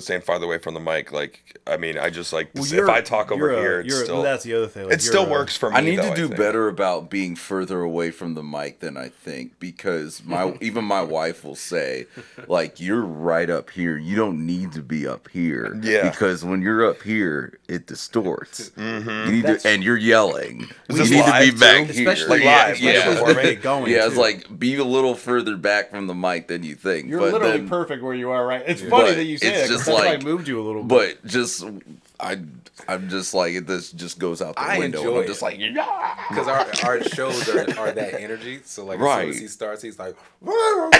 been staying farther away from the mic. Like, I mean, I just like Well, if I talk over you're a- here, it's you're still that's the other thing. like, it still a- works for me. I need though, to do better about being further away from the mic than I think because my even my wife will say, like, you're right up here. You don't need to be up here. Yeah. Because when you're up here, it distorts. Mhm. You need That's- to, and you're yelling. Is you need to live be too? back here. Especially Like live, yeah, like yeah. before me? Get going. yeah, it's like be a little further back from the mic than you think. You're but literally then, perfect where you are, right? It's But funny that you say it's that. 'cause just that's why I like- moved you a little bit. But just I, I'm just like this just goes out the I window. and I'm just like. Because our, our shows are, are that energy. So like as soon as he starts, he's like, I'm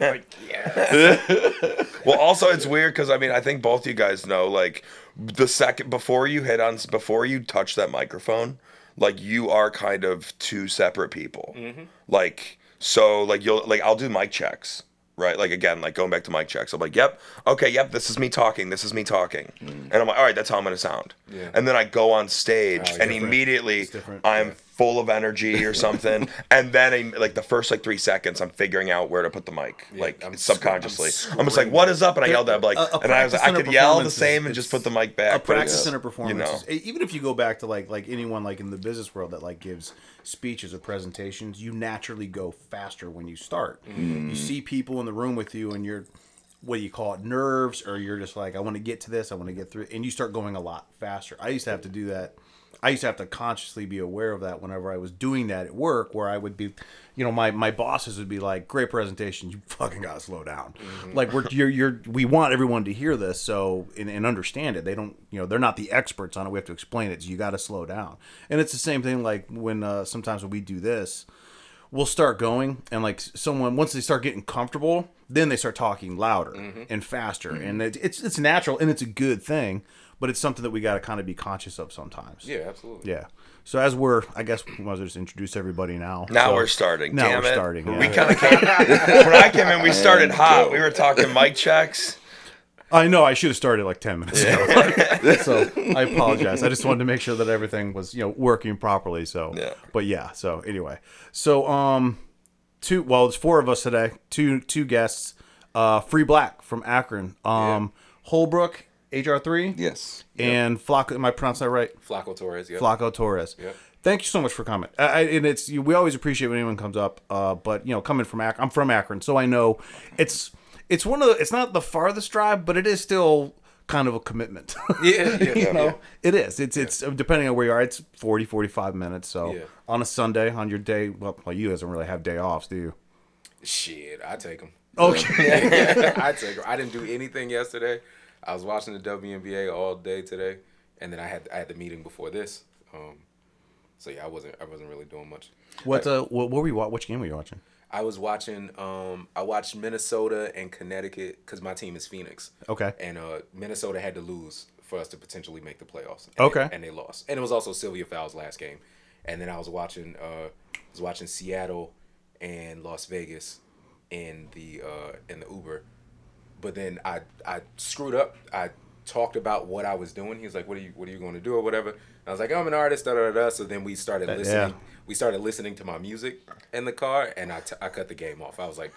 like, yeah. well, also it's weird because I mean I think both you guys know like the second before you hit on before you touch that microphone, like you are kind of two separate people. Mm-hmm. Like so, like you'll like I'll do mic checks. Right, like again, like going back to mic checks. I'm like, "Yep, okay, yep, this is me talking. This is me talking," mm. and I'm like, "All right, that's how I'm gonna sound." Yeah. And then I go on stage, Oh, and different. immediately It's different. Full of energy or something, and then I, like the first like three seconds, I'm figuring out where to put the mic, Yeah, like I'm subconsciously. I'm, I'm just like, "What is up?" And I yelled at like, A- a and I was like, I could yell the same and just put the mic back. a practice a performance. You know, even if you go back to like like anyone like in the business world that like gives speeches or presentations, you naturally go faster when you start. You mm-hmm. see people in the room with you, and you're what do you call it nerves, or you're just like I want to get to this, I want to get through, it, and you start going a lot faster. I used to have to do that. I used to have to consciously be aware of that whenever I was doing that at work, where I would be, you know, my, my bosses would be like, "Great presentation, you fucking gotta slow down." Mm-hmm. Like we're you're, you're we want everyone to hear this so and, and understand it. They don't, you know, they're not the experts on it. We have to explain it. So you got to slow down. And it's the same thing like when uh, sometimes when we do this, we'll start going and like someone once they start getting comfortable then they start talking louder mm-hmm. and faster mm-hmm. and it, it's it's natural and it's a good thing but it's something that we got to kind of be conscious of sometimes Yeah, absolutely. yeah so as we're i guess we might as well just introduce everybody now now So- we're starting. now Damn we're it. starting, We kind of came when I came in. We started hot. We were talking mic checks. i know i should have started like 10 minutes ago so i apologize i just wanted to make sure that everything was you know working properly so Yeah. but yeah so anyway so um two well it's four of us today two two guests uh free black from akron um holbrook hr3 yes. and Flaco, am i pronouncing that right Flaco Torres. Yeah. Flaco Torres. Yep. Thank you so much for coming. I, and it's we always appreciate when anyone comes up. Uh, but you know, coming from Akron, I'm from Akron, so I know it's it's one of the, it's not the farthest drive, but it is still kind of a commitment. Yeah, yeah, you know, yeah. it is. It's it's depending on where you are. It's 40, 45 minutes. So Yeah. on a Sunday, on your day, well, well, you doesn't really have day offs, do you? Shit, I take them. Okay. I take him. I didn't do anything yesterday. I was watching the WNBA all day today, and then I had I had the meeting before this. Um, so yeah, I wasn't I wasn't really doing much. what uh, what, what were you Which game were you watching? I was watching. Um, I watched Minnesota and Connecticut because my team is Phoenix. Okay. And uh, Minnesota had to lose for us to potentially make the playoffs. And Okay. They, and they lost. And it was also Sylvia Fowles' last game. And then I was watching. Uh, was watching Seattle and Las Vegas in the uh, in the Uber. But then I I screwed up. I talked about what I was doing. He was like, "What are you What are you going to do or whatever?" And I was like, "I'm an artist." Da da da. So then we started listening. yeah. We started listening to my music in the car, and I, t- I cut the game off. I was like,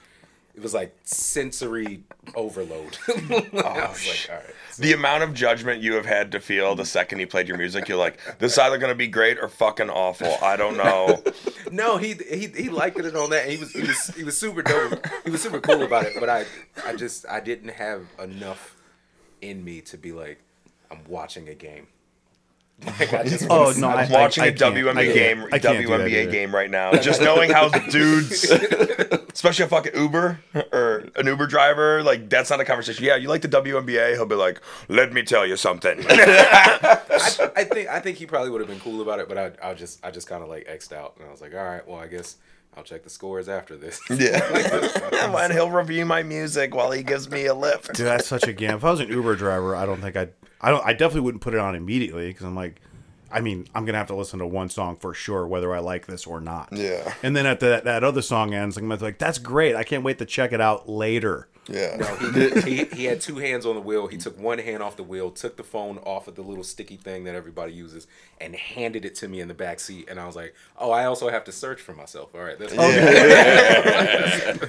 it was like sensory overload. I was like, oh, all right. The amount of judgment you have had to feel the second he played your music, you're like, this is either gonna be great or fucking awful. I don't know. No, he he he liked it and all that. He was he was he was super dope. He was super cool about it. But I I just I didn't have enough in me to be like I'm watching a game. Like, I just Oh wanna- no, I, I'm watching I, a I can't. I WNBA game, I can't do that WNBA game right now. Just knowing how dudes, especially a fucking Uber or an Uber driver, like that's not a conversation. Yeah, you like the WNBA? He'll be like, "Let me tell you something." I, I think I think he probably would have been cool about it, but I I just I just kind of like xed out, and I was like, all right, well, I guess I'll check the scores after this. yeah, and he'll review my music while he gives me a lift. Dude, that's such a game. If I was an Uber driver, I don't think I'd. I don't. I definitely wouldn't put it on immediately because I'm like, I mean, I'm gonna have to listen to one song for sure, whether I like this or not. Yeah. And then at that that other song ends, I'm gonna be like, that's great. I can't wait to check it out later. Yeah. No, he, he he had two hands on the wheel. He took one hand off the wheel, took the phone off of the little sticky thing that everybody uses, and handed it to me in the back seat. And I was like, "Oh, I also have to search for myself. All right, that's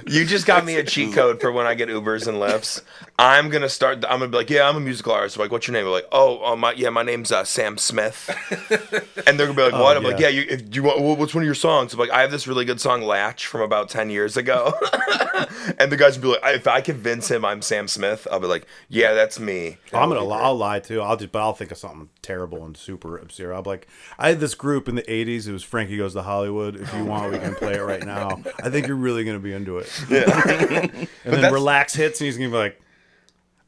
You just got me a cheat code for when I get Ubers and lifts. I'm gonna start. I'm gonna be like, yeah, I'm a musical artist. I'm like, what's your name? They're like, oh, uh, my yeah, my name's uh, Sam Smith. and they're gonna be like, what? I'm like, yeah. yeah, you, if you want, what's one of your songs? I'm like, I have this really good song, Latch, from about ten years ago. and the guys would be like, if I convince him I'm Sam Smith, I'll be like, yeah, that's me. I'm gonna li- I'll lie too. I'll just but I'll think of something terrible and super obscure. I'll be like, I had this group in the '80s. It was Frankie Goes to Hollywood. If you want, we can play it right now. I think you're really gonna be into it. Yeah. And then relax hits, and he's gonna be like,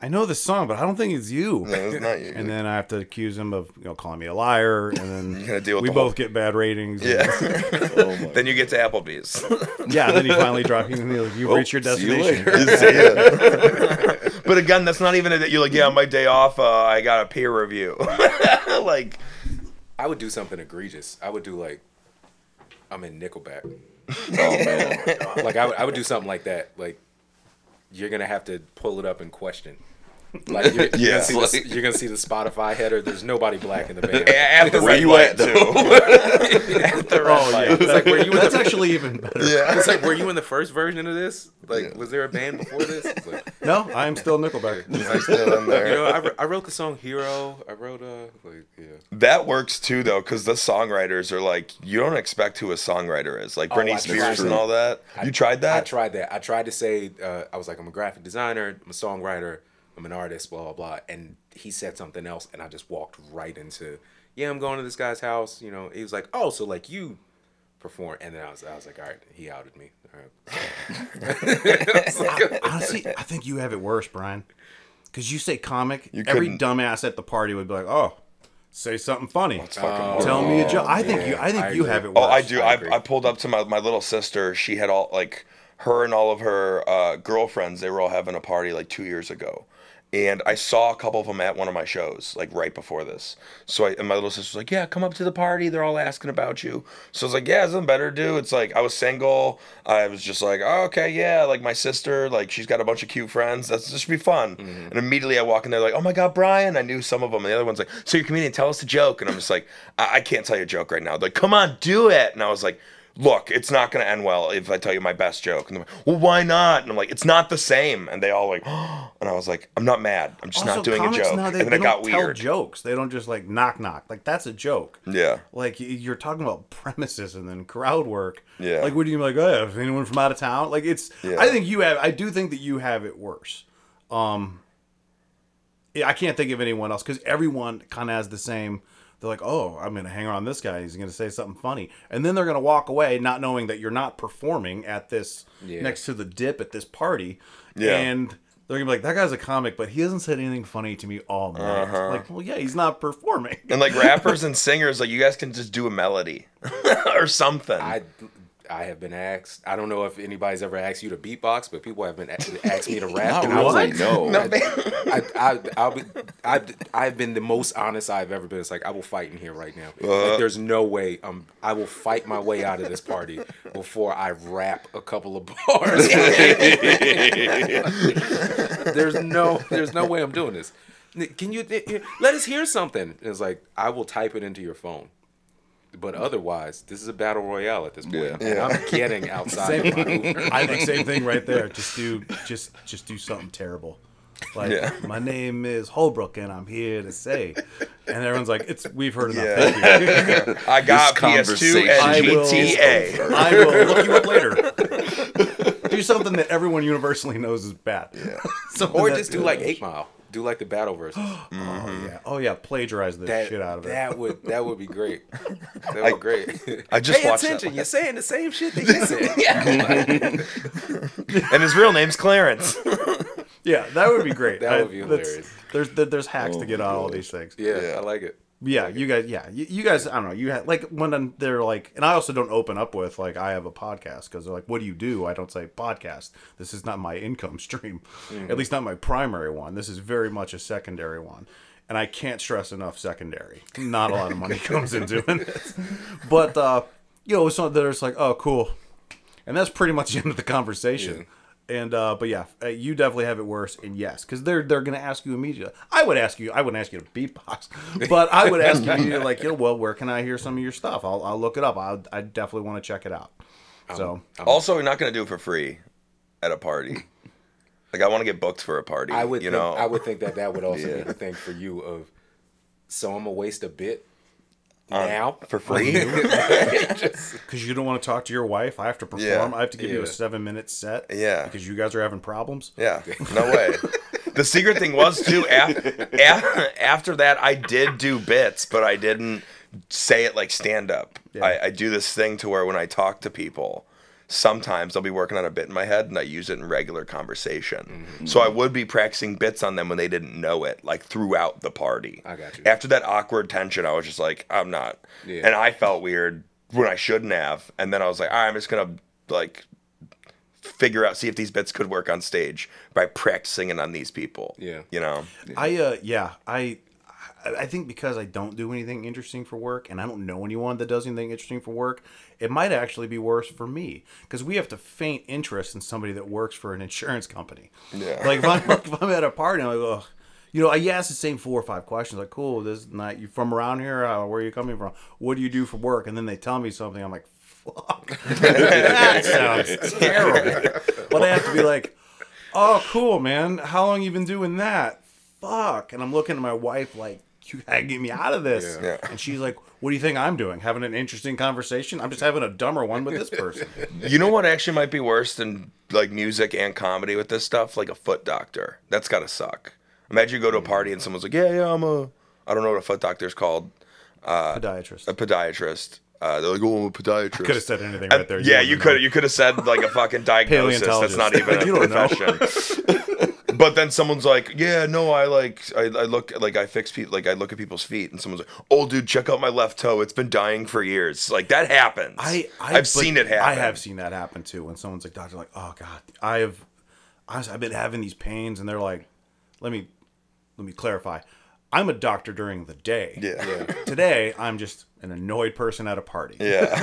I know this song, but I don't think it's you. no, it's not you. And then I have to accuse him of you know calling me a liar, and then deal with we the both whole- get bad ratings. and- yeah. Oh then you get to Applebee's. yeah. Then he finally drops. He's like, You've Oh, reached your see you destination. later. but again, that's not even that. you're like, yeah, on my day off, uh, I got a peer review. like, I would do something egregious. I would do like, I'm in Nickelback. Oh man. Like I would, I would do something like that. Like, you're gonna have to pull it up and question. Like you're, you're, Yeah. gonna see the, you're gonna see the Spotify header. There's nobody black in the band. at the Where you at, too. though? at the red Oh yeah, It's like, were you that's the, actually even better. Yeah. it's like, were you in the first version of this? Like, was there a band before this? Like, No, I am still Nickelback. I'm still in there. you know, I, I wrote the song "Hero." I wrote uh, like, yeah. That works too, though, because the songwriters are like, you don't expect who a songwriter is, like Oh, Britney I Spears and all that. You tried that? I tried that. I tried to say uh, I was like, I'm a graphic designer, I'm a songwriter, I'm an artist, blah blah blah. And he said something else, and I just walked right into, yeah, I'm going to this guy's house. You know, he was like, oh, so like you perform, and then I was, I was like, all right, he outed me. All right. It's like- Honestly, I think you have it worse, Brian. Because you say comic, You every dumbass at the party would be like, "Oh, say something funny. fucking Tell me a joke." I think yeah, you. I think I you have it worse. Oh, I do. I I. I, pulled up to my, my little sister. She had all like her and all of her uh, girlfriends. They were all having a party like two years ago, and I saw a couple of them at one of my shows like right before this. So I and my little sister was like, "Yeah, come up to the party. They're all asking about you." So I was like, "Yeah, something better to do." It's like I was single. I was just like, oh, "Okay, yeah." Like my sister, like she's got a bunch of cute friends. That's this should be fun. Mm-hmm. And immediately I walk in there like, "Oh my god, Brian!" I knew some of them, and the other one's like, "So you're a comedian? Tell us a joke." And I'm just like, I, I can't tell you a joke right now. They're like, "Come on, do it." And I was like look, it's not going to end well if I tell you my best joke. And they're like, well, why not? And I'm like, it's not the same. And they all like, and I was like, I'm not mad. I'm just Also, not doing a joke. now, they, and then they it got weird. jokes. They don't just like knock knock. Like that's a joke. Yeah. Like you're talking about premises and then crowd work. Yeah. Like what do you mean, like? Oh, anyone from out of town? Like it's. Yeah. I think you have. I do think that you have it worse. Um. Yeah, I can't think of anyone else because everyone kind of has the same. They're like, oh, I'm gonna hang around this guy. He's gonna say something funny, and then they're gonna walk away, not knowing that you're not performing at this Yeah. next to the dip at this party. Yeah. And they're gonna be like, that guy's a comic, but he hasn't said anything funny to me all night. Uh-huh. Like, well, yeah, he's not performing. And like rappers and singers, like you guys can just do a melody or something. I I have been asked. I don't know if anybody's ever asked you to beatbox, but people have been asked me to rap. And I was like, No. I, I, I'll be, I, I've been the most honest I've ever been. It's like I will fight in here right now. Uh-huh. like, there's no way. Um, I will fight my way out of this party before I rap a couple of bars. there's no, there's no way I'm doing this. Can you let us hear something? It's like I will type it into your phone. But otherwise, this is a battle royale at this point. Yeah. And I'm getting outside. of my Uber. I think same thing right there. Just do just just do something terrible. Like Yeah. my name is Holbrook and I'm here to say, and everyone's like, "It's we've heard enough." Yeah. I got This PS2 conversation I and will- GTA. I will look you up later. do something that everyone universally knows is bad. Yeah. Or just do like Eight Mile. Do like the battle version. Oh mm-hmm. yeah. Oh yeah. Plagiarize the That shit out of it. that would that would be great. That would be great. I just Pay watched attention. one. You're saying the same shit that he said. And his real name's Clarence. Yeah, that would be great. That I- would be hilarious. There's there's hacks oh to Oh get my on all God. these things. Yeah, Yeah. I like it. Yeah, you guys. Yeah, you, you guys. I don't know. You had like when they're like, and I also don't open up with like I have a podcast because they're like, "What do you do?" I don't say podcast. This is not my income stream, at least not my primary one. This is very much a secondary one, and I can't stress enough secondary. Not a lot of money comes into it, but uh, you know, so there's like, oh, cool, and that's pretty much the end of the conversation. And uh, but yeah, uh, you definitely have it worse. And yes, because they're they're gonna ask you immediately. I would ask you. I wouldn't ask you to beatbox, but I would ask you like, you know, well, where can I hear some of your stuff? I'll I'll look it up. I'll, I definitely want to check it out. So Also, you're not gonna do it for free at a party. Like I want to get booked for a party. I would you think, know. I would think that that would also Yeah. be the thing for you of so I'm gonna waste a bit Um, now for free. because you don't want to talk to your wife, I have to perform. Yeah. I have to give you a seven minute set. Yeah. because you guys are having problems. Yeah, no way. The secret thing was too. Af- af- after that, I did do bits, but I didn't say it like stand up. Yeah. I, I do this thing to where when I talk to people, sometimes I'll be working on a bit in my head and I use it in regular conversation. Mm-hmm. So I would be practicing bits on them when they didn't know it, like throughout the party. I got you. After that awkward tension, I was just like, I'm not. Yeah. And I felt weird when I shouldn't have. And then I was like, all right, I'm just gonna like figure out see if these bits could work on stage by practicing it on these people. Yeah. You know? I uh yeah I I think because I don't do anything interesting for work and I don't know anyone that does anything interesting for work, it might actually be worse for me because we have to feign interest in somebody that works for an insurance company. Yeah. Like if I'm, if I'm at a party, I'm like, oh, you know, I ask the same four or five questions. Like, cool, this night you from around here? Uh, where are you coming from? What do you do for work? And then they tell me something. I'm like, fuck, that sounds terrible. But I have to be like, oh, cool, man. How long you been doing that? Fuck. And I'm looking at my wife like, you gotta get me out of this. Yeah. And she's like, what do you think I'm doing? Having an interesting conversation? I'm just having a dumber one with this person. You know what actually might be worse than like music and comedy with this stuff? Like a foot doctor. That's gotta suck. Imagine you go to a party and someone's like, Yeah, yeah, I'm a I don't know what a foot doctor's called. Podiatrist. A podiatrist. Uh, they're like, oh, I'm a podiatrist. Could have said anything right there. yeah, you could you could have said like a fucking diagnosis that's not even You a profession. But then someone's like, yeah, no, I like I, I look like I fix people like I look at people's feet, and someone's like, oh, dude, check out my left toe. It's been dying for years. Like that happens. I, I have but seen it happen. I have seen that happen too. When someone's like, "Doctor, like, oh god, I have, I have been having these pains," and they're like, "Let me, let me clarify. I'm a doctor during the day. Yeah. Today, I'm just an annoyed person at a party. Yeah.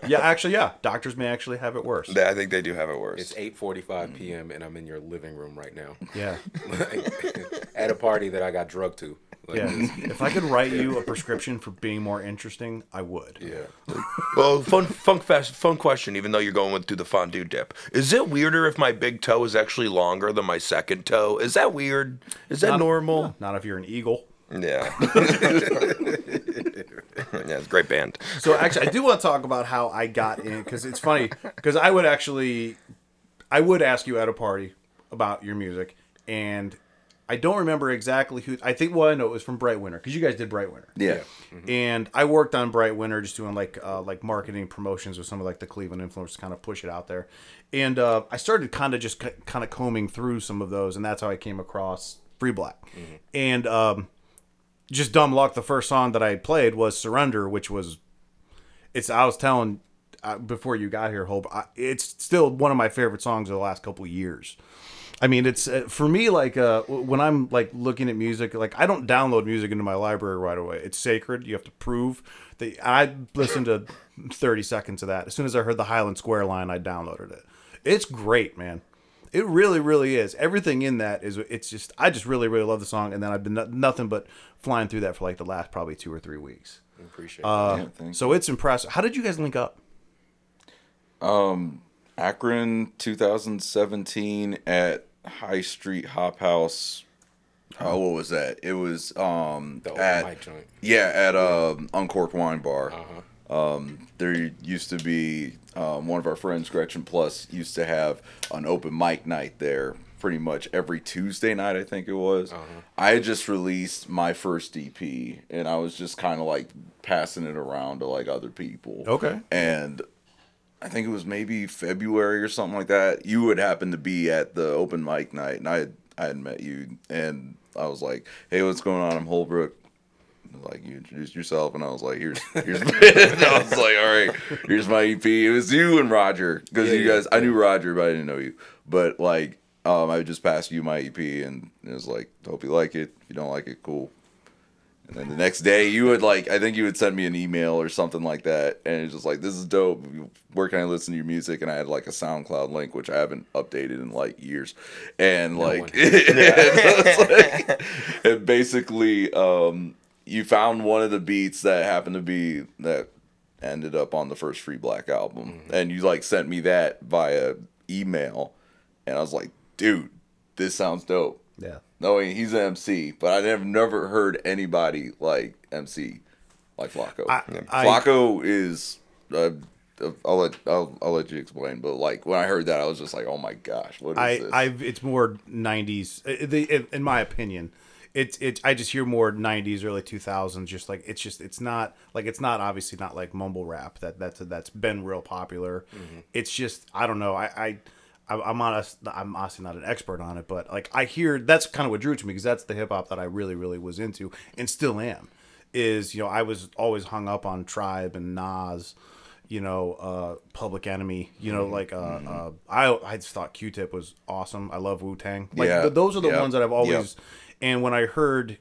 yeah. Actually, yeah. Doctors may actually have it worse. I think they do have it worse. It's 8:45 p.m. and I'm in your living room right now, yeah. at a party that I got drugged to. Like, Yeah. if I could write you a prescription for being more interesting, I would. yeah. Well, fun, fun, fast, fun question. Even though you're going with through the fondue dip, is it weirder if my big toe is actually longer than my second toe? Is that weird? Is that Not- normal? Not if you're an eagle. Yeah. yeah, it's a great band. So actually, I do want to talk about how I got in because it's funny because I would actually, I would ask you at a party about your music, and I don't remember exactly who. I think well, I know it was from Bright Winter because you guys did Bright Winter. Yeah. And I worked on Bright Winter, just doing like uh, like marketing promotions with some of like the Cleveland influencers, to kind of push it out there. And uh, I started kind of just c- kind of combing through some of those, and that's how I came across Free Black. And um, just dumb luck, the first song that I played was Surrender, which was it's. I was telling uh, before you got here, Hope. I, it's still one of my favorite songs of the last couple of years. I mean, it's uh, for me like uh, when I'm like looking at music, like I don't download music into my library right away. It's sacred. You have to prove that. I listened to 30 seconds of that. As soon as I heard the Highland Square line, I downloaded it. It's great, man. It really, really is. Everything in that is. It's just. I just really, really love the song, and then I've been no- nothing but flying through that for like the last probably two or three weeks. Appreciate Uh, Yeah, so it's impressive. How did you guys link up? Akron 2017 at High Street Hop House. Oh, what was that? It was um the at mic joint. yeah at um Uncorked Wine Bar. Uh-huh. Um, there used to be um, one of our friends, Gretchen Plus, used to have an open mic night there pretty much every Tuesday night, I think it was. Uh-huh. I had just released my first EP and I was just kind of like passing it around to like other people. Okay. And I think it was maybe February or something like that. You would happen to be at the open mic night and I had, I had met you and I was like, hey, what's going on? I'm Holbrook like you introduced yourself and I was like here's here's my, and I was like all right here's my EP it was you and Roger because Yeah, you yeah, guys I knew Roger but I didn't know you. But like um I just passed you my EP and it was like hope you like it. If you don't like it cool. And then the next day, you would like, I think you would send me an email or something like that, and it's just like, "This is dope. Where can I listen to your music?" And I had like a SoundCloud link, which I haven't updated in like years, and like, one. it's like- and basically, um, you found one of the beats that happened to be that ended up on the first Free Black album, and you like sent me that via email, and I was like, "Dude, this sounds dope." Yeah. knowing he's an MC, but I never never heard anybody like MC like Flaco. I- I- Flaco is. Uh, I'll let I'll, I'll let you explain, but like when I heard that, I was just like, "Oh my gosh, what is I, this?" I've it's more '90s. uh, in my opinion, it's it. I just hear more '90s, early 2000s. Just like it's just it's not like it's not obviously not like mumble rap that that's that's been real popular. It's just I don't know. I I I'm honest. I'm honestly not an expert on it, but like I hear that's kind of what drew it to me because that's the hip hop that I really really was into and still am. Is you know I was always hung up on Tribe and Nas you know, uh, Public Enemy, you know, like uh, uh, I I just thought Q-Tip was awesome. I love Wu Tang. Like Yeah. th- those are the ones that I've always. Yep. And when I heard,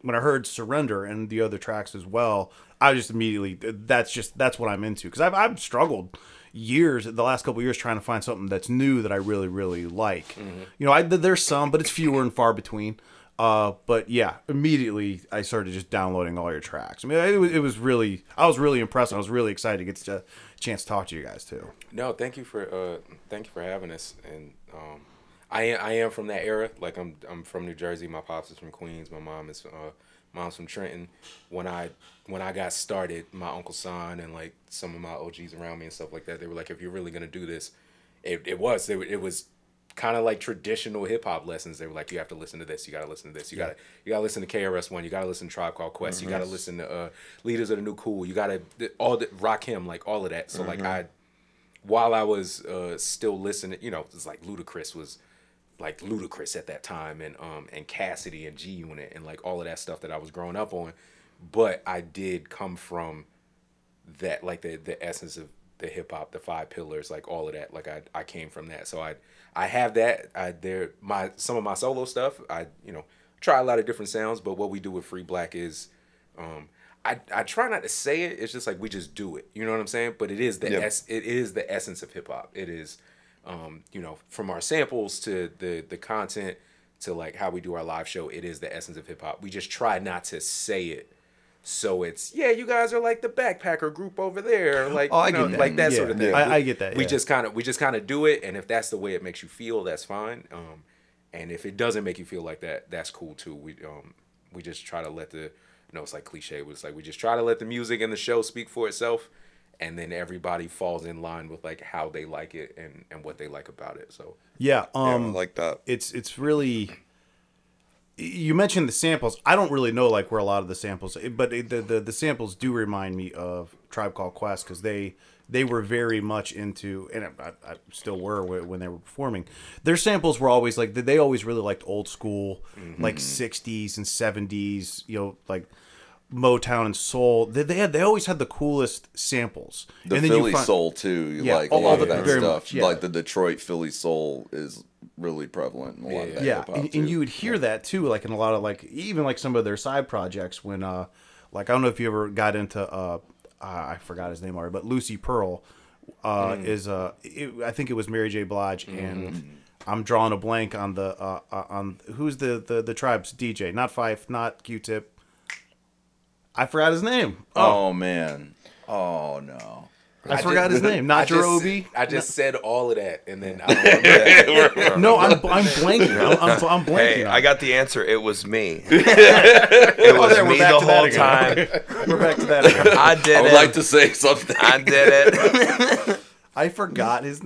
when I heard Surrender and the other tracks as well, I just immediately that's just that's what I'm into because I've I've struggled years the last couple years trying to find something that's new that I really really like. You know, I there's some, but it's fewer and far between. Uh, but yeah, immediately I started just downloading all your tracks. I mean, it was, it was really, I was really impressed. I was really excited to get a chance to talk to you guys too. No, thank you for uh, thank you for having us. And um, I am I am from that era. Like I'm I'm from New Jersey. My pops is from Queens. My mom is uh, mom's from Trenton. When I when I got started, my uncle Son and like some of my OGs around me and stuff like that, they were like, if you're really gonna do this, it, it was they, it was kind of like traditional hip hop lessons. They were like, you have to listen to this, you got to listen to this, you got to you got to listen to KRS One, you got to listen to Tribe Called Quest, you got to listen to uh, Leaders of the New School, you got to all the Rakim, like all of that. So like I while I was uh, still listening, you know, it's like Ludacris was like Ludacris at that time, and um and Cassidy and G Unit and like all of that stuff that I was growing up on. But I did come from that like the the essence of the hip hop, the five pillars, like all of that. Like I I came from that, so I I have that. I there my some of my solo stuff. I you know try a lot of different sounds, but what we do with Free Black is. Um, I, I try not to say it. It's just like we just do it. You know what I'm saying? But it is the Yeah. es- it is the essence of hip hop. It is, um, you know, from our samples to the the content to like how we do our live show. It is the essence of hip hop. We just try not to say it. So it's yeah, you guys are like the backpacker group over there, like Oh, I you know, get that. like that Yeah. sort of thing. I- We- I get that, We yeah. just kind of we just kind of do it, and if that's the way it makes you feel, that's fine. Um, and if it doesn't make you feel like that, that's cool too. We um we just try to let the you know it's like cliche, but it's like we just try to let the music and the show speak for itself, and then everybody falls in line with like how they like it and and what they like about it. So Yeah. Yeah, I Um, like that. it's it's really you mentioned the samples i don't really know like where a lot of the samples but the, the the samples do remind me of tribe called quest because they they were very much into and I, I still were when they were performing their samples were always like they always really liked old school like 60s and 70s you know like motown and soul they, they had they always had the coolest samples. The and then Philly you find, soul too. You Yeah, like a all- lot all of that stuff. much, yeah. Like the Detroit Philly soul is really prevalent in a lot of that yeah and, and you would hear that too like in a lot of like even like some of their side projects when uh like i don't know if you ever got into uh, uh i forgot his name already but lucy pearl uh is uh it, i think it was mary j. Blige and i'm drawing a blank on the uh, uh on who's the the the tribe's dj not Phife not q-tip i forgot his name Oh, oh. man. Oh no. i, forgot his name not I just, Jarobi. I just said all of that, and then I don't remember. no i'm i'm blanking i'm, I'm, I'm blanking Hey, I got the answer. It was me. it was oh, there, we're me the whole time. we're back to that again. I did I would it. like to say something. I did it. I forgot his,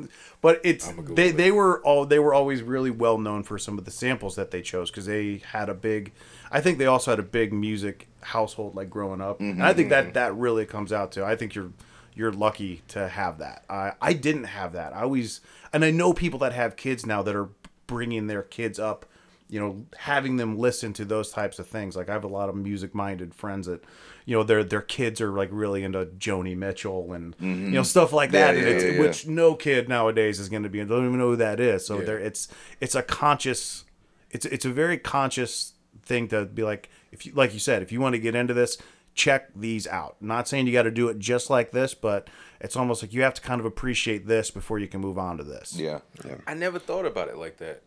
but it's they they were all they were always really well known for some of the samples that they chose because they had a big, I think they also had a big music household like growing up, and I think that that really comes out to. I think you're you're lucky to have that. I I didn't have that. I always and I know people that have kids now that are bringing their kids up you know having them listen to those types of things like i have a lot of music minded friends that you know their their kids are like really into joni mitchell and mm-hmm. you know stuff like that Yeah, and yeah, it's, yeah, yeah. which no kid nowadays is going to be don't even know who that is so Yeah. there it's it's a conscious it's it's a very conscious thing to be like if you like you said, if you want to get into this, check these out. Not saying you got to do it just like this, but it's almost like you have to kind of appreciate this before you can move on to this. Yeah. I never thought about it like that.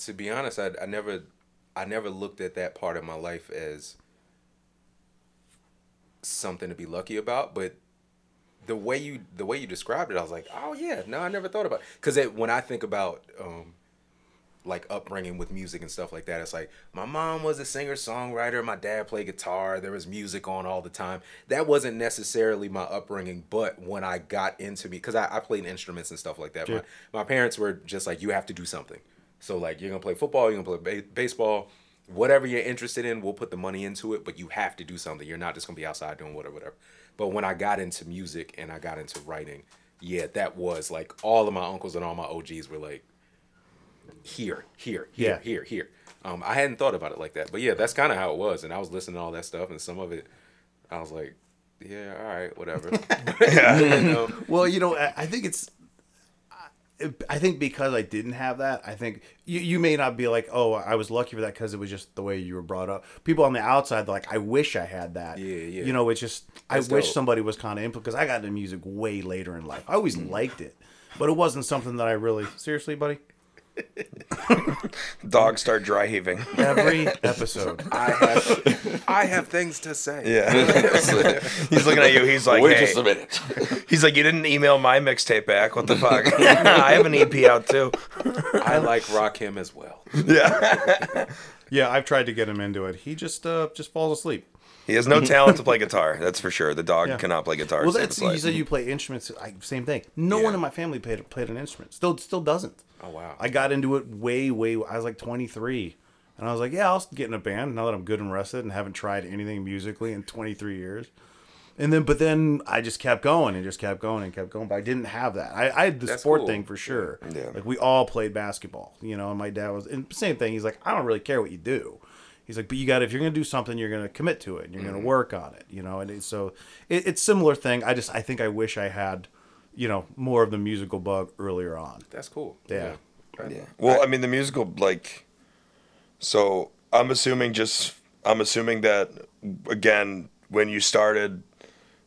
To be honest, I, I never I never looked at that part of my life as something to be lucky about, but the way you the way you described it, I was like, oh yeah, no, I never thought about because when I think about um, like upbringing with music and stuff like that, it's like my mom was a singer songwriter, my dad played guitar, there was music on all the time. That wasn't necessarily my upbringing, but when I got into me, because I, I played instruments and stuff like that, my, my parents were just like, you have to do something. So like you're gonna play football, you're gonna play ba- baseball, whatever you're interested in, we'll put the money into it, but you have to do something. You're not just gonna be outside doing whatever, whatever. But when I got into music and I got into writing, yeah, that was like all of my uncles and all my OGs were like, here, here, here, Yeah. here, here. Um, I hadn't thought about it like that, but yeah, that's kind of how it was. And I was listening to all that stuff, and some of it, I was like, yeah, all right, whatever. And, um, Well, you know, I, I think it's. I- think because I didn't have that, I think you, you may not be like, oh, I was lucky for that because it was just the way you were brought up. People on the outside, like, I wish I had that. Yeah, yeah. You know, it's just That's I wish somebody was kind of input because I got into music way later in life. I always mm. liked it, but it wasn't something that I really seriously, buddy. Dogs start dry heaving. Every episode, I have, I have things to say. Yeah. he's looking at you. He's like, Wait hey. just a minute. He's like, you didn't email my mixtape back. What the fuck? I have an EP out too. I like Rakim as well. Yeah. yeah, I've tried to get him into it. He just uh just falls asleep. He has no talent to play guitar. That's for sure. The dog Yeah. cannot play guitar. Well, save that's his you said you play instruments. I, same thing. No one in my family played played an instrument. Still, still doesn't. Oh, wow. I got into it way, way. I was like 23, and I was like, yeah, I'll get in a band now that I'm good and rested and haven't tried anything musically in 23 years. And then, but then I just kept going and just kept going and kept going. But I didn't have that. I, I had the That's sport cool. thing for sure. Yeah. Like we all played basketball, you know. And my dad was, and same thing. He's like, I don't really care what you do. He's like, but you got if you're gonna do something, you're gonna commit to it. and You're Mm-hmm. gonna work on it, you know. And so it, it's similar thing. I just I think I wish I had, you know, more of the musical bug earlier on. That's cool. Yeah. Yeah. Well, I mean, the musical, like, so I'm assuming just, I'm assuming that, again, when you started,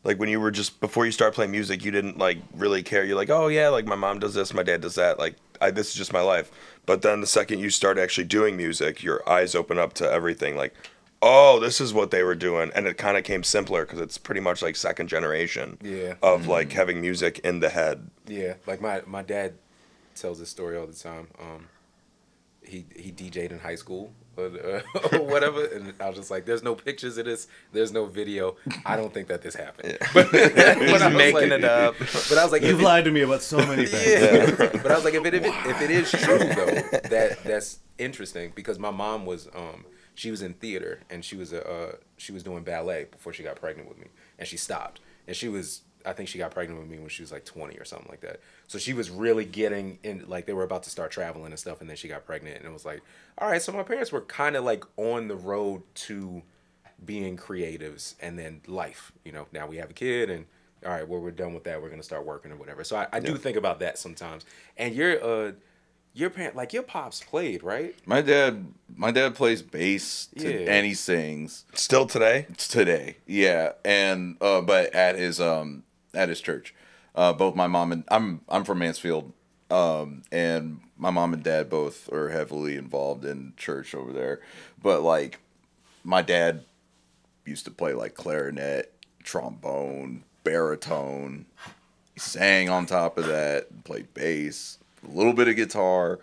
like, when you were just, before you start playing music, you didn't, like, really care. You're like, oh, yeah, like, my mom does this, my dad does that. Like, I, this is just my life. But then the second you start actually doing music, your eyes open up to everything. Like, oh, this is what they were doing. And it kind of came simpler because it's pretty much like second generation Yeah. of, like, having music in the head. Yeah, like my my dad tells this story all the time. Um, he he DJ'd in high school or, uh, or whatever, and I was just like, "There's no pictures of this. There's no video. I don't think that this happened." But, but I was making like- it up. But I was like, You've it- lied to me about so many things. yeah. but I was like, if it, if it if it is true though, that that's interesting because my mom was um she was in theater and she was a uh, she was doing ballet before she got pregnant with me and she stopped and she was I think she got pregnant with me when she was like 20 or something like that. So she was really getting in like they were about to start traveling and stuff and then she got pregnant and it was like, all right, so my parents were kind of like on the road to being creatives and then life, you know. Now we have a kid and all right, well we're done with that. We're gonna start working or whatever. So I, I do think about that sometimes. And you're uh your parent like your pops played, right? My dad, my dad plays bass to, Yeah. and he sings Still today? today. Yeah, and uh, but at his um at his church, uh, both my mom and I'm I'm from Mansfield, um, and my mom and dad both are heavily involved in church over there. But like, my dad used to play like clarinet, trombone, baritone. He sang on top of that, played bass, a little bit of guitar.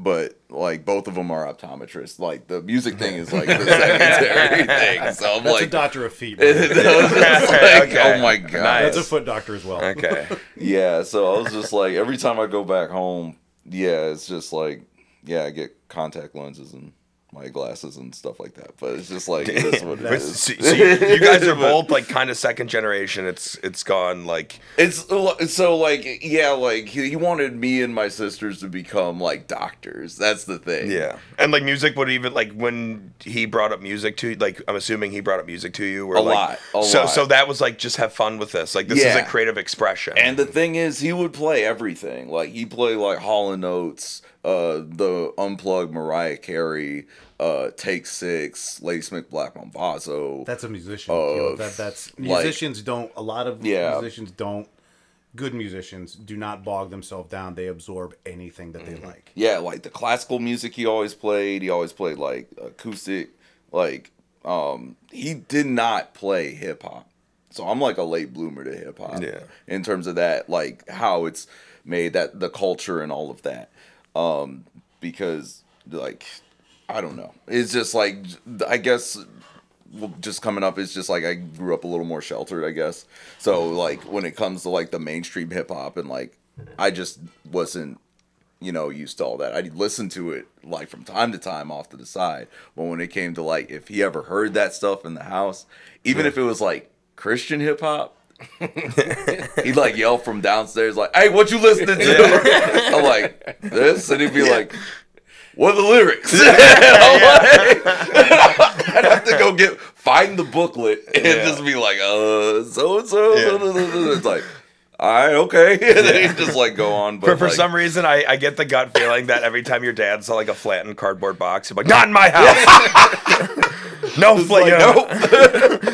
But like both of them are optometrists. Like the music thing is like the secondary thing. So I'm That's like, a doctor of feet. I man. was just like, Okay. oh my god. Nice. That's a foot doctor as well. Okay. Yeah, so I was just like, every time I go back home, yeah, it's just like, yeah, I get contact lenses and my glasses and stuff like that. But it's just like, that's what it But is. see- see, you guys are both like kind of second generation. It's it's gone like It's so like, yeah, like he he wanted me and my sisters to become like doctors. That's the thing. yeah, and like music would even like when he brought up music to like I'm assuming he brought up music to you. Where, A like, lot, a so lot. so that was like just have fun with this. Like this is a creative expression. And the thing is, he would play everything. Like he played like Hall and Oates, uh, the unplugged Mariah Carey, uh, Take Six, Ladysmith, Black Mambazo. That's a musician. you know, that that's like- musicians don't. A lot of Yeah. musicians don't. Good musicians do not bog themselves down. They absorb anything that they like. yeah, like the classical music he always played. He always played like acoustic. Like, um, he did not play hip hop. So I'm like a late bloomer to hip hop. Yeah. In terms of that, like how it's made that the culture and all of that. Um, because like I don't know. It's just like I guess well, just coming up it's just like I grew up a little more sheltered, I guess. So like when it comes to like the mainstream hip hop and like I just wasn't you know used to all that. I listened to it like from time to time off to the side. But when it came to like if he ever heard that stuff in the house, even if it was like Christian hip hop, he'd like yell from downstairs like, "Hey, what you listening to?" I'm like, "This," and he'd be like, "What are the lyrics?" I'm like- I'd have to go get find the booklet and just be like, "Uh, so and so." It's like, "All right, okay," and then he'd just like go on. But For, for like, some reason, I, I get the gut feeling that every time your dad saw like a flattened cardboard box, he's like, "Not in my house." no, it's like, you nope.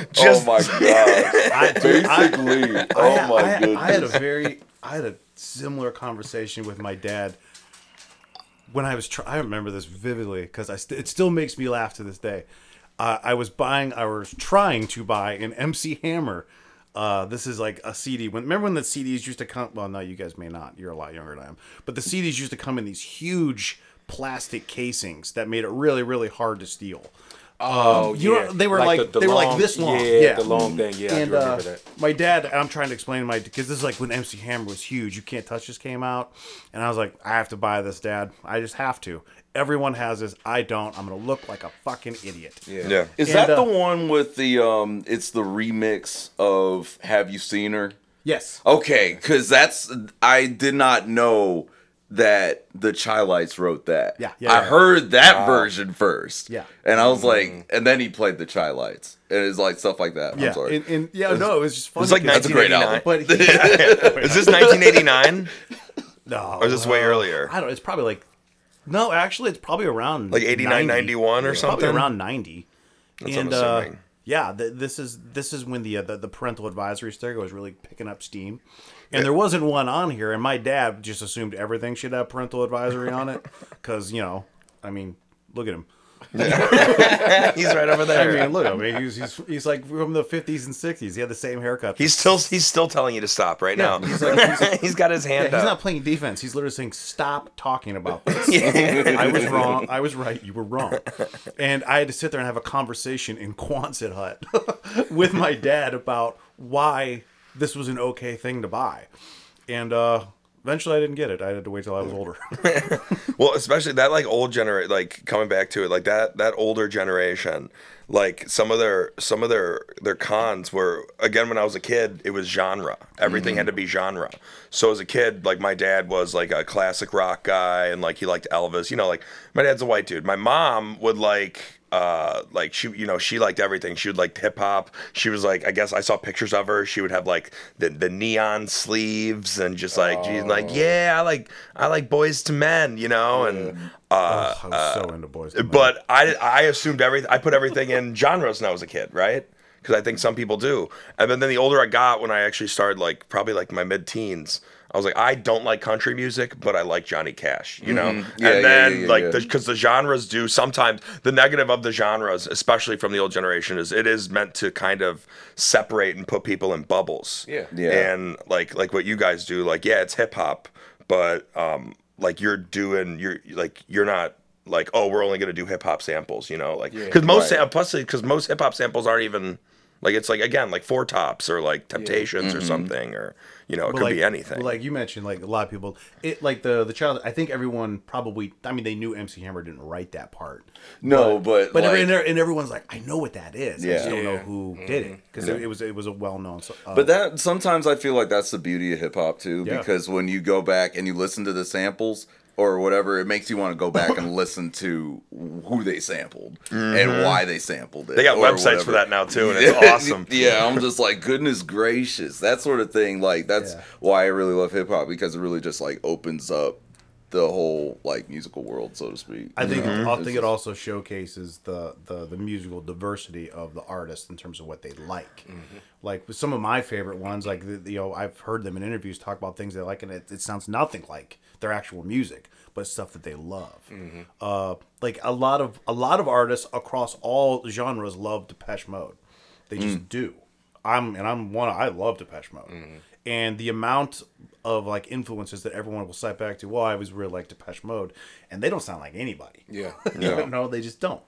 Just- oh my god! I, dude, I- Basically, I, oh my I, goodness. I had a very, I had a similar conversation with my dad when I was. Try- I remember this vividly because I st- it still makes me laugh to this day. Uh, I was buying, I was trying to buy an MC Hammer. Uh, this is like a CD. When remember when the CDs used to come? Well, no, you guys may not. You're a lot younger than I am. But the CDs used to come in these huge plastic casings that made it really, really hard to steal. Oh, you yeah. know, they were like- they were like this long. Yeah, Yeah. the long thing. Yeah, and do remember uh, that. my dad, I'm trying to explain to my because this is like when MC Hammer was huge. You can't touch this came out, and I was like, I have to buy this, Dad. I just have to. Everyone has this. I don't. I'm gonna look like a fucking idiot. Yeah. yeah. Is And, that uh, the one with the um? It's the remix of "Have You Seen Her"? Yes. Okay, because that's I did not know that the Chi-Lites wrote that. Yeah, yeah, I yeah. heard that version first. Yeah. and I was like, and then he played the Chi-Lites, and it's like stuff like that. Yeah. I'm sorry. And, and yeah, no, it was just funny. It's like 'cause- That's a great album. But he, Is this 1989 no, or is this way uh, earlier? I don't. It's probably like. No, actually, it's probably around Like 89, 91 or Probably something? around ninety. That's what I'm and uh, yeah, th- this is this is when the, uh, the the parental advisory sticker was really picking up steam, and there wasn't one on here. And my dad just assumed everything should have parental advisory on it, because you know, I mean, look at him. He's right over there. I mean, look I mean, He's, he's, he's like from the fifties and sixties. He had the same haircut. He's still he's still telling you to stop right now. he's like- he's got his Yeah, hand he's not playing defense. He's literally saying, "Stop talking about this." I was wrong. I was right. You were wrong. And I had to sit there and have a conversation in Quonset Hut with my dad about why this was an okay thing to buy. And uh, eventually, I didn't get it. I had to wait till I was older. Well, especially that like old generation, like coming back to it, like that that older generation, like some of their some of their their cons were again when I was a kid, it was genre. Everything mm-hmm. had to be genre. So as a kid, like my dad was like a classic rock guy, and like he liked Elvis. You know, like my dad's a white dude. My mom would like. Uh, like she, you know, she liked everything. She would like hip hop. She was like, I guess I saw pictures of her. She would have like the, the neon sleeves and just like she's like, yeah, I like I like Boyz II Men, you know, and uh, I was so into boys. to Men. but I I assumed everything. I put everything in genres when I was a kid, right? Because I think some people do. And then, then the older I got, when I actually started, like probably like my mid teens, I was like, I don't like country music, but I like Johnny Cash, you know. Yeah, yeah, and then yeah, yeah, like yeah. because the genres do sometimes the negative of the genres, especially from the old generation, is it is meant to kind of separate and put people in bubbles. Yeah. Yeah. And like like what you guys do, like yeah, it's hip hop, but um like you're doing you're like you're not like oh we're only gonna do hip hop samples, you know, like because most Right. sam- plus because most hip hop samples aren't even like it's like again like four tops or like Temptations Mm-hmm. or something or you know it But could like, be anything. Like you mentioned, like a lot of people, it like the the child. I think everyone probably. I mean, they knew MC Hammer didn't write that part. no, but But like, every, and, and everyone's like, I know what that is. I just don't know Yeah. who did it because it, it was it was a well known. So, uh, But that sometimes I feel like that's the beauty of hip hop too, Yeah. because when you go back and you listen to the samples or whatever, it makes you want to go back and listen to who they sampled and why they sampled it. Mm-hmm. they got websites whatever. for that now too, and it's awesome. yeah, I'm just like goodness gracious, that sort of thing. Like that's Yeah. why I really love hip hop because it really just like opens up the whole like musical world, so to speak. I think Mm-hmm. I think it also showcases the, the the musical diversity of the artist in terms of what they like. Mm-hmm. Like some of my favorite ones, like the, you know, I've heard them in interviews talk about things they like, and it, it sounds nothing like their actual music, but stuff that they love. Mm-hmm. Uh, like a lot of a lot of artists across all genres love Depeche Mode. They just Mm. do. I'm and I'm one. I love Depeche Mode, Mm-hmm. and the amount of like influences that everyone will cite back to. Well, I was really like Depeche Mode, and they don't sound like anybody. Yeah. You know, they just don't.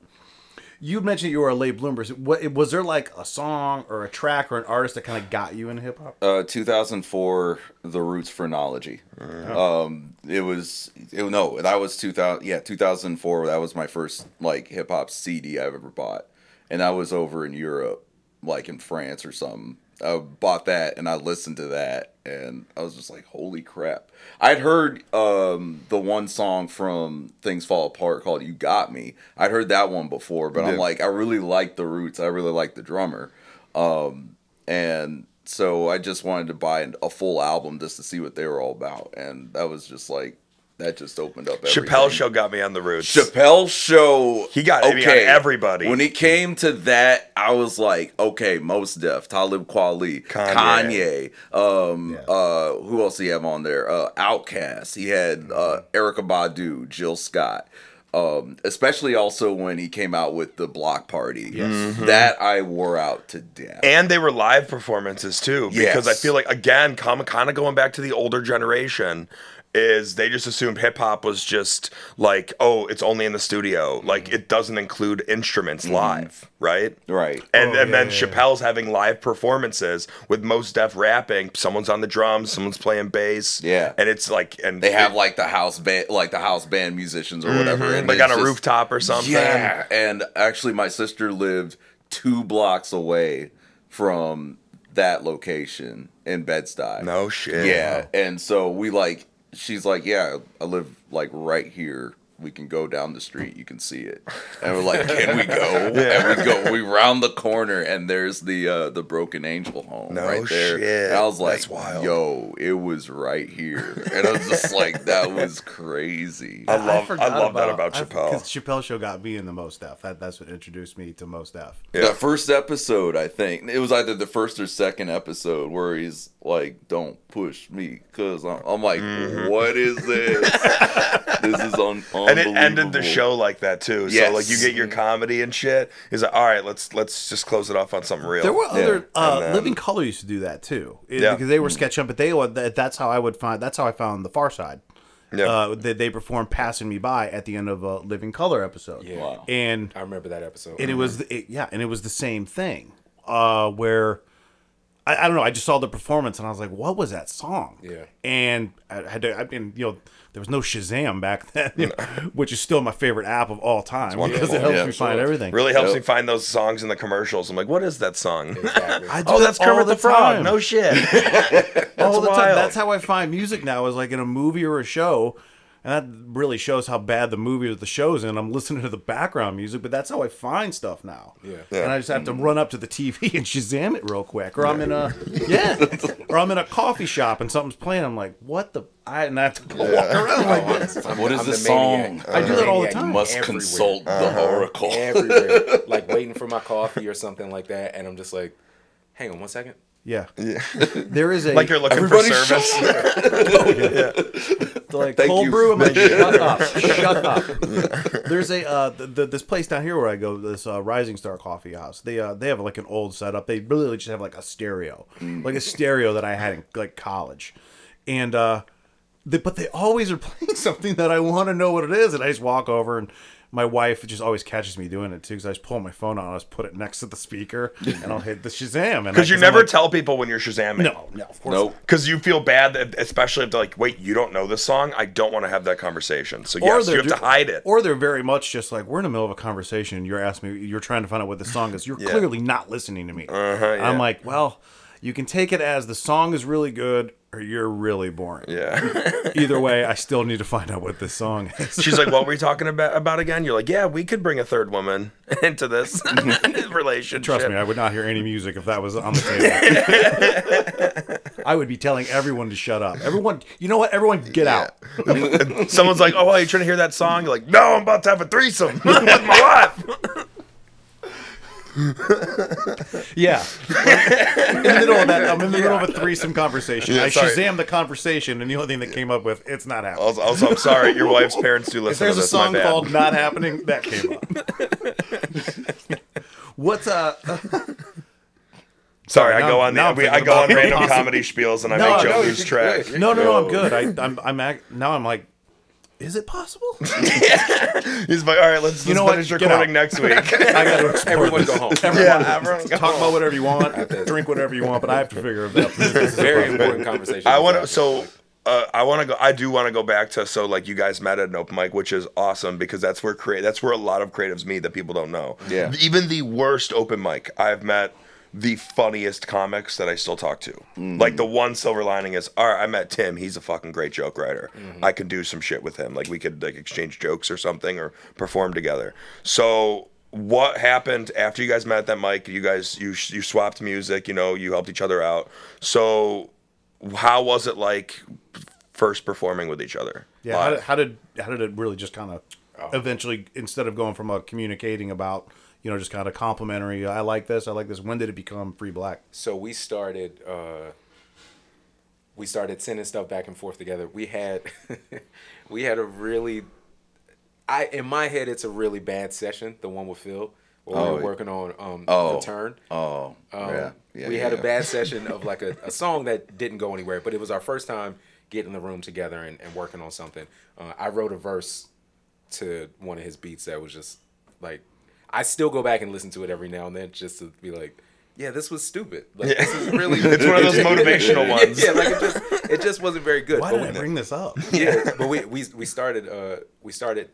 You mentioned you were a late bloomer. What was there like a song or a track or an artist that kind of got you into hip hop? Uh, 2004, The Roots Phrenology. Um, it was it, no, that was 2000. Yeah, 2004. That was my first like hip hop CD I've ever bought, and I was over in Europe, like in France or something. I bought that and I listened to that, and I was just like, "Holy crap!" I'd heard um, the one song from Things Fall Apart called "You Got Me." I'd heard that one before, but I'm like, I really like the Roots. I really like the drummer Um, and so I just wanted to buy a full album just to see what they were all about, and that was just like that just opened up. Everything. Chappelle show got me on the roots. Chappelle show. He got me on everybody. When it came to that, I was like, okay, Mos Def, Talib Kweli, Kanye. Kanye. Um, Yeah. uh, who else he have on there? Uh, OutKast. He had uh, Erykah Badu, Jill Scott. Um, especially also when he came out with the Block Party. Yes, That I wore out to death. and they were live performances too because I feel like again, kind of going back to the older generation is they just assumed hip hop was just like oh it's only in the studio mm-hmm. like it doesn't include instruments mm-hmm. live right right. and, Oh, and yeah, then yeah, yeah. Chappelle's having live performances with Mos Def rapping. Someone's on the drums, someone's playing bass. Yeah. and it's like, and They have like the house band, like the house band musicians or whatever, mm-hmm. and like on a just- rooftop or something. Yeah, and actually, my sister lived two blocks away from that location in Bed Stuy. No shit. Yeah, and so we like, she's like, yeah, I live like right here. We can go down the street. You can see it. And we're like, can we go? And we go. We round the corner, and there's the uh, the Broken Angel home No right there. shit. And I was like, That's wild. yo, it was right here. And I was just like, that was crazy. I love, I, forgot love that about I- Chappelle. 'cause Chappelle show got me in the Mos Def. That that's what introduced me to Mos Def. Yeah. The first episode, I think it was either the first or second episode where he's like, "Don't push me," because I'm, I'm like, "What is this? this is un- Mm-hmm. And it ended the show like that too. So like you get your comedy and shit. He's like, all right, let's let's just close it off on something real. There were other uh, then- Living Color used to do that too, It- Yeah. because they were sketch up. But they would- that's how I would find. That's how I found the Pharcyde. Yeah. Uh, they, they performed "Passing Me By" at the end of a Living Color episode. Yeah. Wow. and I remember that episode. and it was the- it, yeah, and it was the same thing. Uh, where I, I don't know, I just saw the performance and I was like, what was that song? Yeah. and I had to. I mean, you know, there was no Shazam back then, you know, which is still my favorite app of all time because it helps Yeah, me sure. find everything. really helps Yep. me find those songs in the commercials. I'm like, what is that song? exactly. I do Oh, that's Kermit all the, Frog. time. No shit. all the time. That's how I find music now. Is like in a movie or a show, and that really shows how bad the movie or the show's in. I'm listening to the background music, but that's how I find stuff now. Yeah. yeah. And I just have to run up to the TV and Shazam it real quick, or I'm in a yeah, or I'm in a coffee shop and something's playing. I'm like, what the? I and I have to go walk around like this. I'm- What is I'm this the maniac. song? I do that all the Maniac time. Must everywhere. consult the Uh-huh. oracle. everywhere, like waiting for my coffee or something like that, and I'm just like, hang on one second. Yeah. There is a like you're looking Everybody for shut service. like Thank cold you. brew. I'm like, shut up, shut up. There's a uh, the, the, this place down here where I go, this uh, Rising Star Coffee House. They uh, they have like an old setup. They really just have like a stereo, like a stereo that I had in like college, and uh, they, but they always are playing something that I want to know what it is, and I just walk over and. My wife just always catches me doing it too because I just pull my phone out, I just put it next to the speaker, and I'll hit the Shazam. Because you never tell people when you're Shazamming. No, no, of course. Nope. Because you feel bad, that, especially if they're like, wait, you don't know this song? I don't want to have that conversation. So, yes, you they're have to hide it. Or they're very much just like we're in the middle of a conversation. You're asking me, you're trying to find out what the song is. You're clearly not listening to me. Uh-huh, yeah. I'm like, well, you can take it as the song is really good or you're really boring. yeah. Either way, I still need to find out what this song is. She's like, what were we talking about, about again? You're like, yeah, we could bring a third woman into this relationship. Trust me, I would not hear any music if that was on the table. I would be telling everyone to shut up. Everyone, you know what? Everyone, get out. Someone's like, "Oh, are you trying to hear that song?" You're like, "No, I'm about to have a threesome with my wife." Yeah. in the middle of that, I'm in the middle of a threesome conversation. Yeah, I sorry. Shazam the conversation, and the only thing that came up with it's not happening. Also, also, I'm sorry, your wife's parents do if listen there's to a this. song my bad. called "Not Happening," that came up. What's uh? Sorry, I go on the now I'm we, I go on random comedy spiels and I No, make no, Joe you're lose track. No, no, no. I'm good. I, I'm, I'm ac- now. I'm like, is it possible? He's like, "All right, let's, let's know what? finish Get recording out." next week." I got to explore Everyone this. go home. yeah, everyone- Talk about whatever you want, drink whatever you want, but I have to figure it out. This is Very important conversation. I want to. So uh, I want to go. I do want to go back to so like you guys met at an open mic, which is awesome because that's where create. That's where a lot of creatives meet that people don't know. Yeah. Even the worst open mic, I've met the funniest comics that I still talk to. Mm-hmm. Like the one silver lining is, all right, I met Tim. He's a fucking great joke writer. Mm-hmm. I could do some shit with him. Like we could like exchange jokes or something or perform together. So what happened after you guys met at that mic? You guys you you swapped music. You know, you helped each other out. So how was it like first performing with each other? Yeah. How did, how did how did it really just kind of oh. eventually instead of going from a communicating about you know just kind of complimentary? I like this. I like this. When did it become free black? so we started uh we started sending stuff back and forth together we had we had a really i in my head it's a really bad session the one with phil where we Oh, were working on um Oh. the turn Oh, Um, yeah, yeah. we yeah, had a bad session of like a, a song that didn't go anywhere, but it was our first time getting the room together and, and working on something. Uh, I wrote a verse to one of his beats that was just like, I still go back and listen to it every now and then just to be like, yeah, this was stupid. Like, this is really. It's one of those motivational ones. yeah, like it just it just wasn't very good. Why But did I we- bring this up? yeah, but we we we started uh we started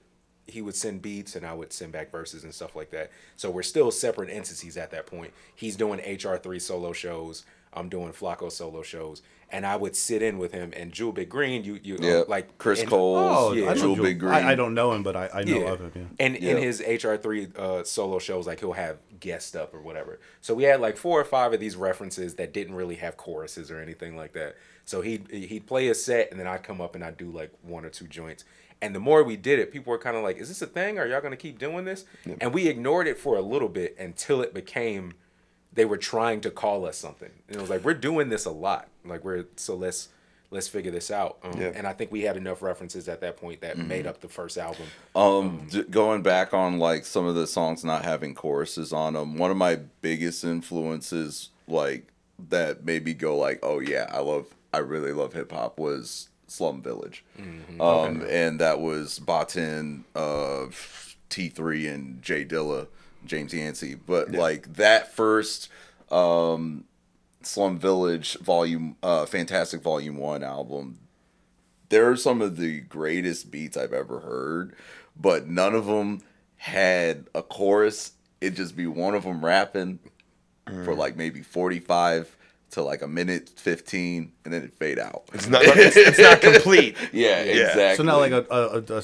he would send beats and I would send back verses and stuff like that. So we're still separate entities at that point. He's doing HR3 solo shows. I'm doing Flaco solo shows, and I would sit in with him and Jewel Big Green. You you uh, Yeah, like Chris and- Cole. Oh, Yeah. I, Jewel Jewel- Big Green. I, I don't know him, but I, I know Yeah. of him. Yeah. And in his HR3 uh, solo shows, like he'll have guest up or whatever. So we had like four or five of these references that didn't really have choruses or anything like that. So he'd he'd play a set, and then I'd come up and I'd do like one or two joints. And the more we did it, people were kind of like, "Is this a thing? Are y'all gonna keep doing this?" And we ignored it for a little bit until it became they were trying to call us something. And it was like, "We're doing this a lot. Like we're so let's." Let's figure this out. Um, Yeah. And I think we had enough references at that point that made up the first album. Um, d- going back on like some of the songs not having choruses on them, one of my biggest influences, like that made me go like, oh yeah, I love, I really love hip hop was Slum Village, um, and that was Baatin, uh, T three and Jay Dilla, James Yancey, but like that first, um, Slum Village volume, uh, Fantastic Volume One album, there are some of the greatest beats I've ever heard, but none of them had a chorus. It'd just be one of them rapping for like maybe 45 to like a minute 15 and then it fade out. It's not. It's, it's not complete. yeah, Yeah. exactly. So not like a, a, a- a-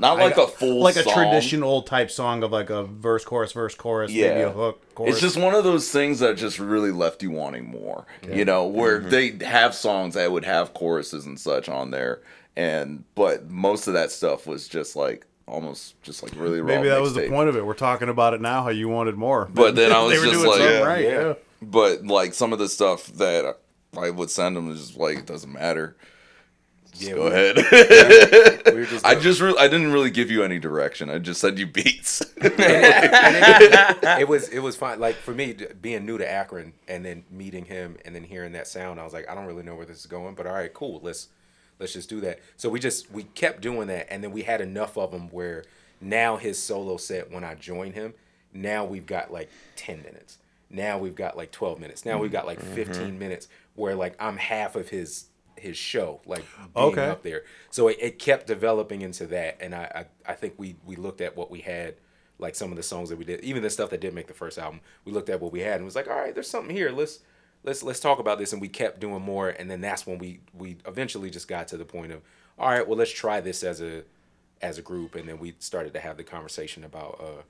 not like a full like a traditional type song of like a verse chorus verse chorus maybe a hook chorus. It's just one of those things that just really left you wanting more. You know, where Mm-hmm. they have songs that would have choruses and such on there, and but most of that stuff was just like almost just like really raw. maybe that was the point of it. We're talking about it now. How you wanted more, But then I was they were just doing like, yeah, right. yeah. Yeah. But like some of the stuff that I would send them is just like it doesn't matter. Yeah, go we- ahead. We just I just re- I didn't really give you any direction. I just said you beats. it was it was fine. Like for me, being new to Akron and then meeting him and then hearing that sound, I was like, I don't really know where this is going, but all right, cool. Let's let's just do that. So we just we kept doing that, and then we had enough of them where now his solo set when I join him, now we've got like ten minutes. Now we've got like twelve minutes. Now we've mm-hmm. got like 15 mm-hmm. minutes where like I'm half of his his show, like being Okay. up there. So it, it kept developing into that, and I, I I think we we looked at what we had, like some of the songs that we did, even the stuff that didn't make the first album. We looked at what we had and was like, all right, there's something here. Let's let's let's talk about this, and we kept doing more, and then that's when we we eventually just got to the point of, all right, well let's try this as a as a group, and then we started to have the conversation about. uh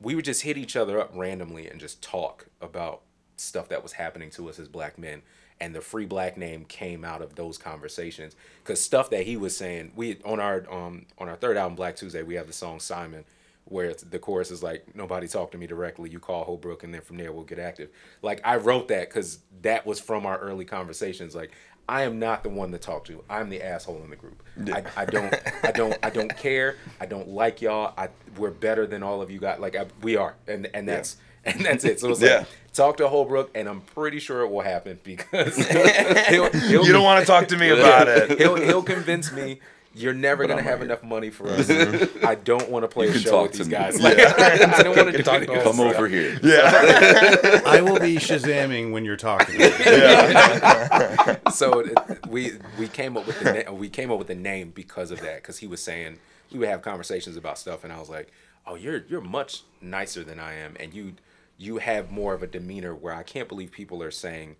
we would just hit each other up randomly and just talk about stuff that was happening to us as black men and the free black name came out of those conversations. Because stuff that he was saying we on our um on our third album black tuesday we have the song simon where it's, the chorus is like nobody talk to me directly. You call holbrook and then from there we'll get active. Like i wrote that because that was from our early conversations. Like i am not the one to talk to. I'm the asshole in the group. I, I don't i don't i don't care. I don't like y'all. I we're better than all of you guys like I, we are. And and that's and that's it so it's Yeah. like talk to holbrook and i'm pretty sure it will happen because he'll, he'll You don't want to talk to me about it. he'll he'll convince me you're never gonna I'm have right enough money for us. I don't want to play a show talk with to these me. guys. Like, I don't want to do any of Come over here. Yeah. I will be shazamming when you're talking. stuff. So it, we we came up with the na- we came up with the name because of that. Because he was saying we would have conversations about stuff, and I was like, "Oh, you're you're much nicer than I am, and you you have more of a demeanor where I can't believe people are saying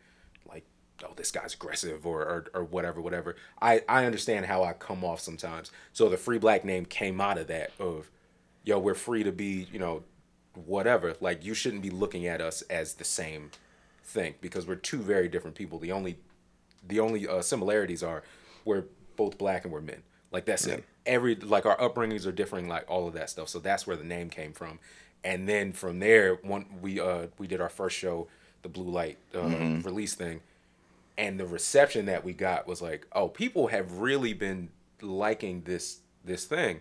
like." Oh, this guy's aggressive, or, or or whatever, whatever. I I understand how I come off sometimes. So the free black name came out of that of, yo, we're free to be, you know, whatever. Like you shouldn't be looking at us as the same thing because we're two very different people. The only the only uh, similarities are we're both black and we're men. Like that's it. Every like our upbringings are differing, like all of that stuff. So that's where the name came from. And then from there, one we uh we did our first show, the blue light uh, release thing, and the reception that we got was like, oh, people have really been liking this this thing.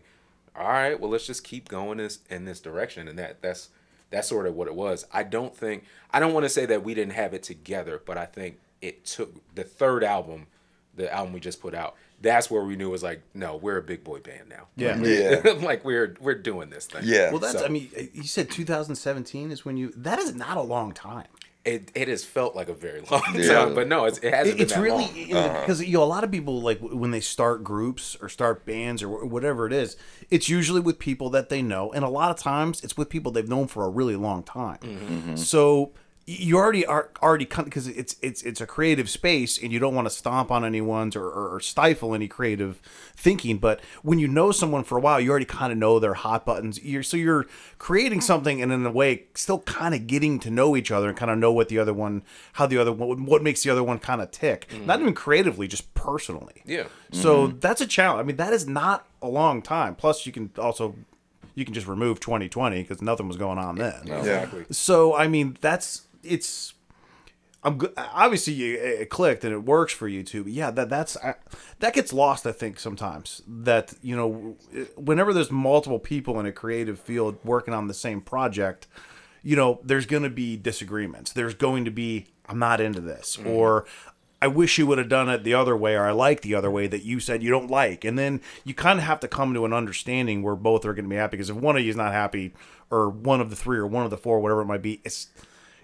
All right, well let's just keep going this in this direction, and that that's that's sort of what it was. I don't think I don't want to say that we didn't have it together, but I think it took the third album, the album we just put out. That's where we knew it was like, no, we're a big boy band now. Yeah. Yeah. like we're we're doing this thing. Yeah. Well, that's. So- I mean, eh, you said 2017 is when you. That is not a long time. It it has felt like a very long Yeah. time, but no, it's, it hasn't It- it's been that really long. Eh, eh, because you know a lot of people like when they start groups or start bands or whatever it is, it's usually with people that they know, and a lot of times it's with people they've known for a really long time. Mm-hmm. mm-hmm. So y- you already are already because it's it's it's a creative space, and you don't want to stomp on anyone's or, or, or stifle any creative thinking. But when you know someone for a while, you already kind of know their hot buttons. You're so you're creating something, and in a way, still kind of getting to know each other and kind of know what the other one, how the other one, what makes the other one kind of tick. Mm. Not even creatively, just personally. Yeah. So mm-hmm. that's a challenge. I mean, that is not a long time. Plus, you can also you can just remove 2020 because nothing was going on then. Exactly. So I mean, that's it's. I'm good. Obviously, you- it clicked and it works for you too. But yeah, that that's I, that gets lost. I think sometimes that you know, whenever there's multiple people in a creative field working on the same project, you know, there's going to be disagreements. There's going to be I'm not into this mm-hmm. or. I wish you would have done it the other way, or I like the other way that you said you don't like. And then you kind of have to come to an understanding where both are going to be happy. Because if one of you is not happy, or one of the three, or one of the four, whatever it might be, it's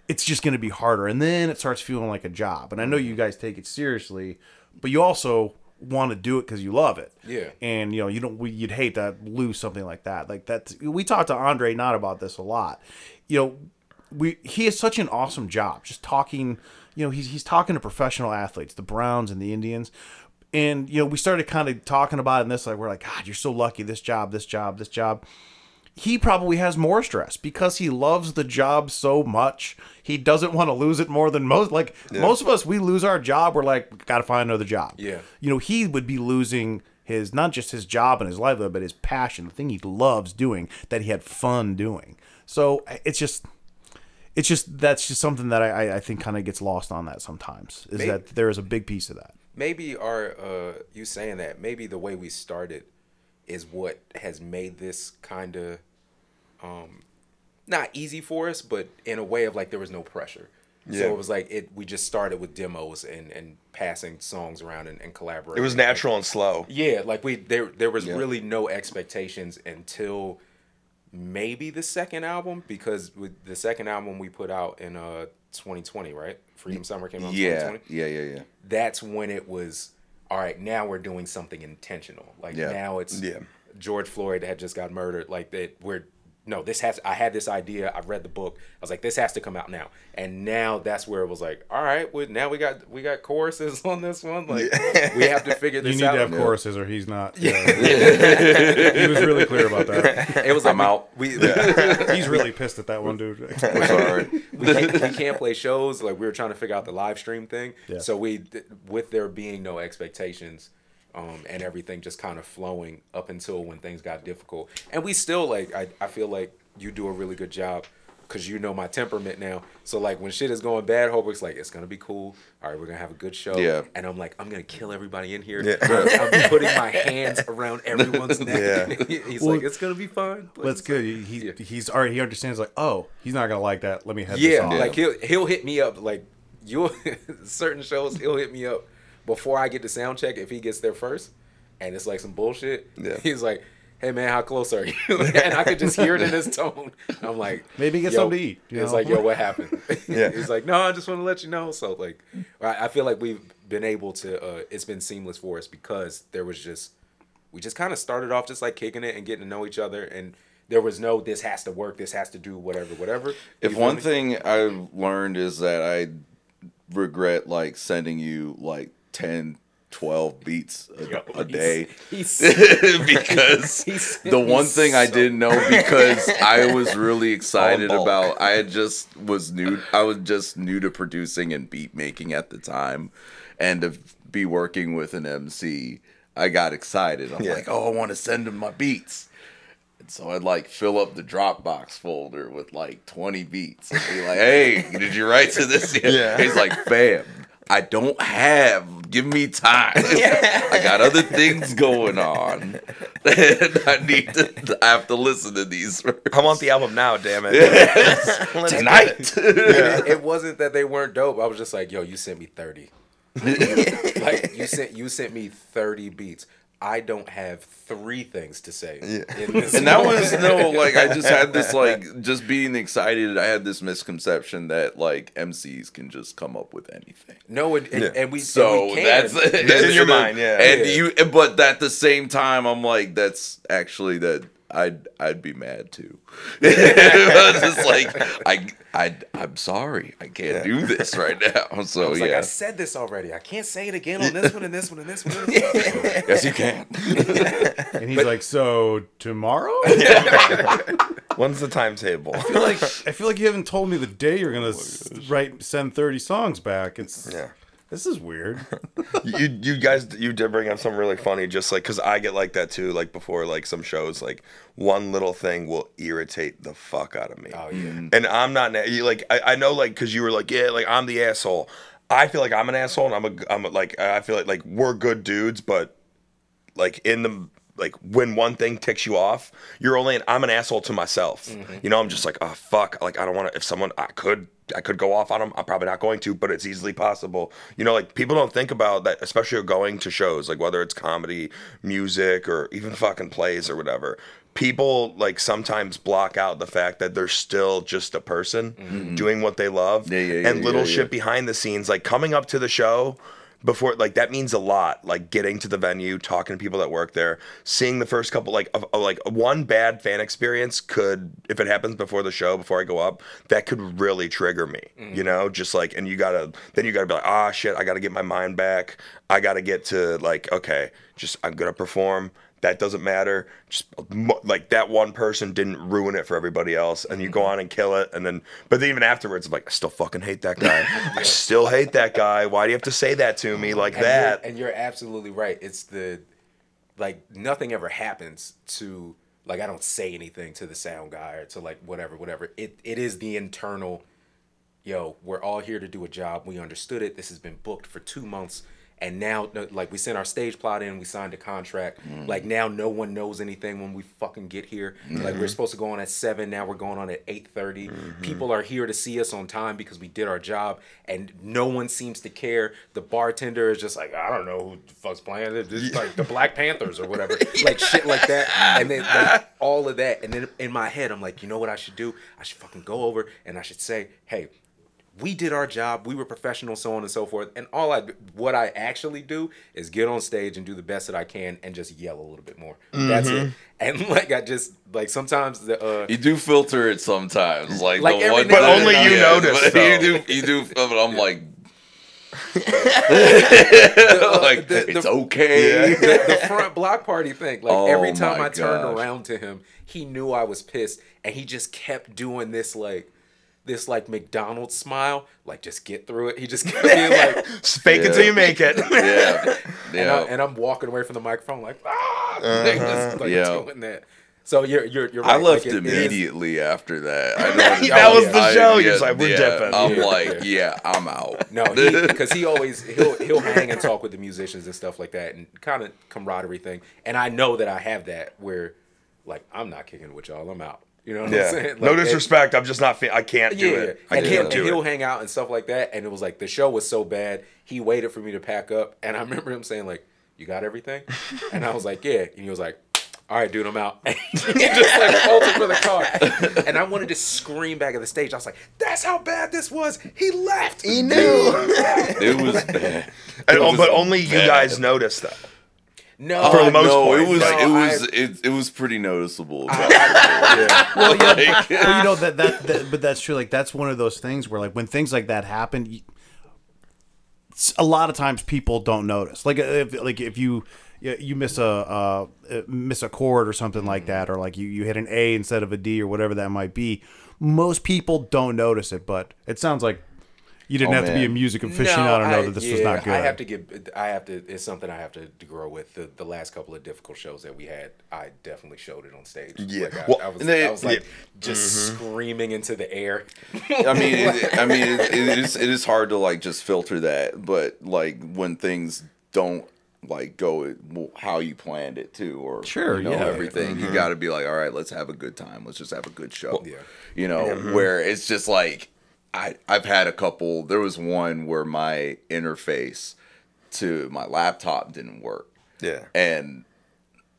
it's just going to be harder. And then it starts feeling like a job. And i know you guys take it seriously but you also want to do it because you love it. Yeah. and you know you don't we, you'd hate to lose something like that. Like that we talked to andre not about this a lot. You know we he has such an awesome job just talking you know he's, he's talking to professional athletes the browns and the indians. And you know we started kind of talking about it in this like we're like god you're so lucky. This job this job this job he probably has more stress because he loves the job so much. He doesn't want to lose it more than most. Like most of us, we lose our job. We're like, got to find another job. Yeah. You know, he would be losing his not just his job and his livelihood, but his passion, the thing he loves doing, that he had fun doing. So it's just, it's just that's just something that I, I- I think kind of gets lost on that sometimes. Is Maybe- that there is a big piece of that. maybe our uh you saying that maybe the way we started is what has made this kind of um not easy for us but in a way of like there was no pressure so Yeah. it was like it we just started with demos and and passing songs around and, and collaborating It was natural and slow. yeah like we there there was Yeah. really no expectations until maybe the second album because with the second album we put out in uh 2020 right freedom summer came out Yeah, 2020 yeah, yeah, yeah. that's when it was all right now we're doing something intentional like Yeah. now it's Yeah. george floyd had just got murdered like that we're no, this has. I had this idea. I read the book. I was like, this has to come out now. And now that's where it was like, all right, well, now we got we got choruses on this one. Like we have to figure this out. You need out. to have choruses, or he's not. Yeah. he was really clear about that. It was like I'm we- out. We, He's really pissed at that one, dude. We're sorry. we, can't, we can't play shows. Like we were trying to figure out the live stream thing. Yeah. So we, with there being no expectations, um, and everything just kind of flowing up until when things got difficult, and we still like. I, I feel like you do a really good job. Cause you know my temperament now, so like when shit is going bad, Holbrook's like it's gonna be cool. All right, we're gonna have a good show. Yeah. and I'm like I'm gonna kill everybody in here. Yeah. I'm, I'm putting my hands around everyone's neck. Yeah. He's Well, like it's gonna be fun. Like, That's good. He, he Yeah. he's already he understands like, oh, he's not gonna like that. Let me head this Yeah, like he'll he'll hit me up like you'll certain shows he'll hit me up before I get to sound check if he gets there first, and it's like some bullshit. Yeah. He's like, "Hey man, how close are you?" and I could just hear it in his tone. I'm like, Maybe get something to eat, you It's know? like, "Yo, what happened?" Yeah. He's like, "No, I just want to let you know." So like, I I feel like we've been able to. Uh, it's been seamless for us because there was just we just kind of started off just like kicking it and getting to know each other and. There was no this has to work, this has to do whatever, whatever. If one me? thing I've learned is that I regret like sending you like 10, 12 beats a, Yo, a day he's- because He sent the me one thing I didn't know because I was really excited about I had just was new I was just new to producing and beat making at the time and to be working with an MC I got excited. I'm Yeah. like, "Oh, I want to send him my beats." And so I'd like fill up the Dropbox folder with like 20 beats and be like, hey, did you write to this yet? Yeah. He's like, fam, I don't have. Give me time. I got other things going on. and I need to, I have to listen to these first. I want the album now, damn it. Let's tonight. it, it wasn't that they weren't dope. I was just like, yo, you sent me 30. like you sent you sent me 30 beats. I don't have three things to say. in this and that was no like I just had this like just being excited. I had this misconception that like MCs can just come up with anything. no, and, and, Yeah. and we So and we that's That's in your mind, yeah. And Yeah. you, but at the same time, I'm like, that's actually that I'd I'd be mad too. I was just like, I I I'm sorry, I can't do this right now. So I was like, yeah, I said this already. I can't say it again on this one and this one and this one. And this one. yes you can. And he's like, so tomorrow? When's the timetable? I feel like I feel like you haven't told me the day you're gonna oh s- write send thirty songs back. It's Yeah. This is weird. you you guys you did bring up something really funny just like because i get like that too like before like some shows like one little thing will irritate the fuck out of me Oh yeah. Mm. and i'm not like i, I know like because you were like yeah like i'm the asshole i feel like i'm an asshole and i'm a i'm a, like i feel like like we're good dudes but like in the like when one thing ticks you off you're only an, i'm an asshole to myself. Mm-hmm. You know i'm just like oh fuck. Like i don't want to if someone i could i could go off on them i'm probably not going to but it's easily possible. You know like people don't think about that especially going to shows like whether it's comedy music or even fucking plays or whatever. People like sometimes block out the fact that they're still just a person mm-hmm. doing what they love Yeah, yeah, and little yeah, shit behind the scenes like coming up to the show before like that means a lot like getting to the venue talking to people that work there seeing the first couple like of, of, like one bad fan experience could if it happens before the show before i go up that could really trigger me you know? Just like and you gotta then you gotta be like ah shit i gotta get my mind back. I gotta get to like okay just i'm gonna perform that doesn't matter. Just like that one person didn't ruin it for everybody else, and you go mm-hmm. on and kill it, and then but then even afterwards, I'm like, I still fucking hate that guy. I still hate that guy. Why do you have to say that to me mm-hmm. like and that? You're, and you're absolutely right. It's the like nothing ever happens to like I don't say anything to the sound guy or to like whatever, whatever. It it is the internal. Yo, we're all here to do a job. We understood it. This has been booked for two months. And now, like, we sent our stage plot in, we signed a contract. Mm. Like, now no one knows anything when we fucking get here. Like, mm-hmm. we're supposed to go on at 7, now we're going on at 8.30. Mm-hmm. People are here to see us on time because we did our job, and no one seems to care. The bartender is just like, I don't know who the fuck's playing it. This is like the Black Panthers or whatever. like, shit like that. And then, like, all of that. And then in my head, I'm like, you know what I should do? I should fucking go over and I should say, hey, we did our job. We were professional, so on and so forth. And all I, what I actually do is get on stage and do the best that I can, and just yell a little bit more. That's it. And like I just like sometimes the uh, You do filter it sometimes, like, Like the one. But only you yeah, notice, but you do, you do. But I'm like, uh, like the- the- it's okay. the, the front block party thing. Like Oh every time my I turned around to him, he knew I was pissed, and he just kept doing this like this like McDonald's smile, like just get through it. He just kept being like, Fake it Yeah. till you make it. yeah, and, yeah. I, and I'm walking away from the microphone like ah, Uh-huh. like, just, like Yeah. doing that. So you're you're you're I left like, it is- immediately after that. I don't, That was I- the I- show. You're yeah, just like, we're yeah, dipping. I'm Yeah. like, yeah, I'm out. No, because he, always he'll he'll hang and talk with the musicians and stuff like that, and kind of camaraderie thing. And I know that I have that where, like, I'm not kicking with y'all. I'm out. You know what I'm saying? no Like, and- disrespect. I'm just not. Fe- I can't do yeah, it. I and, he'll, can't and do he'll hang out and stuff like that. And it was like the show was so bad, he waited for me to pack up. And I remember him saying like, "You got everything?" And I was like, "Yeah." And he was like, "All right, dude, I'm out." And he just like bolted for the car. And I wanted to scream back at the stage. I was like, "That's how bad this was. He left. He knew." It was bad. And- oh, was but only you guys noticed that. No, For the most no, part, it was like- it was I- it, it was pretty noticeable. yeah. Well, yeah, Like- well, you know that, that that but that's true. Like that's one of those things where like when things like that happen, you, s- a lot of times people don't notice. Like if like if you you you miss a uh, uh, miss a chord or something like that, or like you you hit an A instead of a D or whatever that might be. Most people don't notice it, but it sounds like you didn't Oh, have to be a man. music aficionado to know that this was not good. I have to get. I have to. It's something I have to, to grow with. The the last couple of difficult shows that we had, I definitely showed it on stage. Yeah. like I, Well, I was. they- I was like yeah. Mm-hmm. just screaming into the air. I mean, it, I mean, it, it is it is hard to like just filter that, but like when things don't like go how you planned it to, or Sure, you know, yeah. everything. You got to be like, all right, let's have a good time. Let's just have a good show. Yeah. You know, where it's just like I I've had a couple. There was one where my interface to my laptop didn't work, Yeah. and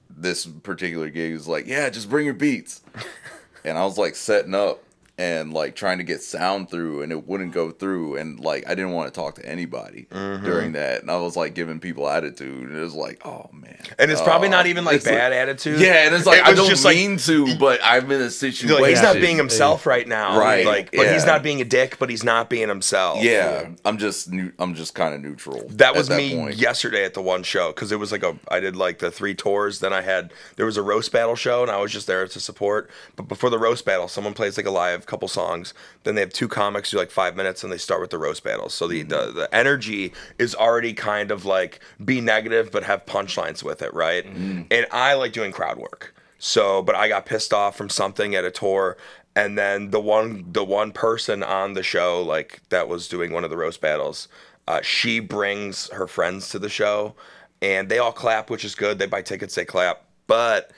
this particular gig was like, yeah, just bring your beats. and I was like setting up and like trying to get sound through and it wouldn't go through and like I didn't want to talk to anybody Mm-hmm. during that and I was like giving people attitude and it was like oh man And it's probably Oh. not even like It's like- bad attitude. yeah and it's like It I don't just like- mean to but I'm in a situation Like, he's not being himself right now. Right, Like, but he's not being a dick, but he's not being himself. yeah I'm just new, I'm just kind of neutral That at was me point. yesterday at the one show because it was like a I did like the three tours. Then I had there was a roast battle show and I was just there to support. But before the roast battle, someone plays like a live couple songs. Then they have two comics do like five minutes and they start with the roast battles. So the the, the energy is already kind of like be negative but have punchlines with it, right? And I like doing crowd work. So, but I got pissed off from something at a tour, and then the one the one person on the show like that was doing one of the roast battles, uh, she brings her friends to the show, and they all clap, which is good. They buy tickets, they clap, but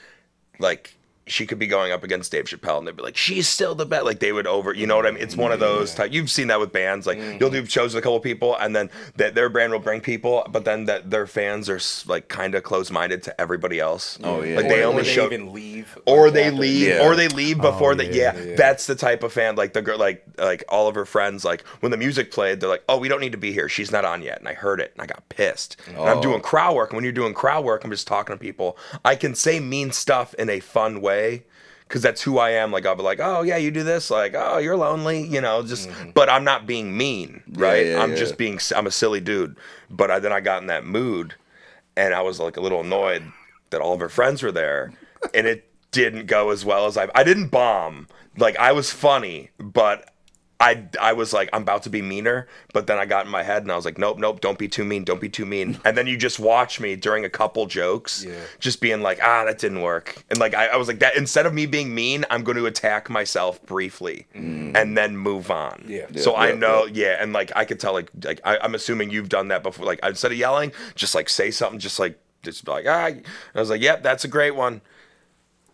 like she could be going up against Dave Chappelle and they'd be like, she's still the best. Like they would over, you know what I mean? It's one of those type. You've seen that with bands. Like mm-hmm. you'll do shows with a couple people and then that their brand will bring people, but then that their fans are like kind of close minded to everybody else. Oh, yeah. Like Or, they or only they show even leave, or they that. leave Yeah. or they leave oh, before Oh, the yeah. yeah, Yeah. that's the type of fan like the girl like like all of her friends like when the music played they're like oh we don't need to be here she's not on yet and i heard it and i got pissed and i'm Oh. doing crowd work and when you're doing crowd work i'm just talking to people i can say mean stuff in a fun way because that's who i am like i'll be like oh yeah you do this like oh you're lonely you know just mm-hmm. but i'm not being mean right yeah, i'm yeah. just being i'm a silly dude but I, then i got in that mood and I was like a little annoyed that all of her friends were there, and it didn't go as well as I. I didn't bomb. Like I was funny, but I I was like I'm about to be meaner, but then I got in my head and I was like, nope, nope, don't be too mean, don't be too mean. And then you just watch me during a couple jokes, Yeah. just being like, ah, that didn't work, and like I, I was like that. Instead of me being mean, I'm going to attack myself briefly, and then move on. Yeah. So Yeah, I know, yeah, and like I could tell, like like I, I'm assuming you've done that before. Like instead of yelling, just like say something, just like just be like ah. And I was like, yep, that's a great one.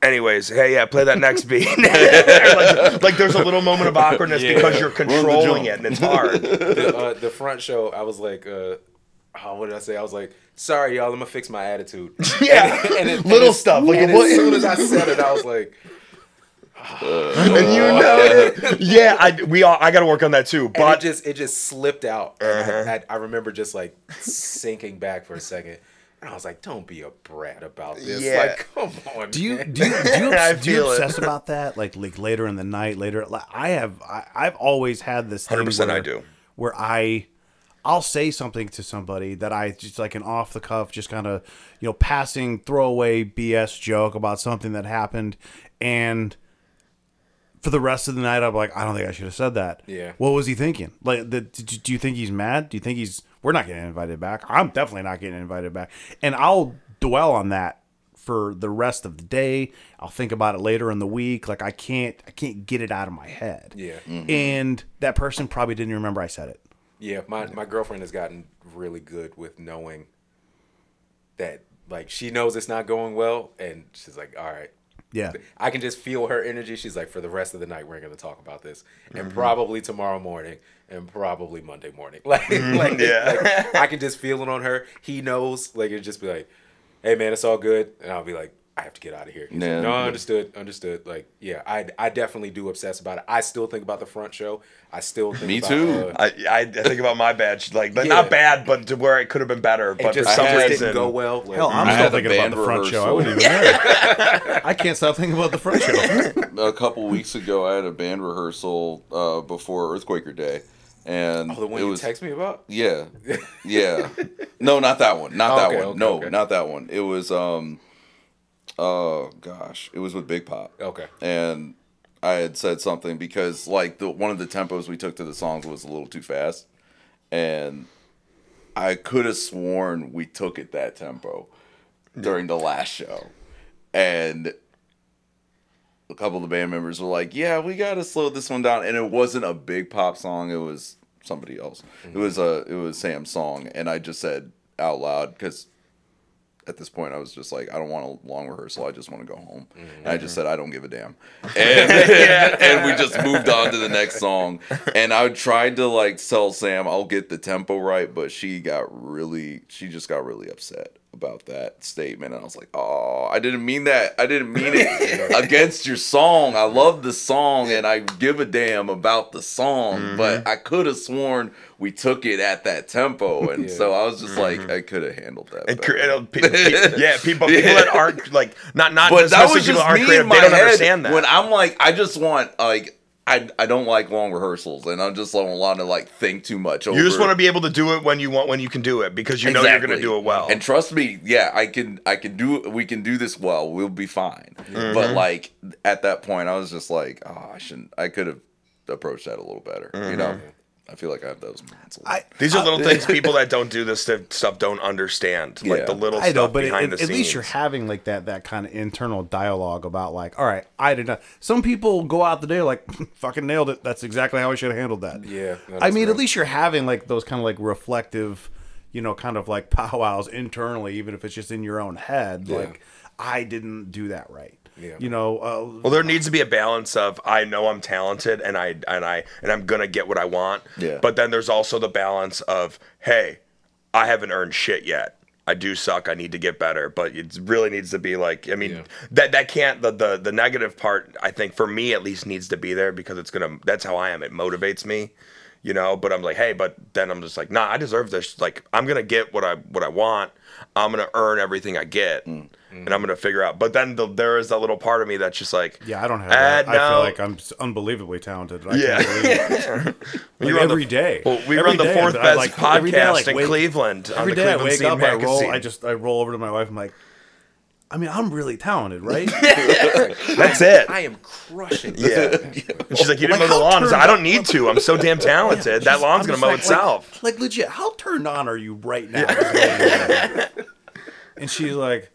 Anyways, hey, yeah, play that next beat. like, like there's a little moment of awkwardness Yeah. because you're controlling it and it's hard. the, uh, the front show, I was like, uh, oh, what did I say? I was like, sorry, y'all, I'm gonna fix my attitude. Yeah, And, and, little as- stuff. Like and what? as soon as I said it, I was like, and you know it. Yeah, I we all I got to work on that too. And But it just it just slipped out. And I, I, I remember just like sinking back for a second. And I was like, "Don't be a brat about this. Yeah. Like, come on." Do you man. do you, do you, do you feel it. obsess about that? Like like later in the night, later. Like, I have I, I've always had this. 100% I do. Where I I'll say something to somebody that I just like an off the cuff, just kind of you know passing throwaway BS joke about something that happened, and for the rest of the night, I'm like, I don't think I should have said that. Yeah. What was he thinking? Like, the, do do you think he's mad? Do you think he's? We're not getting invited back. I'm definitely not getting invited back. And I'll dwell on that for the rest of the day. I'll think about it later in the week. Like I can't, I can't get it out of my head. Yeah. And that person probably didn't remember I said it. Yeah, my my girlfriend has gotten really good with knowing that like she knows it's not going well and she's like, "All right, Yeah. I can just feel her energy. She's like, for the rest of the night, we're going to talk about this, Mm-hmm. and probably tomorrow morning, and probably Monday morning. Like, like, Mm-hmm. Yeah. like, I can just feel it on her. He knows. Like, it'd just be like, hey man, it's all good, and I'll be like, I have to get out of here. He's like, no, understood, understood. Like, yeah, I, I definitely do obsess about it. I still think about the front show. I still think Me about, too. uh, I, I think about my bad, like, like Yeah. not bad, but to where it could have been better. it But for just, some it just reason, didn't go well. Like, Hell, I'm still thinking about the front show. I wouldn't even know. I can't stop thinking about the front show. a couple weeks ago, I had a band rehearsal uh, before Earthquaker Day, and oh, the one it you was text me about. yeah, yeah. No, not that one. Not that Okay, one. okay, no, okay. not that one. It was um, oh gosh, it was with Big Pop. Okay. and I had said something because like the one of the tempos we took to the songs was a little too fast, and I could have sworn we took it that tempo during the last show, and a couple of the band members were like, "Yeah, we got to slow this one down," and it wasn't a big pop song; it was somebody else. It mm-hmm. was a it was Sam's song, and I just said out loud because at this point I was just like, I don't want a long rehearsal. I just want to go home. And I just mm-hmm. said, I don't give a damn. And, and we just moved on to the next song. And I tried to like tell Sam, I'll get the tempo right, but she got really, she just got really upset about that statement. And I was like, oh, I didn't mean that. I didn't mean it against your song. I love the song and I give a damn about the song, mm-hmm. but I could have sworn we took it at that tempo. And Yeah. so I was just like, mm-hmm. I could have handled that. cre- it'll- uh, pe- pe- yeah, people, people that aren't like not not but that was people just that aren't creative. They don't head understand that. when I'm like, I just want like. I, I don't like long rehearsals, and I'm just don't want to like think too much. Over you just want to be able to do it when you want when you can do it because you know you're going to do it well. And trust me, yeah, I can I can do we can do this well. We'll be fine. Mm-hmm. But like at that point, I was just like, oh, I shouldn't. I could have approached that a little better. You know, Mm-hmm. I feel like I have those moments. a lot. I, These are little things people that don't do this stuff don't understand. Like the little I stuff know, but behind at, the at scenes. At least you're having like that that kind of internal dialogue about like, all right, I did not. Some people go out the day like, fucking nailed it. That's exactly how I should have handled that. Yeah, no, I mean, real. at least you're having like those kind of like reflective, you know, kind of like powwows internally, even if it's just in your own head. Like, I didn't do that right. Yeah. You know, uh, Well, there needs to be a balance of I know I'm talented and I and I and I'm gonna get what I want. Yeah. But then there's also the balance of hey, I haven't earned shit yet. I do suck. I need to get better. But it really needs to be like I mean Yeah. that that can't the, the the negative part I think for me at least needs to be there because it's gonna that's how I am. It motivates me. You know, but I'm like, hey, but then I'm just like, nah, I deserve this. Like, I'm gonna get what I what I want. I'm gonna earn everything I get, Mm. And I'm gonna figure out. But then the, there is that little part of me that's just like, yeah, I don't have Uh, that. I no. feel like I'm unbelievably talented. I Yeah. can't believe it. Like, run the- every day. Well, we Every run the fourth I, best like, every day I, podcast like, in wake- Cleveland. on Every the day I wake Scene up, I roll. I just I roll over to my wife. I'm like, I mean, I'm really talented, right? That's it. I am crushing. Yeah. And she's like, you didn't Like, mow the lawn. I, like, I don't need to. I'm so damn talented. that lawn's I'm gonna mow like- itself. Like, like legit, how turned on are you right now? and she's like,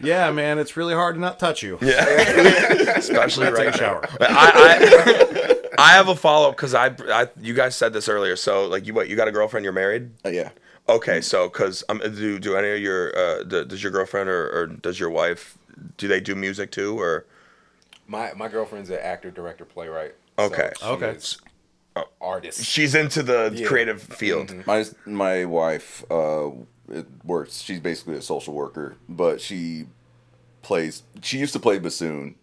Yeah, man, it's really hard to not touch you. Yeah. Especially Take right a shower. now. I, I, I have a follow up because I, I, you guys said this earlier. So like, you what? You got a girlfriend? You're married? Uh, yeah. Okay, so because um, do do any of your uh, do, does your girlfriend or, or does your wife do they do music too or My my girlfriend's an actor, director, playwright. Okay. she Okay. is Artist. she's into the Yeah. creative field? My my wife uh, it works. She's basically a social worker, but she plays. She used to play bassoon,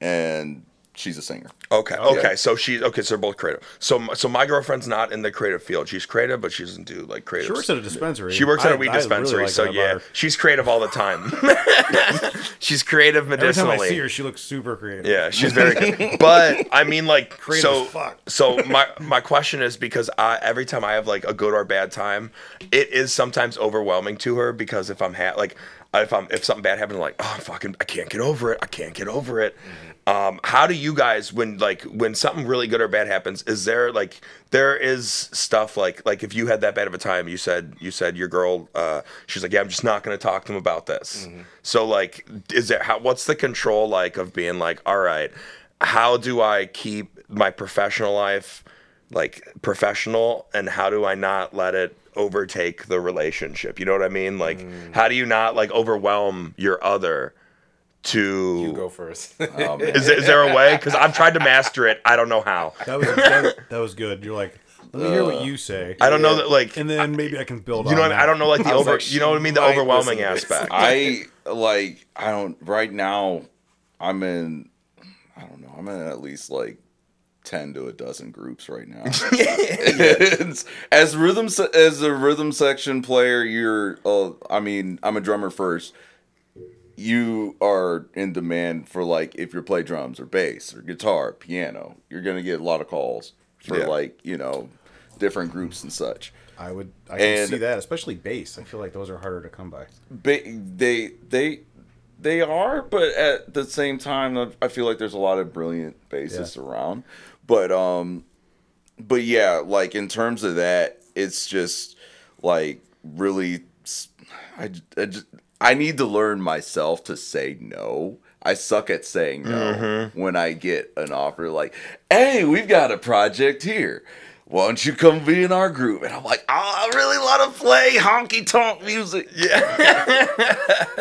and she's a singer. Okay. Okay. So she. Okay. So they're both creative. So m- so my girlfriend's not in the creative field. She's creative, but she doesn't do like creative. She works at a dispensary. She works at I- a weed I really dispensary. like so yeah, she's creative all the time. she's creative Every time medicinally. I see her, she looks super creative. Yeah, she's very good. But I mean, like, Creative so as fuck. so my my question is because I every time I have like a good or bad time, it is sometimes overwhelming to her because if I'm ha- like if I'm if something bad happens, I'm like oh I'm fucking I can't get over it. I can't get over it. Mm-hmm. Um, how do you guys when like when something really good or bad happens? Is there like there is stuff like like if you had that bad of a time, you said you said your girl, uh, she's like yeah I'm just not gonna talk to him about this. So like is there how what's the control like of being like all right how do I keep my professional life like professional and how do I not let it overtake the relationship? You know what I mean? Like Mm. how do you not like overwhelm your other to You go first. is, is there a way? Because I've tried to master it. I don't know how. That was that, that was good. You're like, let me hear what you say, I don't know that like and then maybe I can build. you know what I. I don't know like the over like, you know what I mean the overwhelming listen to this. aspect. I like I don't right now I'm in I don't know, I'm in at least like ten to a dozen groups right now. As rhythm as a rhythm section player, you're uh, I mean, I'm a drummer first. You are in demand for like if you play drums or bass or guitar, piano, you're gonna get a lot of calls for Yeah. like, you know, different groups and such. I would. I can see that, especially bass. I feel like those are harder to come by. ba- they they they are but at the same time I- i feel like there's a lot of brilliant bassists around but um but yeah like in terms of that it's just like really I, I just, I need to learn myself to say no I suck at saying no mm-hmm. when I get an offer like, "Hey, we've got a project here. Why don't you come be in our group?" And I'm like, "Oh, I really want to play honky tonk music." Yeah.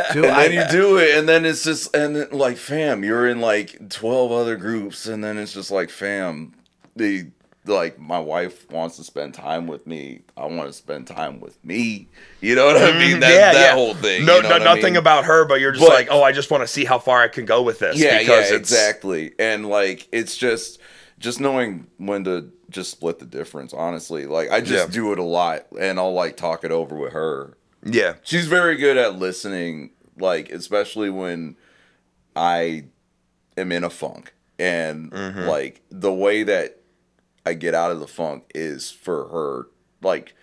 Dude, and I, then you do it, and then it's just, and then like, fam, you're in like twelve other groups, and then it's just like, fam, the like my wife wants to spend time with me. I want to spend time with me. You know what I mean? That, Mm, yeah, that yeah. whole thing. No, you know no what I nothing mean? about her, but you're just But- like, oh, I just want to see how far I can go with this. Yeah, because yeah, exactly. And like, it's just, just knowing when to just split the difference. Honestly, like I just Yeah. do it a lot, and I'll like talk it over with her. Yeah, She's very good at listening, like especially when I am in a funk, and Mm-hmm. like the way that I get out of the funk is for her. Like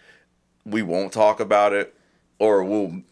we won't talk about it, or we'll.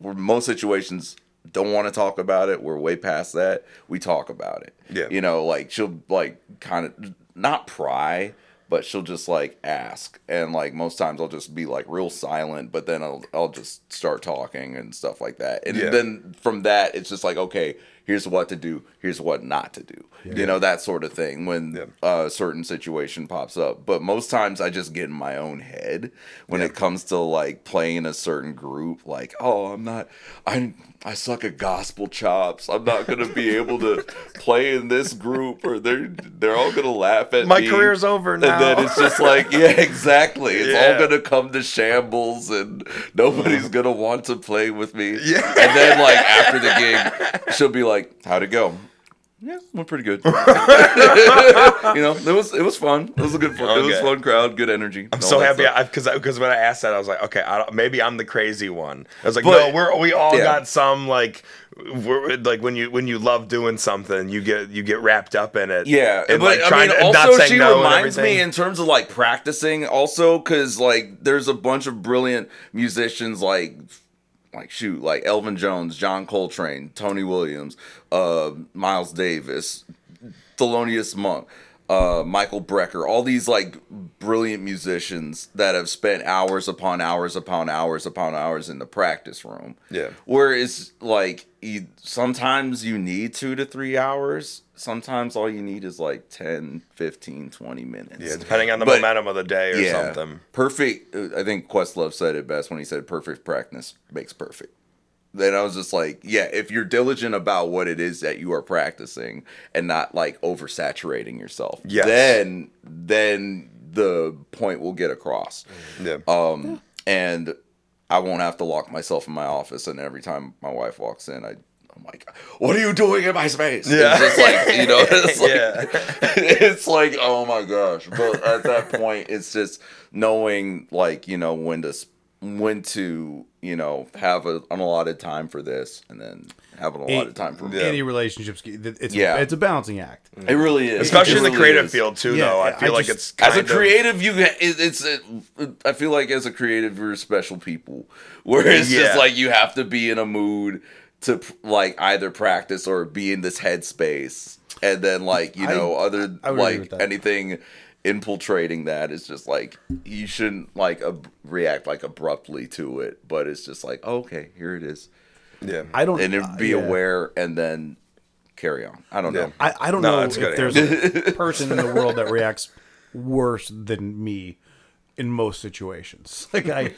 We're most situations don't want to talk about it. We're way past that. We talk about it. Yeah. You know, like she'll like kind of not pry, but she'll just like ask, and like most times I'll just be like real silent, but then I'll I'll just start talking and stuff like that, and Yeah. then from that it's just like okay, here's what to do, here's what not to do, you know that sort of thing when Yeah. Uh, a certain situation pops up. But most times I just get in my own head when it comes to like playing a certain group, like oh I'm not I I suck at gospel chops. I'm not gonna be able to play in this group, or they're they're all gonna laugh at me. my me. career's over now. And then it's just like, yeah, exactly. It's Yeah. all gonna come to shambles, and nobody's mm. gonna want to play with me. Yeah. And then, like after the gig, she'll be like, "How'd it go?" Yeah, went pretty good. you know, it was it was fun. It was a good fun. It was fun crowd, good energy. I'm so happy because because when I asked that, I was like, okay, I don't, maybe I'm the crazy one. I was like, But- no, we're we all yeah. got some like, we're, like when you when you love doing something, you get you get wrapped up in it. Yeah, and but like I trying mean, to, also saying she no reminds me in terms of like practicing, also because like there's a bunch of brilliant musicians like like shoot like Elvin Jones, John Coltrane, Tony Williams, uh, Miles Davis, Thelonious Monk. Uh, Michael Brecker, all these like brilliant musicians that have spent hours upon hours upon hours upon hours in the practice room. Yeah. Where it's like you, sometimes you need two to three hours. Sometimes all you need is like 10, 15, 20 minutes. yeah, depending on the But- momentum of the day or something. Perfect. uh, I think Questlove said it best when he said perfect practice makes perfect. Then I was just like, yeah, if you're diligent about what it is that you are practicing and not like oversaturating yourself, Yes. then then the point will get across. Yeah, Um, and I won't have to lock myself in my office. And every time my wife walks in, I I'm like, what are you doing in my space? Yeah. It's just like, you know, it's like, Yeah. it's like, oh my gosh. But at that point, it's just knowing, like, you know, when to, s- when to, you know, have a, an allotted time for this and then have an allotted time for Any relationships, it's Yeah. it's a balancing act. It really is. Especially It in the really creative is. field too, Yeah, though. I I feel like just- it's As a kind of- creative, you it, it's. It, I feel like as a creative, you're special people. Where it's Yeah. just like you have to be in a mood to like either practice or be in this headspace, and then like you I- know other I would like with that. anything infiltrating that is just like you shouldn't like ab- react like abruptly to it, but it's just like okay, here it is, yeah. I don't. and then uh, be yeah. aware and then carry on. I don't Yeah. know. I, I don't No, know if good there's a person in the world that reacts worse than me in most situations. Like I,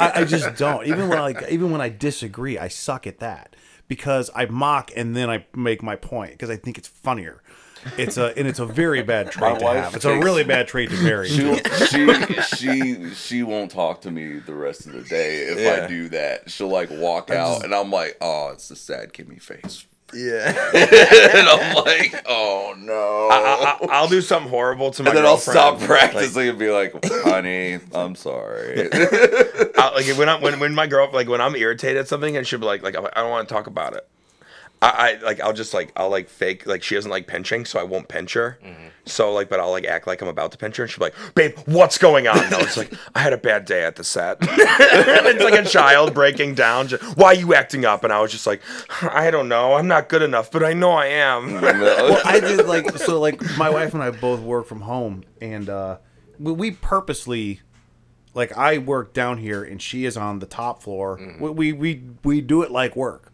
I, I just don't. Even when I like, even when I disagree, I suck at that because I mock and then I make my point because I think it's funnier. It's a and it's a very bad trait to wife have. It's a takes- really bad trait to marry. She'll, she she she won't talk to me the rest of the day if Yeah. I do that. She'll like walk out, and I'm like, "Oh, it's the sad Kimmy face," Yeah. and I'm like, "Oh no." I, I, I'll do something horrible to my and then I'll girlfriend. stop Like, practicing and be like, "Honey, I'm sorry." I, like when I when when my girl like when I'm irritated at something and she'll be like like I don't want to talk about it. I, I like I'll just like I'll like fake like she doesn't like pinching so I won't pinch her. So like but I'll like act like I'm about to pinch her and she'll be like, babe, what's going on? No, it's like I had a bad day at the set. and it's like a child breaking down. Just, Why are you acting up? And I was just like, I don't know. I'm not good enough, but I know I am. well, I did like so like my wife and I both work from home and uh we, we purposely like I work down here and she is on the top floor. We, we we we do it like work.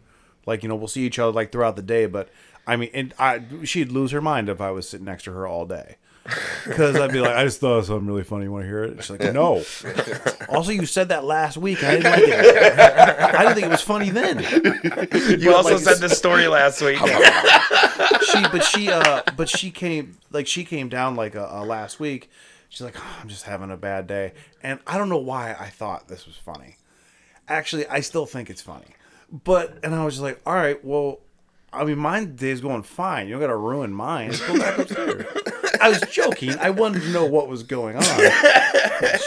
Like you know, we'll see each other like throughout the day, but I mean, and I she'd lose her mind if I was sitting next to her all day. Because I'd be like, I just thought of something really funny. You want to hear it? She's like, No. also, you said that last week. I didn't like it. I didn't think it was funny then. You also like- said this story last week. she but she uh but she came like she came down like uh, uh, last week she's like oh, i'm just having a bad day and i don't know why i thought this was funny actually i still think it's funny but and i was just like all right well i mean my day's going fine. You don't gotta ruin mine. Go back upstairs. I was joking. I wanted to know what was going on.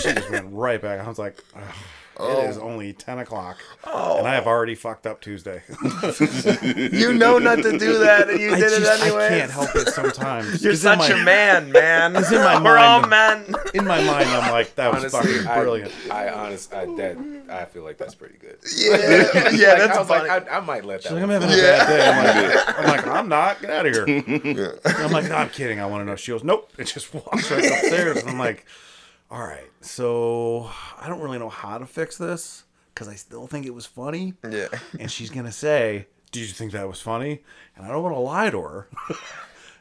She just went right back. I was like "Ugh, it is oh. only 10 o'clock oh. and i have already fucked up tuesday you know not to do that, and you I did just it anyway. I can't help it sometimes. You're such my- a man, man. in my We're all mind. men. In my mind, I'm like, that was Honestly, fucking brilliant. I honestly, I that I feel like that's pretty good. Yeah, yeah, Like, that's I was funny. like, I, I might let that. She's like, I'm one having a bad day. I'm like, I'm like, I'm not. Get out of here. I'm like, no, I'm kidding. I want to know. She goes, nope. It just walks right upstairs. And I'm like, all right. So I don't really know how to fix this because I still think it was funny. yeah. And she's gonna say, "Did you think that was funny?" And I don't want to lie to her.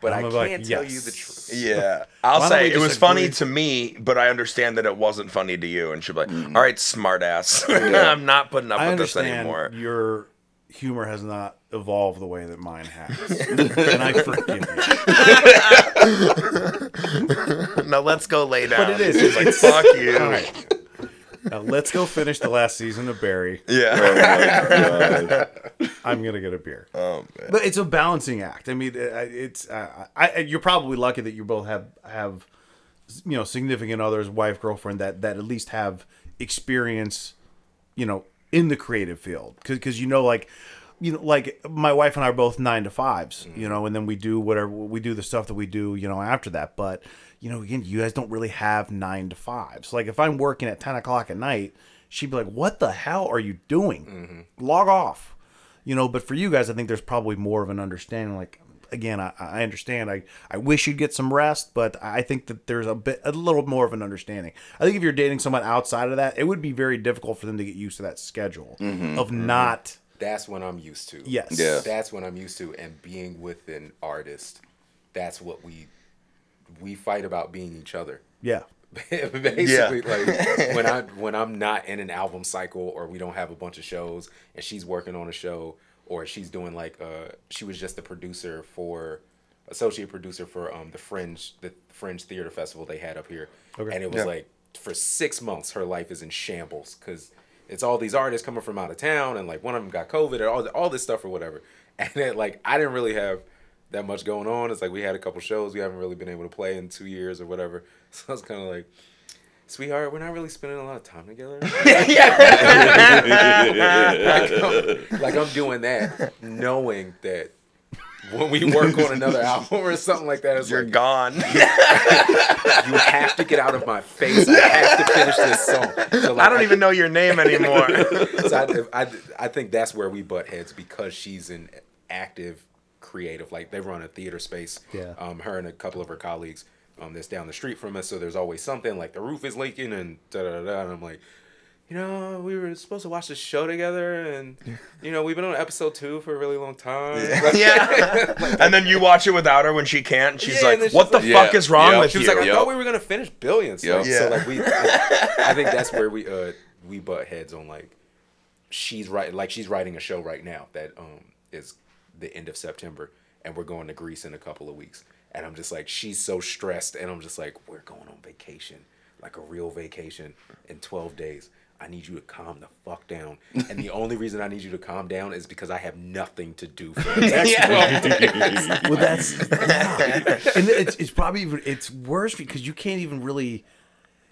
but I I'm can't gonna like, tell you the truth. Yeah. I'll say it was funny to me, but I understand that it wasn't funny to you. And she'll be like, mm-hmm. all right, smart ass. I'm not putting up I with this anymore. your humor has not evolved the way that mine has, and I forgive you. Now let's go lay down. But it is. She's like, fuck you. All right. Now let's go finish the last season of Barry. Yeah. I'm gonna get a beer. Oh, man. But it's a balancing act. I mean, it's uh, I, I- you're probably lucky that you both have have you know significant others, wife, girlfriend that that at least have experience, you know, in the creative field because because you know like. You know, like my wife and I are both nine to fives, you mm-hmm. know, and then we do whatever we do the stuff that we do, you know, after that. But you know, again, you guys don't really have nine to fives. Like if I'm working at ten o'clock at night, she'd be like, "What the hell are you doing? Mm-hmm. Log off." you know but for you guys i think there's probably more of an understanding like again i, I understand I, I wish you'd get some rest but i think that there's a bit a little more of an understanding i think if you're dating someone outside of that it would be very difficult for them to get used to that schedule mm-hmm. of not That's what I'm used to. yes Yeah. That's what I'm used to, and being with an artist, that's what we we fight about being each other. yeah Basically, like when I when I'm not in an album cycle or we don't have a bunch of shows and she's working on a show or she's doing like uh she was just the producer for associate producer for um the Fringe the Fringe Theater Festival they had up here, Okay. and it was Yeah. like for six months her life is in shambles because it's all these artists coming from out of town and like one of them got COVID or all all this stuff or whatever, and then like I didn't really have that much going on. It's like we had a couple shows we haven't really been able to play in two years or whatever. So I was kind of like, sweetheart, we're not really spending a lot of time together. like, I'm, like I'm doing that, knowing that when we work on another album or something like that, it's You're like gone. you have to get out of my face. I have to finish this song. So, like, I don't even know your name anymore. so I, I, I think that's where we butt heads because she's an active creative. Like they run a theater space. Yeah. Um, her and a couple of her colleagues um, that's down the street from us. So there's always something like the roof is leaking and da da da. da. And I'm like, you know, we were supposed to watch the show together, and you know, we've been on episode two for a really long time. Like- yeah. and then you watch it without her when she can't. She's Yeah, like, and then she's "What the like- fuck Yeah. is wrong Yeah. with She was like, I Yep. thought we were gonna finish billions. Yep. Like, Yeah. So like we, I think that's where we uh we butt heads on like she's right like she's writing a show right now that um is the end of September and we're going to Greece in a couple of weeks and I'm just like she's so stressed and I'm just like we're going on vacation like a real vacation in 12 days. I need you to calm the fuck down. And the only reason I need you to calm down is because I have nothing to do for the next 12 days. well, that's and it's it's probably even it's worse because you can't even really.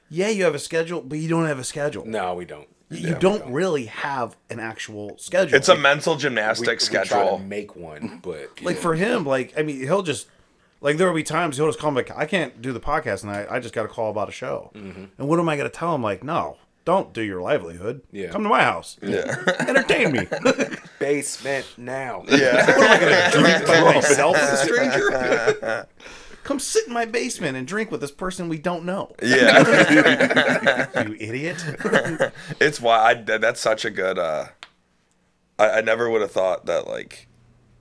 Yeah, you have a schedule, but you don't have a schedule. No, we don't. you Yeah, we don't really have an actual schedule. It's a Like- mental we, gymnastic we try schedule. to make one, but like yeah. for him, like I mean, he'll just like there will be times he'll just call me like, I can't do the podcast, and I, I just got a call about a show. Mm-hmm. And what am I going to tell him? Like, no, don't do your livelihood. Yeah. come to my house. Yeah. entertain me. basement now. Yeah. What am I going to drink by myself with a stranger. Come sit in my basement and drink with this person we don't know. Yeah. You idiot. it's why I, that's such a good uh I, I never would have thought that like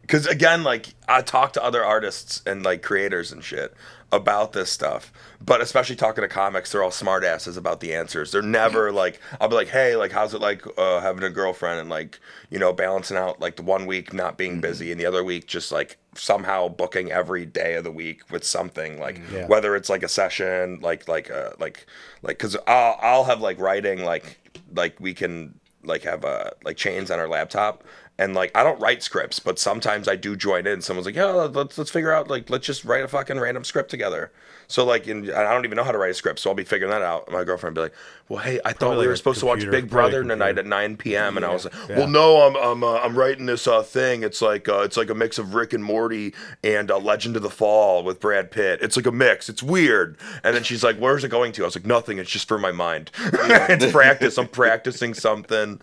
because again like i talk to other artists and like creators and shit about this stuff. But especially talking to comics they're all smart asses about the answers. They're never like i'll be like hey like how's it like uh, having a girlfriend and like you know balancing out like the one week not being busy and the other week just like somehow booking every day of the week with something like Yeah. whether it's like a session like like uh like like because i'll i'll have like writing like like we can like have uh like chains on our laptop and like I don't write scripts, but sometimes I do join in. Someone's like, "Yeah, let's let's figure out like let's just write a fucking random script together." So like, and I don't even know how to write a script, so I'll be figuring that out. My girlfriend will be like, "Well, hey, I thought Probably we were a supposed to watch Big Brother tonight computer. at 9 p.m." And I was like, Yeah. "Well, no, I'm I'm uh, I'm writing this uh thing. It's like uh, it's like a mix of Rick and Morty and uh, Legend of the Fall with Brad Pitt. It's like a mix. It's weird." And then she's like, "Where's it going to?" I was like, "Nothing. It's just for my mind. it's practice. I'm practicing something."